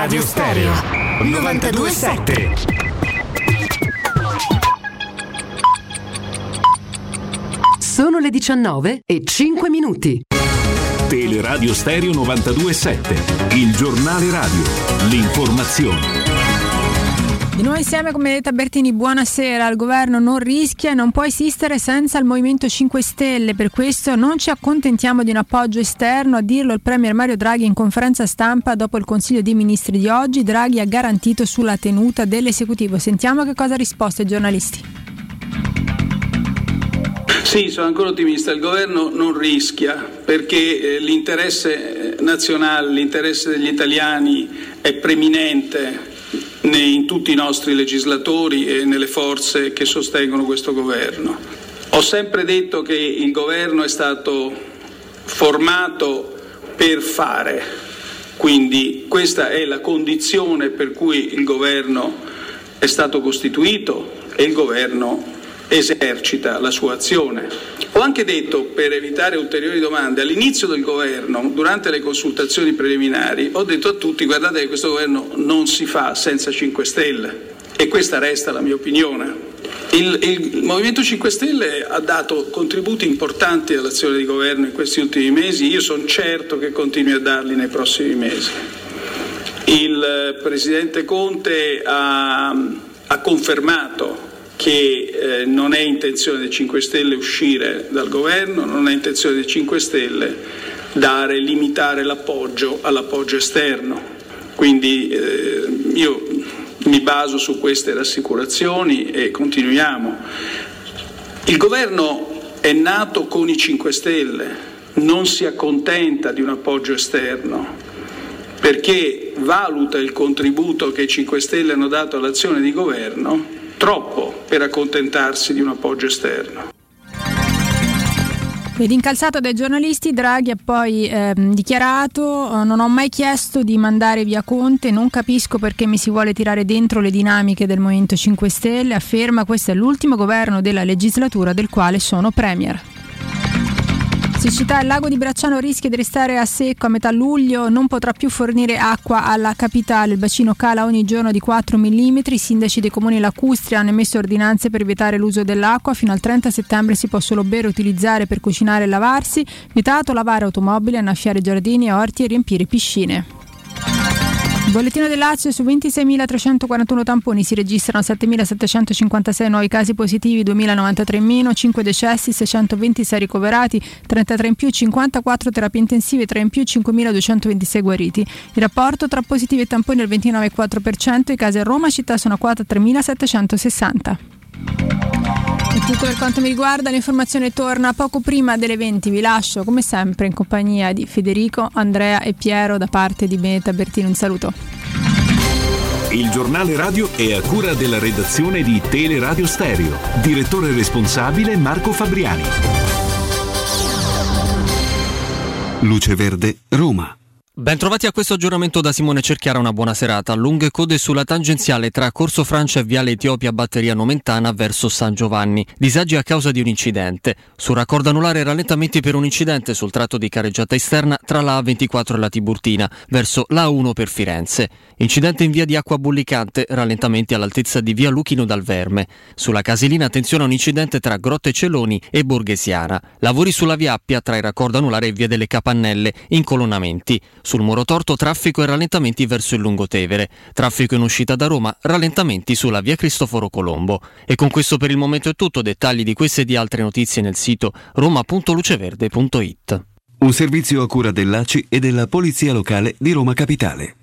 Teleradio Stereo 927. Sono le 19 e 5 minuti. Teleradio Stereo 927, il giornale radio, l'informazione. Di nuovo insieme con Benedetta Bertini, buonasera. Il governo non rischia e non può esistere senza il Movimento 5 Stelle. Per questo non ci accontentiamo di un appoggio esterno. A dirlo il Premier Mario Draghi in conferenza stampa dopo il Consiglio dei Ministri di oggi. Draghi ha garantito sulla tenuta dell'esecutivo. Sentiamo che cosa ha risposto ai giornalisti. Sì, sono ancora ottimista. Il governo non rischia perché eh, l'interesse nazionale, l'interesse degli italiani è preminente in tutti i nostri legislatori e nelle forze che sostengono questo governo. Ho sempre detto che il governo è stato formato per fare, quindi questa è la condizione per cui il governo è stato costituito e il governo esercita la sua azione. Ho anche detto, per evitare ulteriori domande, all'inizio del governo, durante le consultazioni preliminari, ho detto a tutti guardate che questo governo non si fa senza 5 Stelle e questa resta la mia opinione. Il, il, Movimento 5 Stelle ha dato contributi importanti all'azione di governo in questi ultimi mesi, io sono certo che continui a darli nei prossimi mesi. Il Presidente Conte ha, ha confermato che eh, non è intenzione dei 5 Stelle uscire dal governo, non è intenzione dei 5 Stelle dare, limitare l'appoggio all'appoggio esterno. Quindi eh, io mi baso su queste rassicurazioni e continuiamo. Il governo è nato con i 5 Stelle, non si accontenta di un appoggio esterno perché valuta il contributo che i 5 Stelle hanno dato all'azione di governo troppo per accontentarsi di un appoggio esterno. Ed incalzato dai giornalisti, Draghi ha poi ehm, dichiarato: Non ho mai chiesto di mandare via Conte, non capisco perché mi si vuole tirare dentro le dinamiche del Movimento 5 Stelle. Afferma: Questo è l'ultimo governo della legislatura del quale sono Premier. Siccità, il lago di Bracciano rischia di restare a secco a metà luglio, non potrà più fornire acqua alla capitale. Il bacino cala ogni giorno di 4 mm. I sindaci dei comuni lacustri hanno emesso ordinanze per vietare l'uso dell'acqua. Fino al 30 settembre si può solo bere, utilizzare per cucinare e lavarsi. Vietato lavare automobili, annaffiare giardini e orti e riempire piscine. Bollettino del Lazio su 26.341 tamponi si registrano 7.756 nuovi casi positivi, 2.093 in meno, 5 decessi, 626 ricoverati, 33 in più, 54 terapie intensive, 3 in più, 5.226 guariti. Il rapporto tra positivi e tamponi è il 29,4%, i casi a Roma città sono a quota 3.760. Tutto per quanto mi riguarda, l'informazione torna poco prima delle 20. Vi lascio come sempre in compagnia di Federico, Andrea e Piero da parte di Benetta Bertino. Un saluto. Il giornale radio è a cura della redazione di Teleradio Stereo. Direttore responsabile Marco Fabriani. Luce Verde, Roma. Bentrovati a questo aggiornamento da Simone Cerchiara, una buona serata. Lunghe code sulla tangenziale tra Corso Francia e Viale Etiopia Batteria Nomentana verso San Giovanni. Disagi a causa di un incidente. Sul raccordo anulare rallentamenti per un incidente sul tratto di careggiata esterna tra la A24 e la Tiburtina verso la A1 per Firenze. Incidente in via di Acqua Bullicante, rallentamenti all'altezza di via Luchino dal Verme. Sulla Casilina attenzione a un incidente tra Grotte Celoni e Borghesiana. Lavori sulla via Appia tra il raccordo anulare e via delle Capannelle, incolonnamenti. Sul muro torto traffico e rallentamenti verso il Lungotevere. Traffico in uscita da Roma, rallentamenti sulla via Cristoforo Colombo. E con questo per il momento è tutto. Dettagli di queste e di altre notizie nel sito roma.luceverde.it. Un servizio a cura dell'ACI e della Polizia Locale di Roma Capitale.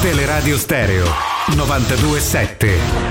Teleradio Stereo 927.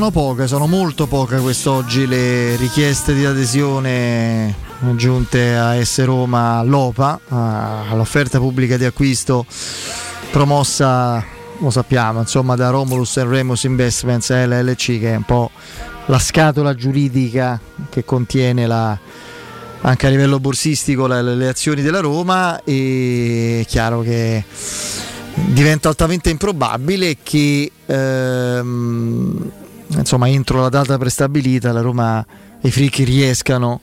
Sono poche, sono molto poche quest'oggi le richieste di adesione giunte a S Roma all'OPA, a- all'offerta pubblica di acquisto promossa, lo sappiamo, insomma da Romulus e Remus Investments LLC che è un po' la scatola giuridica che contiene la, anche a livello borsistico la- le azioni della Roma e è chiaro che diventa altamente improbabile che ehm, insomma entro la data prestabilita la Roma e i Fricchi riescano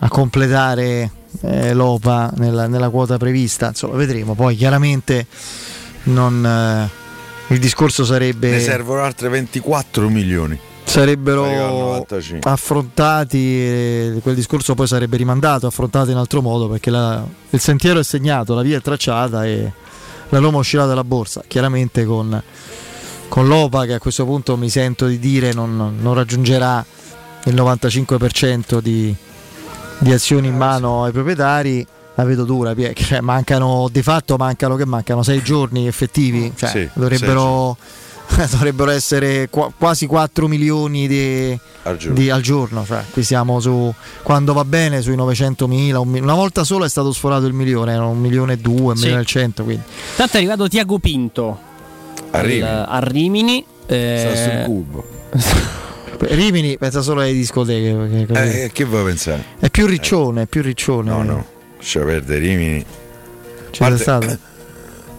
a completare eh, l'OPA nella, nella quota prevista insomma vedremo poi chiaramente non, eh, il discorso sarebbe Ne servono altre 24 milioni. Sarebbero 95. affrontati e quel discorso poi sarebbe rimandato affrontato in altro modo perché la- il sentiero è segnato la via è tracciata e la Roma uscirà dalla borsa chiaramente con, con l'OPA che a questo punto mi sento di dire non, non raggiungerà il 95% di, di azioni in mano ai proprietari la vedo dura cioè, mancano di fatto mancano che mancano sei giorni effettivi cioè, Sì, dovrebbero dovrebbero essere qua- quasi 4 milioni di, Al giorno. di- al giorno. Cioè, qui siamo su quando va bene sui 900.000. un mi- una volta sola è stato sforato il milione, erano un milione e due, un Sì. milione e cento. Quindi. Tanto è arrivato Tiago Pinto A Rimini. a Rimini. eh, Sta sul cubo. Rimini pensa solo alle discoteche. perché Eh, che vuoi pensare? È più riccione, è più riccione. No, no, lascia perdere Rimini. Sei Parte- stato?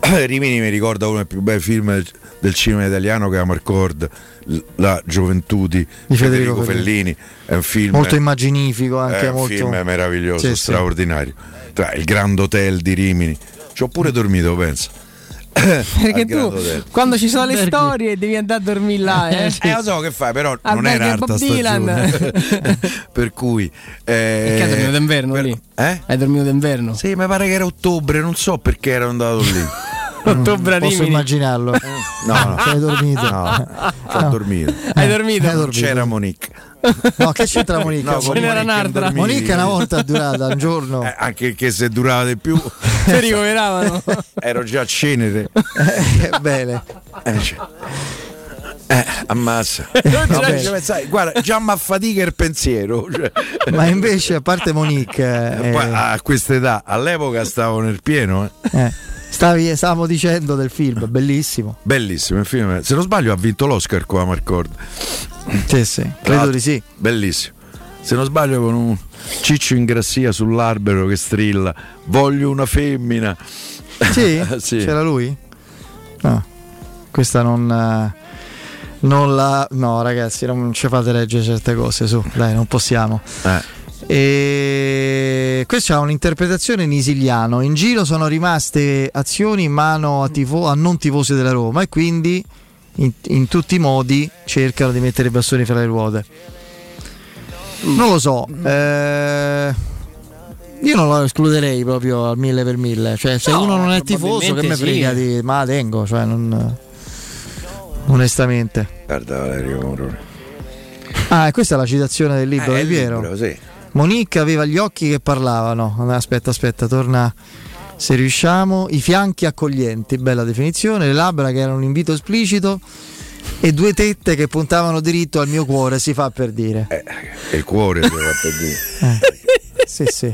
Rimini mi ricorda uno dei più bei film del, cinema italiano che è Amarcord, La gioventù di, Federico, Federico Fellini. È un film Molto immaginifico, anche è un molto. film meraviglioso, Sì, sì. straordinario. Tra il Grand Hotel di Rimini. Ci ho pure dormito, penso. Perché Al tu quando ci sono le Perché? storie devi andare a dormire là, eh? Eh, lo so che fai, però non Alberghi era Bob Dylan. stagione. per cui. Eh, Perché hai dormito d'inverno lì? Eh? Hai dormito d'inverno? Sì, mi pare che era ottobre, non so perché ero andato lì. Ottobre Posso Rimini. immaginarlo. No, no. Hai dormito. No, No. dormito. Hai dormito? Hai dormito. C'era Monique. No, che c'entra Monica? No, Ce con n'era un'altra. Monica una volta è durata un giorno. Eh, anche che se durava di più Ti ricoveravano. ero già cenere. Eh, bene. Eh, cioè. Eh, ammazza. No, cioè, sai, guarda, già mi affatica il pensiero. cioè. Ma invece, a parte Monique, eh, Poi, a questa età, all'epoca stavo nel pieno. eh. Stavi, stavamo dicendo del film, bellissimo. Bellissimo il film. Se non sbaglio ha vinto l'Oscar con Amarcord. Sì, sì, credo di sì. Bellissimo. Se non sbaglio con un ciccio in grassia sull'albero che strilla Voglio una femmina. Sì? Sì. C'era lui? No, questa non. eh, non la. No, ragazzi, non ci fate leggere certe cose su, dai, non possiamo. Eh. E questa è un'interpretazione in isiliano. In giro sono rimaste azioni in mano a, tifo- a non tifosi della Roma e quindi in, in tutti i modi cercano di mettere i bastoni fra le ruote. Non lo so. eh, io non lo escluderei proprio al mille per mille. Cioè, se No, uno non è tifoso, che me sì. frega di. Ma la tengo, cioè, non. Onestamente. Guarda Valerio Moroni. Ah, e questa è la citazione del libro Eh, di Piero. libro, sì. Monique aveva gli occhi che parlavano. Aspetta, aspetta, torna. Se riusciamo, i fianchi accoglienti, bella definizione, le labbra che erano un invito esplicito e due tette che puntavano diritto al mio cuore, si fa per dire. E il cuore si fa per dire. Eh, sì, sì.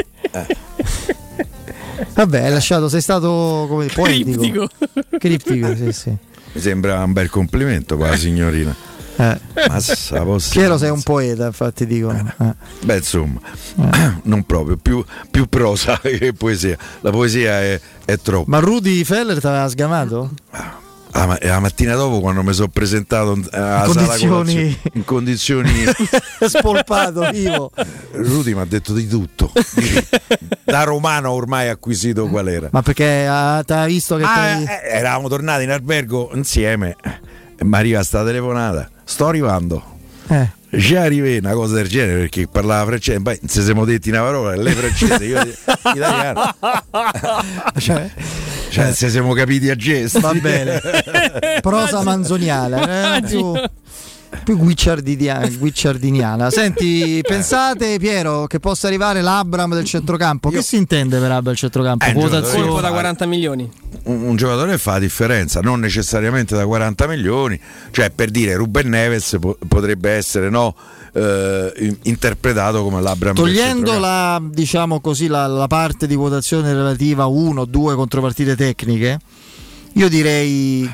Vabbè, hai lasciato, sei stato come poetico. Criptico. Criptico, sì, sì. Mi sembra un bel complimento qua la signorina. Eh. Massa, Piero sei un poeta, infatti dicono. Eh. Beh, insomma, non proprio, più, più prosa che poesia. La poesia è, è troppo. Ma Rudy Feller ti aveva sgamato? Ah, ma- la mattina dopo quando mi sono presentato eh, sala condizioni- in condizioni spolpato vivo. Rudy mi ha detto di tutto da romano ormai acquisito qual era Ma perché ah, ti ha visto che Ah, eh, eravamo tornati in albergo insieme e mi arriva sta telefonata sto arrivando Eh. già arrivé una cosa del genere perché parlava francese poi ci siamo detti una parola lei francese io italiano Cioè, cioè se siamo capiti a gesti Va bene. Prosa manzoniale. eh, più guicciardinia- guicciardiniana. Senti, pensate Piero che possa arrivare l'Abram del centrocampo? Che si intende per Abram del centrocampo? Eh, un giocatore Quotazione. Da 40 milioni. un, un giocatore fa la differenza, non necessariamente da 40 milioni, cioè per dire Ruben Neves po- potrebbe essere no, eh, in- interpretato come l'Abram Togliendo la, diciamo così, la, la parte di votazione relativa a uno o due contropartite tecniche, io direi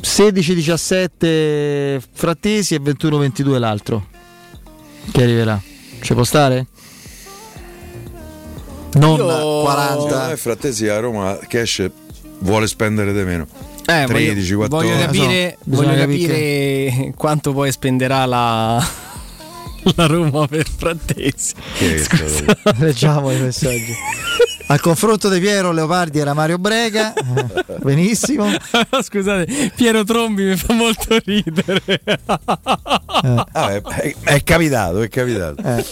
16-17 Frattesi e 21-22 l'altro che arriverà. Ci può stare? Non Secondo 40. me Frattesi a Roma cash vuole spendere di meno. Eh, 13, voglio, 14. voglio capire, Bisogna voglio capire capire quanto poi spenderà la, la Roma per Frattesi. Leggiamo i messaggi. Al confronto di Piero Leopardi era Mario Brega. Eh, Benissimo. Scusate, Piero Trombi mi fa molto ridere. Ah, è, è- è capitato, è capitato. Eh.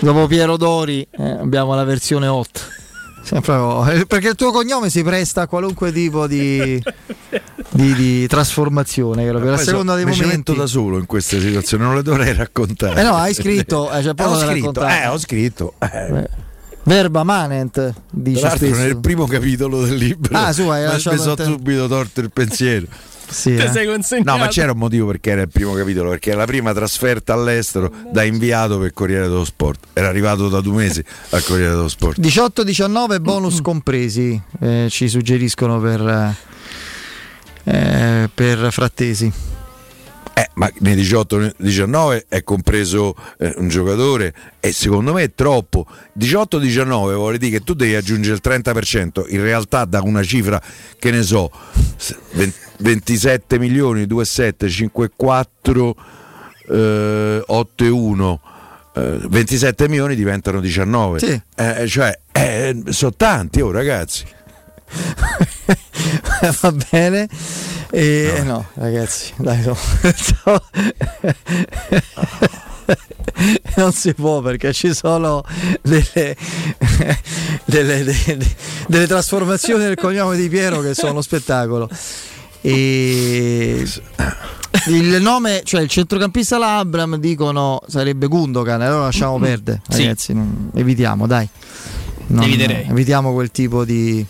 Dopo Piero Dori eh, abbiamo la versione hot. Sempre- eh, perché il tuo cognome si presta a qualunque tipo di, di- di trasformazione. Credo, a Poi seconda so- dei mi momenti. metto da solo in queste situazioni, non le dovrei raccontare. Eh no, hai scritto, eh, cioè, ho lo devi scritto, eh, ho scritto. Eh. Verba manent, dice Tra l'altro spesso. nel primo capitolo del libro Ah, su, hai lasciato mi sono te- subito torto il pensiero. Sì, Te eh. sei consegnato. No, ma c'era un motivo perché era il primo capitolo, perché è la prima trasferta all'estero da inviato per Corriere dello Sport. Era arrivato da due mesi al Corriere dello Sport. 18-19 bonus compresi, eh, ci suggeriscono per, eh, per Frattesi. Eh, ma nei 18-19 è compreso eh, un giocatore e secondo me è troppo. 18-19 vuole dire che tu devi aggiungere il 30%, in realtà da una cifra che ne so, s- 20 27 milioni, 2,7, 5,4, eh, 8,1. eh, 27 milioni diventano 19 Sì. Eh, cioè eh, sono tanti oh ragazzi Va bene. E no. ragazzi, dai, no. non si può perché ci sono delle, delle, delle- delle trasformazioni del cognome di Piero che sono uno spettacolo. E il nome, cioè il centrocampista Labram dicono sarebbe Gundogan, allora lasciamo perdere, Sì. ragazzi, non- evitiamo, dai. Non- Eviterei. evitiamo quel tipo di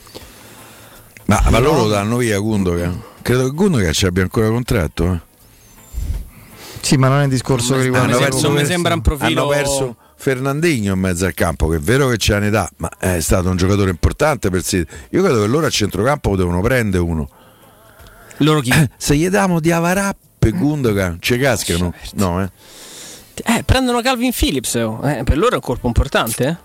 ma, ma loro lo danno via Gundogan credo che Gundogan ci abbia ancora contratto eh. Sì, ma non è un discorso che riguarda hanno perso, sembra- mi sembra un profilo- hanno perso Fernandinho in mezzo al campo che è vero che c'ha un'età ma è stato un giocatore importante per City io credo che loro a centrocampo potevano prendere uno Loro chi? se gli diamo di Avarà per Gundogan ci cascano no eh Eh, prendono Calvin Phillips. oh. Eh, per loro è un colpo importante.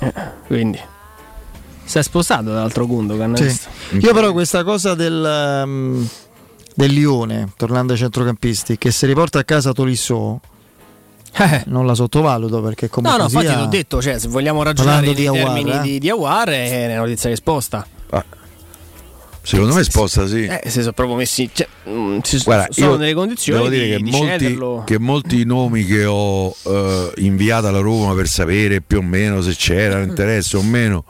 eh. Eh, quindi si è sposato dall'altro Gundogan. Sì. Io però questa cosa del, um, del Lione, tornando ai centrocampisti, che se riporta a casa Tolisso, non la sottovaluto perché No, comunque no, infatti sia- l'ho detto, cioè, se vogliamo ragionare di Aouar, termini eh. di, di Aouar è una notizia risposta. secondo me sposta sì Eh, si sono proprio messi. Cioè, mm, ci Guarda, sono io delle condizioni devo dire di, che, di molti, che molti nomi che ho eh, inviato alla Roma per sapere più o meno se c'era interesse o meno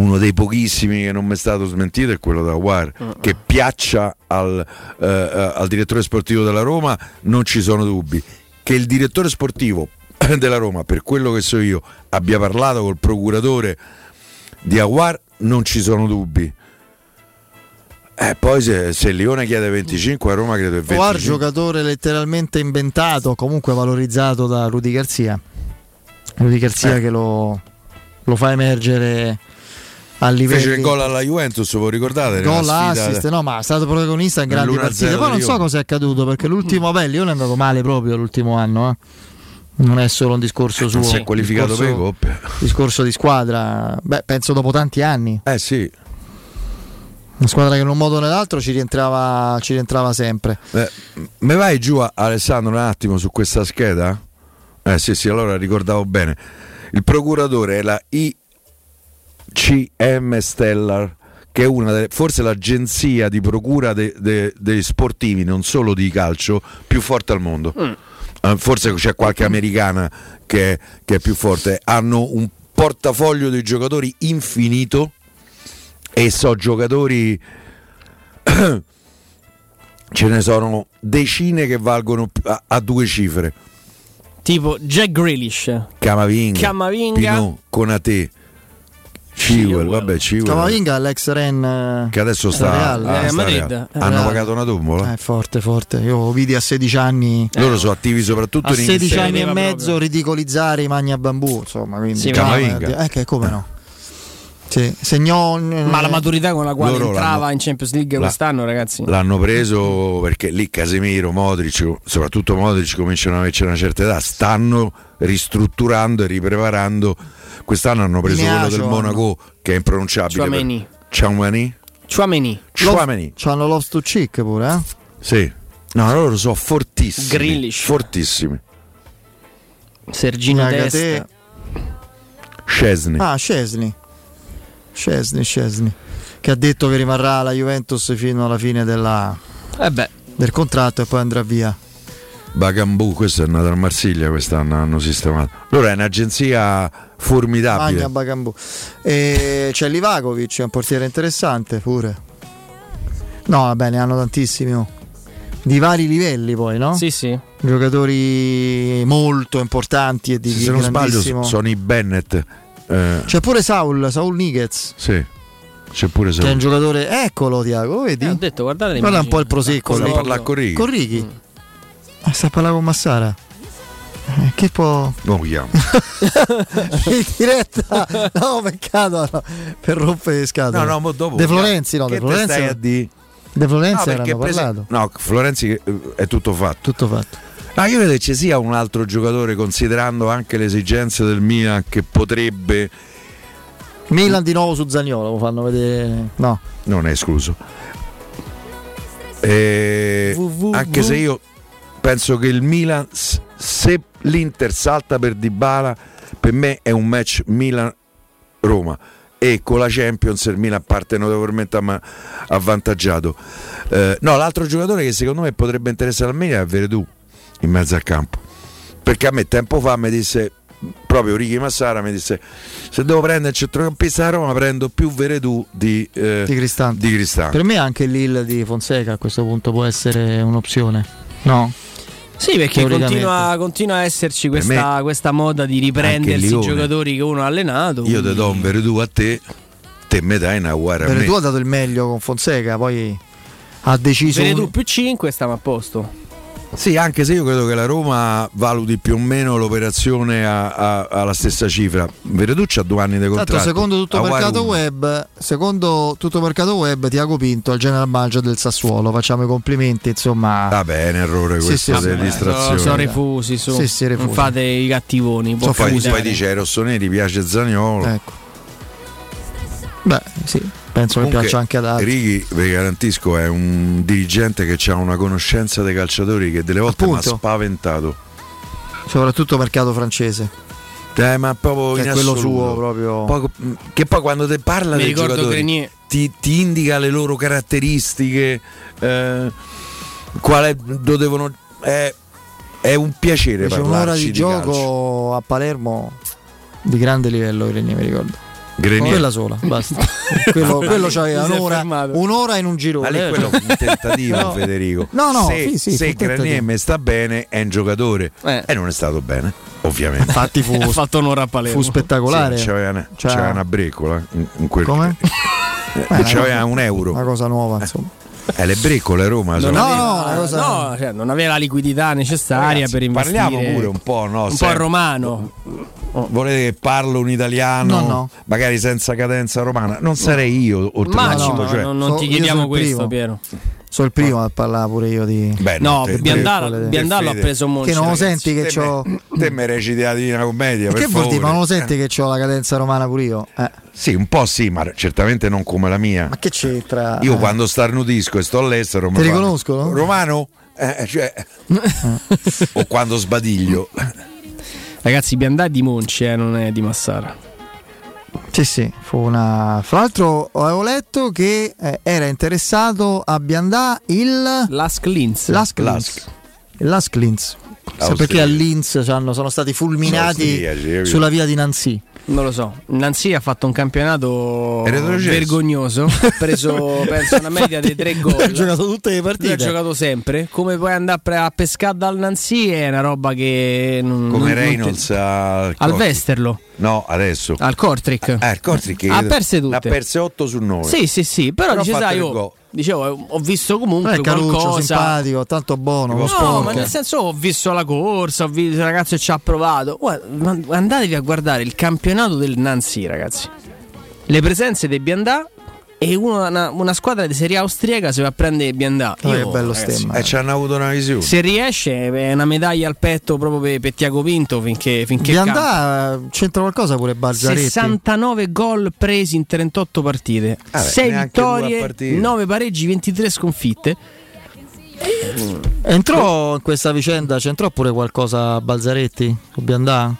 uno dei pochissimi che non mi è stato smentito è quello da War che piaccia al, eh, eh, al direttore sportivo della Roma non ci sono dubbi che il direttore sportivo della Roma per quello che so io abbia parlato col procuratore di Aguar non ci sono dubbi eh, poi se, se Lione chiede 25 a Roma credo è 25 Oar, giocatore letteralmente inventato, comunque valorizzato da Rudy Garzia. Rudy Garzia Eh. che lo, lo fa emergere a livelli fece il gol alla Juventus voi ricordate Gol, assist, no, ma è stato protagonista in grandi Nell'1-0 partite. Poi non so cosa è accaduto perché l'ultimo, beh, Lione è andato male proprio l'ultimo anno. eh. Non è solo un discorso suo. Si è qualificato discorso, per coppe. Discorso di squadra. Beh, penso dopo tanti anni. Eh sì. Una squadra che in un modo o nell'altro ci rientrava, ci rientrava sempre. Eh, me vai giù Alessandro un attimo su questa scheda? Eh sì sì, allora ricordavo bene. Il procuratore è la ICM Stellar che è una delle, forse l'agenzia di procura dei de, de sportivi, non solo di calcio, più forte al mondo. Mm. Uh, forse c'è qualche americana che, che, è più forte. Hanno un portafoglio di giocatori infinito e so giocatori. Ce ne sono decine che valgono a, a due cifre. Tipo Jack Grealish, Camavinga, Camavinga. Pinot, Conate. Ciwell, vabbè, Ciwell. Camavinga l'ex Ren che adesso sta, Real, ah, eh, sta Madrid. Real. Eh, Hanno Real. pagato una tombola. Eh, forte, forte. Io lo vidi a 16 anni. Loro sono attivi soprattutto a in 16 Inghilterra. anni e mezzo ridicolizzare i magna bambù, insomma, quindi Sì, Camavinga. Eh, che come no? Sì, segnò Ma la maturità con la quale Loro entrava in Champions League quest'anno, ragazzi. L'hanno preso perché lì Casemiro, Modric, soprattutto Modric cominciano ad averci una certa età, stanno ristrutturando e ripreparando. Quest'anno hanno preso quello del Monaco che è impronunciabile. Chouameni. Chouameni? Chouameni. Chouameni. C'hanno Love to Chick pure, eh? Sì. No, loro sono fortissimi. Grealish. Fortissimi. Sergino Niagate. Dest. Scesni. Ah, Scesni. Scesni, Scesni. Che ha detto che rimarrà alla Juventus fino alla fine della- Eh beh, del contratto e poi andrà via. Bagambù, questo è nato a Marsiglia quest'anno, hanno sistemato. Loro è un'agenzia formidabile. Magna Bagambù. E c'è Livakovic, è un portiere interessante pure. No, vabbè, ne hanno tantissimi. oh. Di vari livelli poi, no? sì, sì. Giocatori molto importanti e di Se non sbaglio sono i Bennett. Eh, C'è pure Saul, Saul Niguez, sì, c'è pure che è un Saul. giocatore... Eccolo, Tiago, vedi? Eh, ho detto, guardate Guarda un po' il prosecco. Sta a lì. parlare con Righi. Con Righi. Ah, sta a parlare con Massara. Eh, Che può... Come chiamo? in diretta no peccato no, per rompere le scatole No, no, mo dopo. De Florenzi no Che De Florenzi stai a di? De Florenzi No, erano prese- parlato No, Florenzi eh, è tutto fatto. tutto fatto Ma io vedo che ci sia un altro giocatore, considerando anche le esigenze del Milan, che potrebbe. Milan di nuovo su Zagnolo lo fanno vedere no Non è escluso. E VVV. anche se io penso che il Milan, se l'Inter salta per Dybala, per me è un match Milan-Roma. E con la Champions il Milan parte notevolmente avvantaggiato. Eh, no, l'altro giocatore che secondo me potrebbe interessare al Milan è Veredù in mezzo al campo. Perché a me tempo fa mi disse proprio Ricky Massara mi disse se devo prendere il centrocampista a Roma prendo più Veredù di, eh, di Cristante di Cristante. per me anche Lille di Fonseca a questo punto può essere un'opzione no Sì, perché continua, continua a esserci questa, me questa moda di riprendersi i giocatori che uno ha allenato. Io te do un Veredù a te, te me dai una guarda. Veretù ha dato il meglio con Fonseca poi ha deciso Veredù un- più 5 stiamo a posto. Sì, anche se io credo che la Roma valuti più o meno l'operazione a- a- alla stessa cifra. Veredù c'ha due anni di Tanto contratto. secondo tutto mercato web, secondo tutto mercato web, Tiago Pinto al general manager del Sassuolo. Facciamo i complimenti, insomma. Vabbè, è un errore questo sì, delle sì. distrazioni. Sono refusi, su. Sì, sì, refusi. non fate i cattivoni. può poi, poi dice ai rossoneri piace Zagnolo. Ecco. Beh, sì, penso che Comunque, piaccia anche ad altri. Righi, vi garantisco, è un dirigente che ha una conoscenza dei calciatori che delle volte mi ha spaventato. Soprattutto mercato francese. Eh, ma proprio Che in è quello suo proprio. Poco- che poi quando te parla Mi dei giocatori ti, ti indica le loro caratteristiche, eh, quale lo devono. È, è un piacere parlarci un'ora di, gioco calcio. a Palermo di grande livello, Grenier, mi ricordo. Grenier. Quella sola, basta. quello, quello c'aveva un'ora, un'ora in un girone. Ma lì quello fu un tentativo, No. Federico. No, no, se, sì, sì, se. Grenier mi sta bene, è un giocatore. Eh. E non è stato bene, ovviamente. Infatti fu, ha fatto un'ora a Palermo. fu spettacolare. Sì, c'aveva, una, C'ha- c'aveva una breccola in, in quel Come? Eh, una c'aveva un euro. Una cosa nuova, insomma. Eh, le breccole Roma Non sono- No, aveva, no, cosa- no, cioè, non aveva la liquidità necessaria Ragazzi, per investire. Parliamo pure un po', no? un po' sempre- romano. Volete che parlo un italiano, No, no. magari senza cadenza romana? Non sarei io, oltretutto. Massimo, no, cioè, non, non so- ti chiediamo questo, primo. Piero. Sono il primo a parlare pure io di. Beh, no, te, Biandà, Biandà l'ha preso Monci. Che non lo senti che. Me, te mi reciti la Divina Commedia. Che vuol dire? Ma non lo senti che ho la cadenza romana pure io? Eh. Sì, un po' sì, ma certamente non come la mia. Ma che c'entra? Io eh. quando starnutisco e sto all'estero. Ti riconoscono? Romano? Eh, cioè, o quando sbadiglio. Ragazzi, Biandà è di Monci, eh, non è di Massara. Sì, sì, fu una. Fra l'altro, avevo letto che eh, era interessato a Biandà il. Lask Linz. Lask Linz. Lask Linz. Perché a Linz sono stati fulminati sulla via di Nancy. Non lo so, Nancy ha fatto un campionato vergognoso, ha preso penso una media di tre gol. ha giocato tutte le partite. ha giocato sempre. Come puoi andare a pescare dal Nancy è una roba che non, Come non, Reynolds non al, al Vesterlo. No, adesso. Al Kortrick. Eh, il Kortrick ha perse tutte. Ha perse 8 su 9. Sì, sì, sì, però, però dice sai io dicevo ho visto comunque è Caruccio, qualcosa simpatico, tanto buono, no, sporco. ma nel senso ho visto la corsa, ho visto il ragazzo che ci ha provato. Guarda, andatevi a guardare il campionato del Nancy, ragazzi. Le presenze dei Biandà e una, una, squadra di Serie austriaca si va a prendere Biandà. Oh, che bello stemma. E ci hanno avuto una visione. Se riesce, è una medaglia al petto proprio per, per Tiago Pinto finché, finché Biandà c'entra qualcosa pure Balzaretti. 69 gol presi in 38 partite, ah, 6 vittorie, 9 pareggi, 23 sconfitte. Entrò in questa vicenda, c'entrò pure qualcosa Balzaretti o Biandà?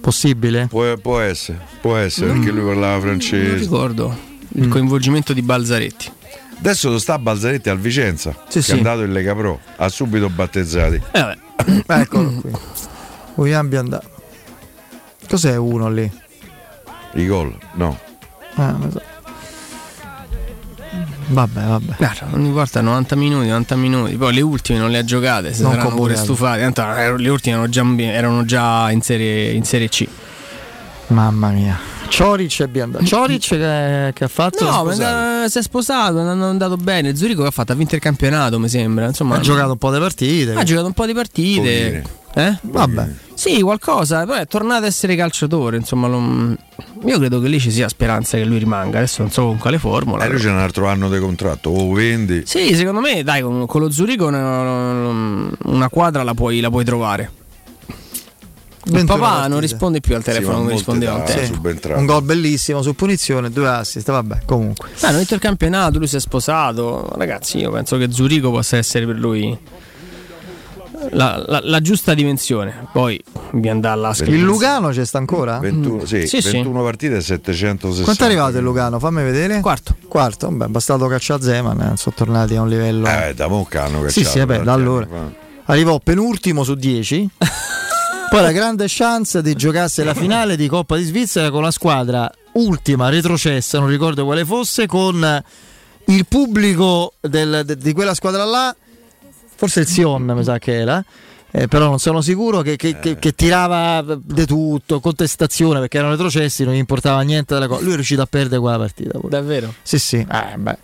Possibile? Può, può essere, può essere mm. perché lui parlava francese. Non ricordo il mm. coinvolgimento di Balzaretti. Adesso sta Balzaretti al Vicenza, sì, che sì. è andato in Lega Pro, ha subito battezzati. Eh Eccolo qui. Vogliamo andare. Cos'è uno lì? I gol? No. Ah, so. Vabbè, vabbè. Guarda, non importa 90 minuti, 90 minuti. Poi le ultime non le ha giocate, si non saranno pure stufati. Tanto le ultime erano già, erano già in, serie, in Serie C. Mamma mia. Cioric e Bianda. Cioric che, che, ha fatto? No, si è sposato, è andato bene. Zurigo che ha fatto, ha vinto il campionato, mi sembra. Insomma, ha giocato un po' di partite. Ha giocato un po' di partite. Eh? Vabbè. Sì, qualcosa. Poi è tornato a essere calciatore. Insomma, non... io credo che lì ci sia speranza che lui rimanga. Adesso non so con quale formula. E lui c'è un altro anno di contratto, o vendi. Sì, secondo me, dai, con, con lo Zurigo una, una quadra la puoi, la puoi trovare. Il papà non risponde più al telefono sì, come rispondeva un tempo. Sì. Un gol bellissimo su punizione, due assist, vabbè, comunque. Beh, hanno vinto il campionato, lui si è sposato. Ragazzi, io penso che Zurigo possa essere per lui la, la, la giusta dimensione. Poi vi andare alla scritta. Il Lugano c'è sta ancora? 21, sì, sì, 21 sì. partite e 760. Quanto è arrivato il Lugano? Fammi vedere. Quarto. Quarto, beh, bastato cacciare Zeman, eh, sono tornati a un livello. Eh, da Mocca hanno cacciato. Sì, sì, vabbè, da allora. Arrivò penultimo su 10. Poi la grande chance di giocarsi la finale di Coppa di Svizzera con la squadra ultima, retrocessa, non ricordo quale fosse, con il pubblico del, de, di quella squadra là, forse il Sion mi sa che era. Eh, però non sono sicuro che, che, che, che tirava di tutto, contestazione perché erano retrocessi, non gli importava niente della cosa. Lui è riuscito a perdere quella partita. Pure. Davvero? Sì, sì. Eh, beh,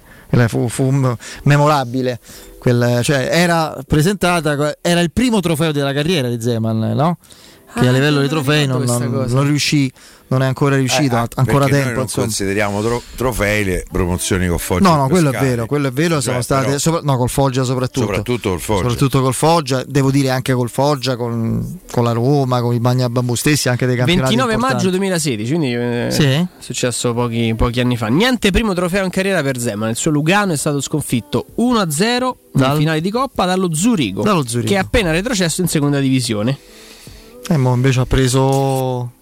fu, fu memorabile. Quel, cioè, era presentata, era il primo trofeo della carriera di Zeman, no? Che ah, a livello di trofei non, non, non, riuscì, non è ancora riuscito, eh, ancora tempo. Noi non insomma. consideriamo tro- trofei le promozioni con Foggia. No, no, quello è vero, quello è vero, sono state però, sopra, no, col Foggia soprattutto. Soprattutto col Foggia. Soprattutto col Foggia, devo dire anche col Foggia, con, con la Roma, con i Bagna Bambù stessi, anche dei campionati 29 importanti. maggio 2016, quindi eh, sì? è successo pochi, pochi, anni fa. Niente primo trofeo in carriera per Zeman, il suo Lugano è stato sconfitto 1-0 Dal... in finale di Coppa dallo Zurigo, dallo Zurigo, che è appena retrocesso in seconda divisione. E mo invece ha preso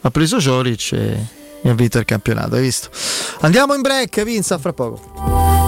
ha preso Cioric e, e ha vinto il campionato, hai visto? Andiamo in break, Vinza, fra poco.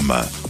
www.radiomaria.com.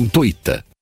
gratuita.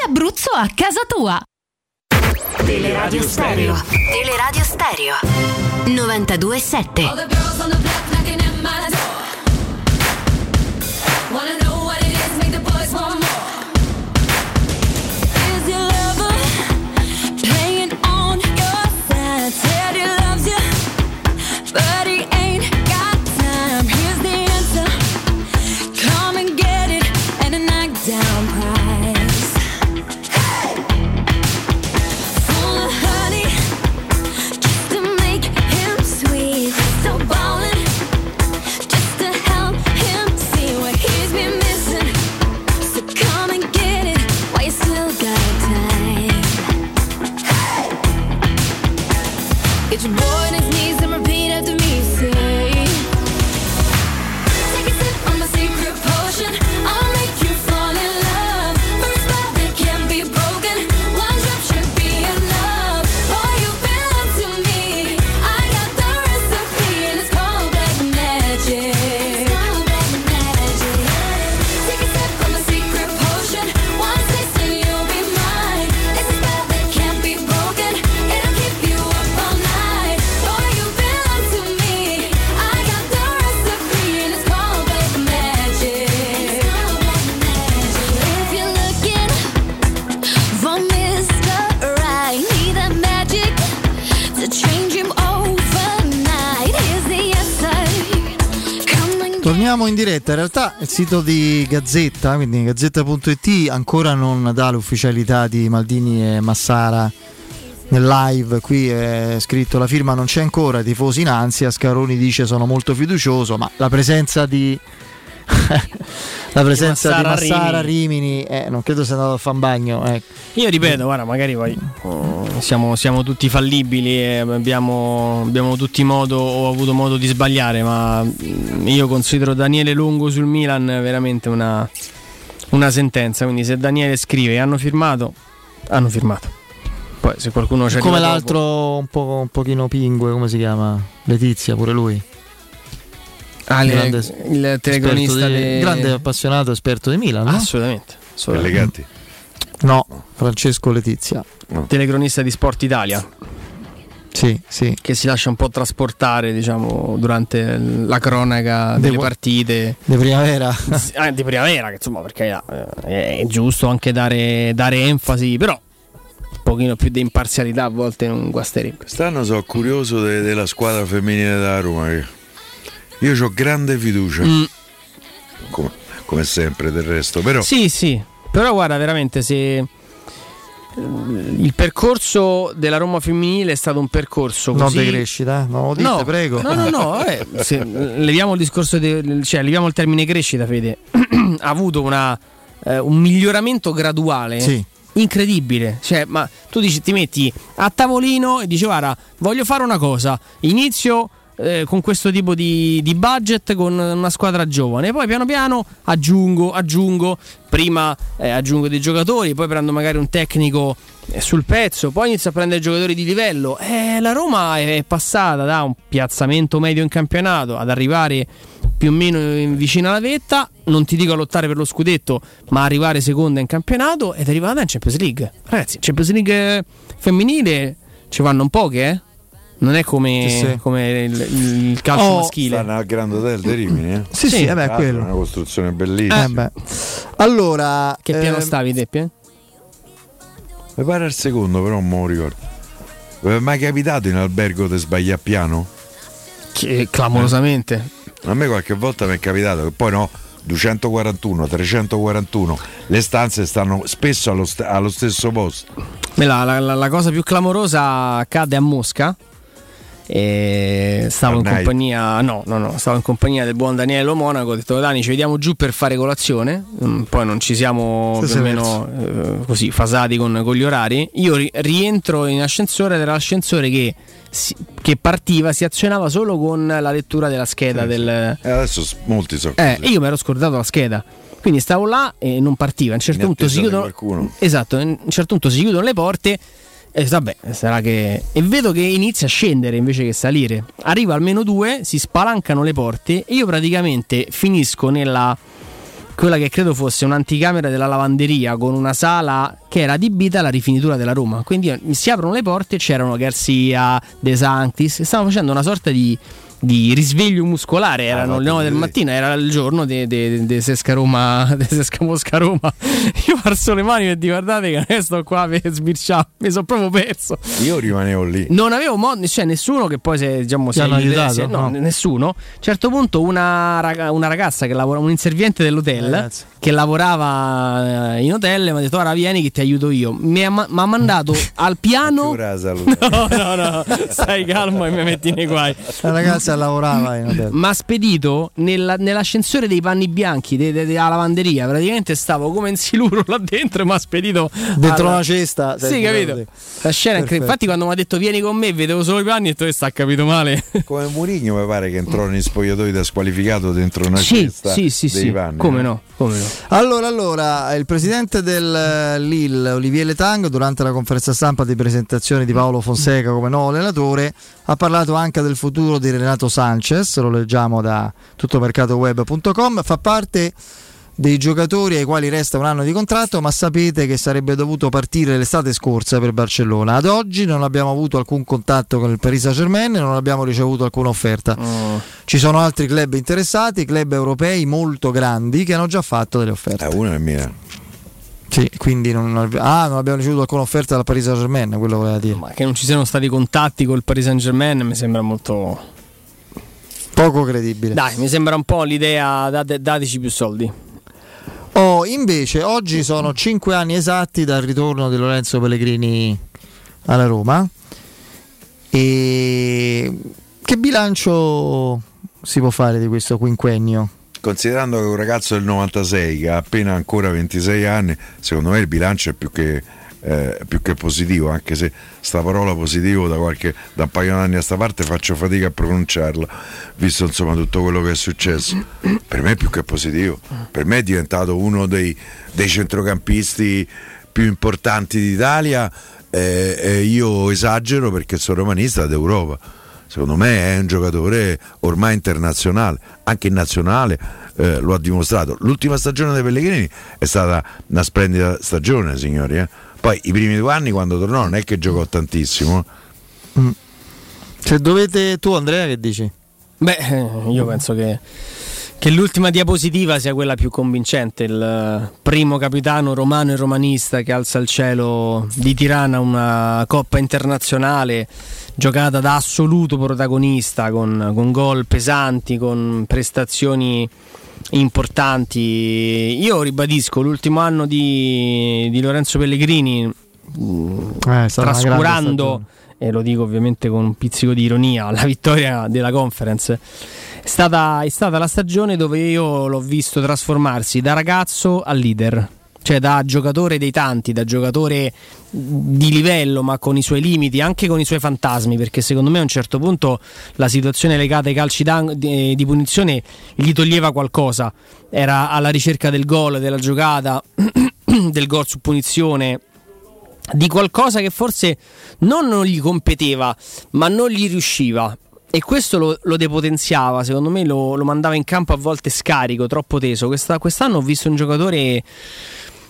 L'Abruzzo a casa tua. Teleradio Stereo. Teleradio Stereo 927 Torniamo in diretta, in realtà il sito di Gazzetta, quindi gazzetta.it ancora non dà l'ufficialità di Maldini e Massara nel live, qui è scritto la firma non c'è ancora, tifosi in ansia, Scaroni dice sono molto fiducioso, ma la presenza di la presenza di Massara, di Massara Rimini, Rimini eh, non credo sia andato a fare un bagno. Eh. Io ripeto, guarda, magari poi oh, siamo, siamo, tutti fallibili e abbiamo, abbiamo tutti modo o avuto modo di sbagliare, ma mm, io considero Daniele Lungo sul Milan veramente una, una sentenza. Quindi se Daniele scrive hanno firmato, hanno firmato. Poi se qualcuno c'è come l'altro dopo... un, po', un pochino pingue, come si chiama? Letizia, pure lui. Ah, grande, il telecronista di, de... grande appassionato esperto di Milan no? assolutamente, assolutamente. no Francesco Letizia no. telecronista di Sport Italia sì, sì. che si lascia un po' trasportare diciamo, durante la cronaca delle de, partite di primavera ah, di primavera che insomma perché eh, è giusto anche dare, dare enfasi però un pochino più di imparzialità a volte non guasterebbe quest'anno sono curioso de- della squadra femminile della Roma che io ho grande fiducia. Mm. Come, come, sempre del resto, però. Sì, sì. Però guarda, veramente se il percorso della Roma femminile è stato un percorso così... non di crescita, eh? no, dite, no, prego. No, no, no, vabbè, se, leviamo il discorso, de, cioè leviamo il termine crescita, Fede. ha avuto una, eh, un miglioramento graduale. Sì incredibile. Cioè, ma tu dici, ti metti a tavolino e dici: Guarda, voglio fare una cosa. Inizio eh, con questo tipo di, di, budget con una squadra giovane. Poi piano piano aggiungo, aggiungo, prima eh, aggiungo dei giocatori, poi prendo magari un tecnico eh, sul pezzo, poi inizio a prendere giocatori di livello. Eh, la Roma è passata da un piazzamento medio in campionato ad arrivare più o meno vicino alla vetta, non ti dico a lottare per lo scudetto, ma arrivare seconda in campionato ed è arrivata in Champions League. Ragazzi, Champions League femminile ci vanno poche, eh? Non è come, sì, sì. come il, il, calcio oh, maschile. Stanno al Grand Hotel di Rimini. Eh? Sì, sì, sì vabbè, quello. È una costruzione bellissima. Eh allora, che piano eh, stavi, Deppie? Mi pare al secondo, però non me lo ricordo. Vi è mai capitato in albergo di sbagliare piano? Che, clamorosamente. Eh. A me qualche volta mi è capitato che poi no. 241, 341, le stanze stanno spesso allo, st- allo stesso posto. La, la, la, cosa più clamorosa accade a Mosca e stavo in compagnia, no, no, no, stavo in compagnia del buon Daniele Monaco. Ho detto Dani, ci vediamo giù per fare colazione. Mm, poi non ci siamo più o meno eh, così fasati con, con, gli orari. Io ri- rientro in ascensore ed era l'ascensore che, si, che, partiva, si azionava solo con la lettura della scheda. Sì, del... sì. adesso molti so. Eh, io mi ero scordato la scheda. Quindi stavo là e non partiva. A un certo punto si chiudono. Esatto, a un certo punto si chiudono le porte e vabbè, sarà che. E vedo che inizia a scendere invece che salire. Arriva al meno due, si spalancano le porte e io praticamente finisco nella. quella che credo fosse un'anticamera della lavanderia con una sala che era adibita alla rifinitura della Roma. Quindi si aprono le porte e c'erano Garcia, De Sanctis, stavano facendo una sorta di di risveglio muscolare, erano ah, le 9 del mattino, era il giorno di Sesca Roma, di Sesca Mosca Roma. Io alzo le mani e dico guardate che adesso sto qua per sbirciare, mi sono proprio perso. Io rimanevo lì. Non avevo modo, cioè nessuno che poi se diciamo si aiutato, se, no, no, nessuno. A un certo punto una, una ragazza che lavora, un inserviente dell'hotel Ragazzi. che lavorava eh, in hotel mi ha detto ora vieni che ti aiuto io. Mi ha, ha mandato al piano No, no, no, stai calmo e mi metti nei guai. La Lisa lavorava in hotel. Ma spedito nella, nell'ascensore dei panni bianchi della lavanderia. Praticamente stavo come in siluro là dentro, ma spedito dentro alla... una cesta. Sì, capito? La scena incredibile. Infatti, quando mi ha detto vieni con me, vedevo solo i panni e tu sta capito male. Come Murigno mi pare che entrò negli spogliatoi da squalificato dentro una sì, cesta. Sì, sì, sì. Panni, come no? Come no? Allora, allora, il presidente del eh, Lille, Olivier Letang, durante la conferenza stampa di presentazione di Paolo Fonseca come nuovo allenatore, ha parlato anche del futuro di Renato Sanchez, lo leggiamo da tuttomercatoweb.com, fa parte dei giocatori ai quali resta un anno di contratto, ma sapete che sarebbe dovuto partire l'estate scorsa per Barcellona. Ad oggi non abbiamo avuto alcun contatto con il Paris Saint-Germain e non abbiamo ricevuto alcuna offerta. Oh. Ci sono altri club interessati, club europei molto grandi che hanno già fatto delle offerte. Eh, una è mia. Sì, quindi non, ah, non abbiamo ricevuto alcuna offerta dal Paris Saint Germain, quello voleva dire. Ma che non ci siano stati contatti col Paris Saint Germain mi sembra molto. Poco credibile. Dai, mi sembra un po' l'idea, date, dateci più soldi. Oh, invece, oggi sono 5 anni esatti dal ritorno di Lorenzo Pellegrini alla Roma. E che bilancio si può fare di questo quinquennio? Considerando che un ragazzo del 96 che ha appena ancora 26 anni, secondo me il bilancio è più che, eh, più che positivo, anche se sta parola positivo da, qualche, da un paio di anni a sta parte faccio fatica a pronunciarla, visto insomma tutto quello che è successo. Per me è più che positivo, per me è diventato uno dei, dei centrocampisti più importanti d'Italia eh, eh, io esagero perché sono romanista d'Europa. Secondo me è un giocatore ormai internazionale, anche in nazionale eh, lo ha dimostrato. L'ultima stagione dei Pellegrini è stata una splendida stagione, signori. Poi i primi due anni quando tornò non è che giocò tantissimo. Mm. Se dovete tu Andrea che dici? Beh, eh, io penso che, che l'ultima diapositiva sia quella più convincente. Il primo capitano romano e romanista che alza al cielo di Tirana una coppa internazionale giocata da assoluto protagonista con, con gol pesanti, con prestazioni importanti. Io ribadisco l'ultimo anno di, di Lorenzo Pellegrini, mh, Eh, trascurando, e lo dico ovviamente con un pizzico di ironia, la vittoria della conference. È stata, è stata la stagione dove io l'ho visto trasformarsi da ragazzo a leader, cioè da giocatore dei tanti, da giocatore di livello ma con i suoi limiti, anche con i suoi fantasmi, perché secondo me a un certo punto la situazione legata ai calci di, di punizione gli toglieva qualcosa, era alla ricerca del gol, della giocata, del gol su punizione, di qualcosa che forse non, non gli competeva, ma non gli riusciva. E questo lo, lo depotenziava, secondo me lo, lo mandava in campo a volte scarico, troppo teso. Questa- quest'anno ho visto un giocatore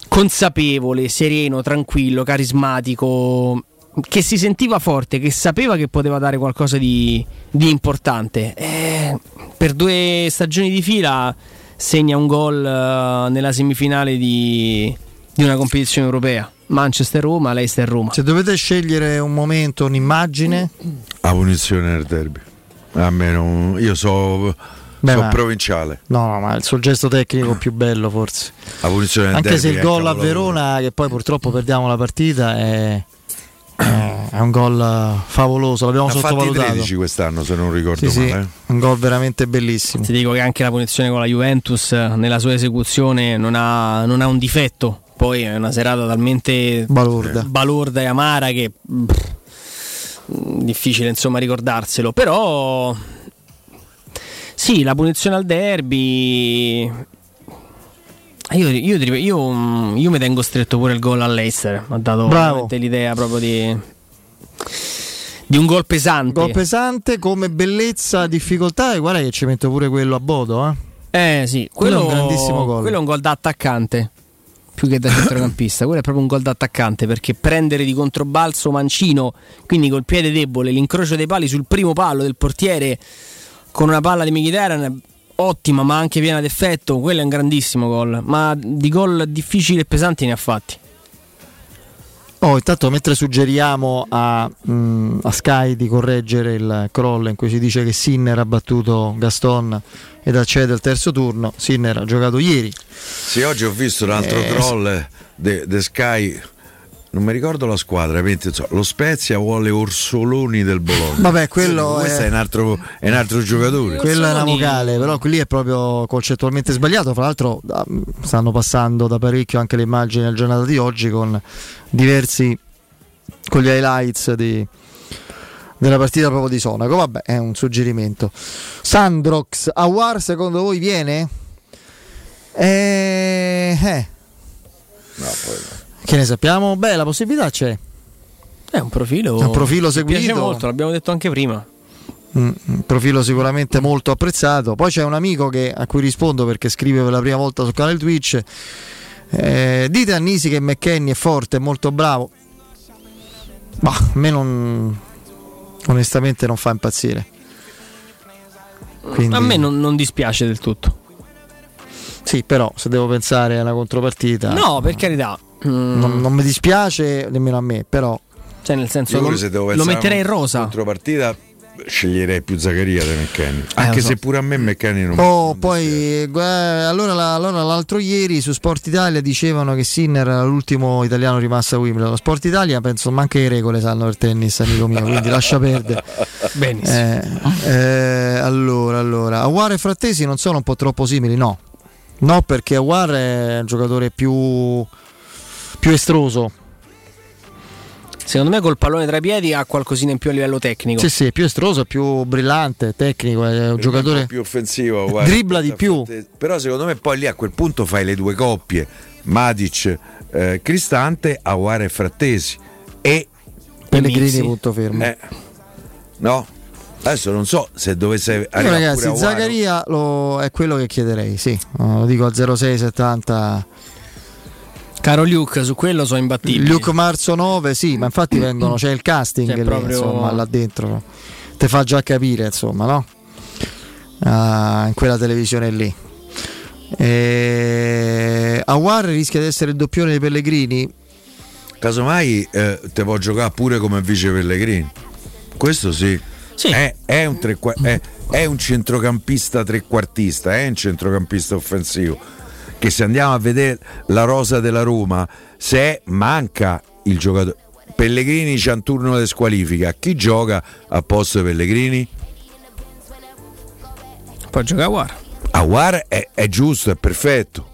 consapevole, sereno, tranquillo, carismatico, che si sentiva forte, che sapeva che poteva dare qualcosa di, di importante. Eh, per due stagioni di fila segna un gol eh, nella semifinale di, di una competizione europea. Manchester-Roma, Leicester-Roma. Se dovete scegliere un momento, un'immagine, La punizione nel derby. A me non- io so, Beh, so ma- provinciale. no, no, ma il suo gesto tecnico più bello forse. La punizione nel Anche derby se il gol a. Verona, che poi purtroppo perdiamo la partita, è, è- un gol eh, favoloso, l'abbiamo ha fatti sottovalutato. 13 quest'anno, se non ricordo Sì, sì, male. eh. un gol veramente bellissimo. Ti dico che anche la punizione con la Juventus eh, nella sua esecuzione non ha, non ha un difetto. Poi è una serata talmente balorda, balorda e amara che pff, difficile insomma ricordarselo. Però sì, la punizione al derby. Io, io, io, io, io mi tengo stretto pure il gol all'Eister. Mi ha dato veramente l'idea proprio di, di un gol pesante. Gol pesante come bellezza, difficoltà, e guarda che ci metto pure quello a Bodo. Eh, Eh sì, Quello quello, è un grandissimo gol. Quello è un gol da attaccante. Più che da centrocampista, quello è proprio un gol da attaccante perché prendere di controbalzo Mancino, quindi col piede debole, l'incrocio dei pali sul primo palo del portiere con una palla di Mkhitaryan ottima ma anche piena d'effetto, quello è un grandissimo gol, ma di gol difficili e pesanti ne ha fatti. Oh, intanto mentre suggeriamo a, mm, a Sky di correggere il crawl in cui si dice che Sinner ha battuto Gaston ed accede al terzo turno, Sinner ha giocato ieri. Sì, oggi ho visto un altro Eh, troll de, de Sky. Non mi ricordo la squadra, lo Spezia vuole Orsoloni del Bologna. Vabbè, quello Questo è- è un altro, è un altro giocatore. Quella è una vocale, però lì è proprio concettualmente sbagliato. Fra l'altro stanno passando da parecchio anche le immagini nella giornata di oggi con diversi con gli highlights di- della partita proprio di Sonaco. Vabbè, è un suggerimento. Sandrox, Awar secondo voi viene? Eh, eh, No, poi no. Che ne sappiamo? Beh, la possibilità c'è. È un profilo, È un profilo che piace seguito. molto, l'abbiamo detto anche prima. Mm, un profilo sicuramente molto apprezzato. Poi c'è un amico che- a cui rispondo perché scrive per la prima volta sul canale Twitch. Eh, dite a Nisi che McKenny è forte, è molto bravo. Ma a me non. Onestamente non fa impazzire. Quindi- A me non, non dispiace del tutto. Sì, però se devo pensare alla contropartita. No, per carità. Mm, Non, non mi dispiace nemmeno a me, però. Cioè, nel senso, Io lo, pure se devo lo metterei in rosa. Contropartita sceglierei più Zaccaria McKenny. Anche Eh, so. se pure a me McKenny non Oh, poi eh, allora, la- allora l'altro ieri su Sport Italia dicevano che Sinner era l'ultimo italiano rimasto a Wimbledon. Sport Italia penso manca le regole sanno il tennis, amico mio, quindi lascia perdere. Benissimo. Eh, eh, allora, allora, Aguar e Frattesi non sono un po' troppo simili? No. No, perché Aguar è un giocatore più, più estroso. Secondo me col pallone tra i piedi ha qualcosina in più a livello tecnico. Sì, sì, più estroso, più brillante, tecnico, è un giocatore più offensivo. guarda. dribbla di più. Però secondo me poi lì a quel punto fai le due coppie, Matic, eh, Cristante, Aguare e Frattesi. E Pellegrini punto fermo. Eh, no? Adesso non so se dovesse Io arrivare ragazzi, pure Aguaro. Zaccaria lo- è quello che chiederei, sì. Lo dico a 0670. Caro Luke, su quello sono imbattibili. Luke Marzo 9, sì, ma infatti vengono, c'è il casting C'è lì, proprio- insomma, là dentro. Te fa già capire, insomma, no? Ah, in quella televisione lì. E... Awar rischia di essere il doppione dei Pellegrini. Casomai eh, te può giocare pure come vice Pellegrini. Questo sì. È, è un trequa- è- è un centrocampista trequartista, è un centrocampista offensivo. Che se andiamo a vedere la rosa della Roma, se manca il giocatore. Pellegrini c'ha un turno di squalifica. Chi gioca a posto di Pellegrini? Può giocare a War. Aguar è, è giusto, è perfetto.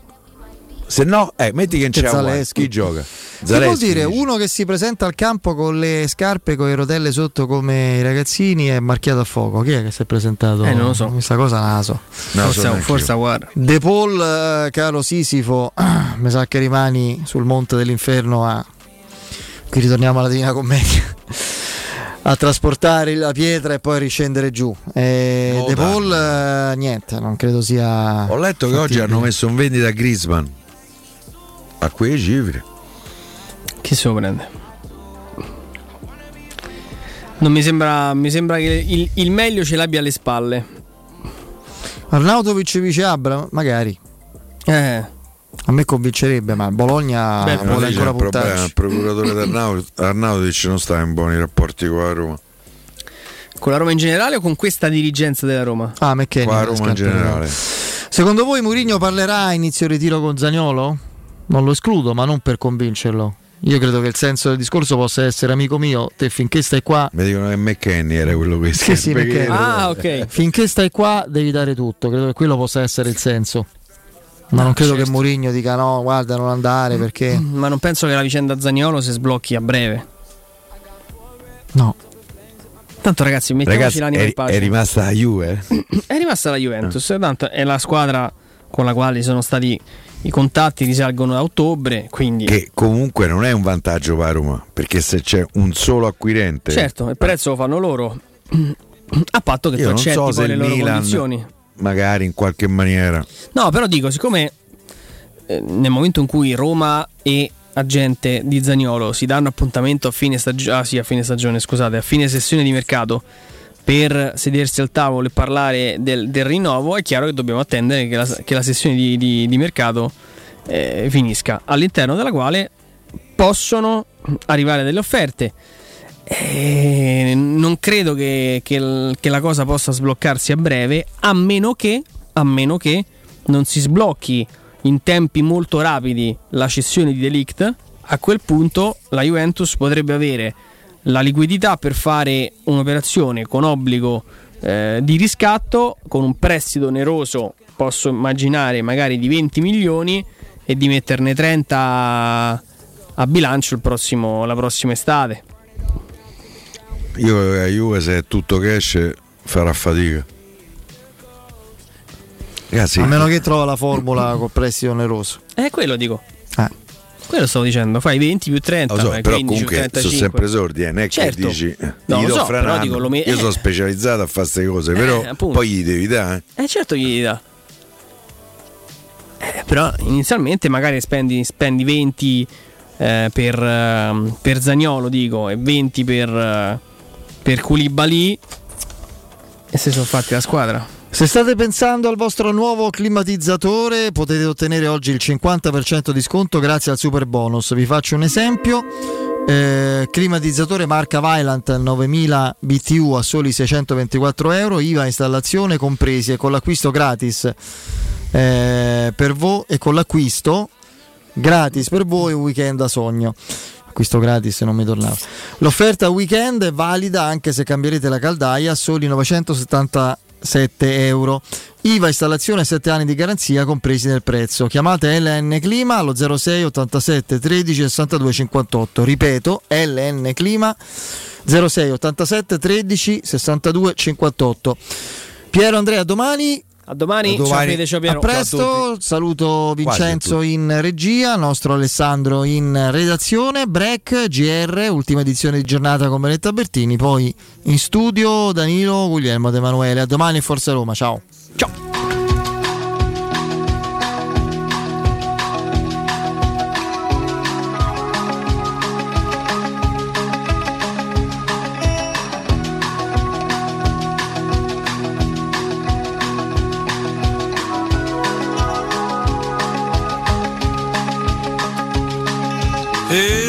Se no, eh, metti che c'è Zaleschi. chi gioca? Che vuol Zaleschi, dire dici. uno che si presenta al campo con le scarpe con le rotelle sotto come i ragazzini è marchiato a fuoco. Chi è che si è presentato? Eh, non lo so. Questa cosa non la so. forse, forse a War. De Paul, eh, caro Sisifo, mi sa che rimani sul monte dell'inferno a. Qui ritorniamo alla Divina Commedia. A trasportare la pietra e poi a riscendere giù. E No, De. Paul, eh, niente, non credo sia. Ho letto che oggi hanno messo in vendita Grisman a quei cifre. Chi se lo prende? Non mi sembra, mi sembra che il, il meglio ce l'abbia alle spalle. Arnautovic vice Abra, magari. Eh. A me convincerebbe, ma il Bologna Beh, vuole ancora un problema, il procuratore Arnaudic non sta in buoni rapporti con la Roma. Con la Roma in generale o con questa dirigenza della Roma? Ah, McKennie, Con la Roma in generale. Secondo voi Mourinho parlerà a inizio ritiro con Zagnolo? Non lo escludo, ma non per convincerlo. Io credo che il senso del discorso possa essere amico mio, te finché stai qua, Mi dicono che McKenny era quello che Sì, sì, perché- Ah, ok. finché stai qua devi dare tutto, credo che quello possa essere il senso. Ma non credo che Mourinho dica no, guarda, non andare perché Ma non penso che la vicenda Zagnolo si sblocchi a breve. no. Tanto ragazzi, mettiamoci Ragazzi, l'anima è, in pace. è rimasta la Juve? È rimasta la Juventus, tanto è la squadra con la quale sono stati i contatti risalgono a ottobre, quindi Che comunque non è un vantaggio per Roma, perché se c'è un solo acquirente... certo, il prezzo lo fanno loro. A patto che Io tu accetti so poi le loro Milan condizioni. magari in qualche maniera... No, però dico, siccome eh, nel momento in cui Roma e agente di Zagnolo si danno appuntamento a fine stagione, ah sì, a fine stagione, scusate, a fine sessione di mercato per sedersi al tavolo e parlare del, del rinnovo, è chiaro che dobbiamo attendere che la, che la sessione di, di- di mercato eh, finisca, all'interno della quale possono arrivare delle offerte. Eh, non credo che, che che la cosa possa sbloccarsi a breve, a meno che, a meno che non si sblocchi in tempi molto rapidi la cessione di Delict. A quel punto la Juventus potrebbe avere la liquidità per fare un'operazione con obbligo eh, di riscatto, con un prestito oneroso, posso immaginare magari di 20 milioni e di metterne 30 a, a bilancio il prossimo- la prossima estate. Io a Juve se è tutto cash farà fatica. Ragazzi, A meno che trova la formula col prestito oneroso. Eh, quello dico. Eh. Quello stavo dicendo, fai 20 più 30, lo so, fai però 15 più comunque 35. sono sempre esordi, eh, non è Certo. che dici eh, No, gli do so, fra dico, me- Io eh. sono specializzato a fare queste cose, però appunto. poi gli devi dare. Eh certo gli dà. Eh, però inizialmente magari spendi, spendi 20 eh, per, ehm, per Zagnolo, dico, e 20 per, eh, per Koulibaly e se sono fatti la squadra. Se state pensando al vostro nuovo climatizzatore, potete ottenere oggi il 50% di sconto grazie al super bonus. Vi faccio un esempio. Eh, climatizzatore marca Vylant 9000 BTU a soli 624 euro, IVA installazione compresi e con l'acquisto gratis eh, per voi e con l'acquisto gratis per voi un weekend a sogno. Acquisto gratis non mi tornava. L'offerta weekend è valida anche se cambierete la caldaia a soli 977 euro. IVA installazione 7 anni di garanzia compresi nel prezzo. Chiamate LN Clima allo 06 87 13 62 58. Ripeto, LN Clima 06 87 13 62 58. Piero Andrea, domani a domani, a, domani. Ciao, a presto, a saluto Vincenzo in regia, nostro Alessandro in redazione, break, GR, ultima edizione di giornata con Benetta Bertini, poi in studio Danilo Guglielmo De Emanuele. A domani Forza Roma, ciao. Ciao. Hey,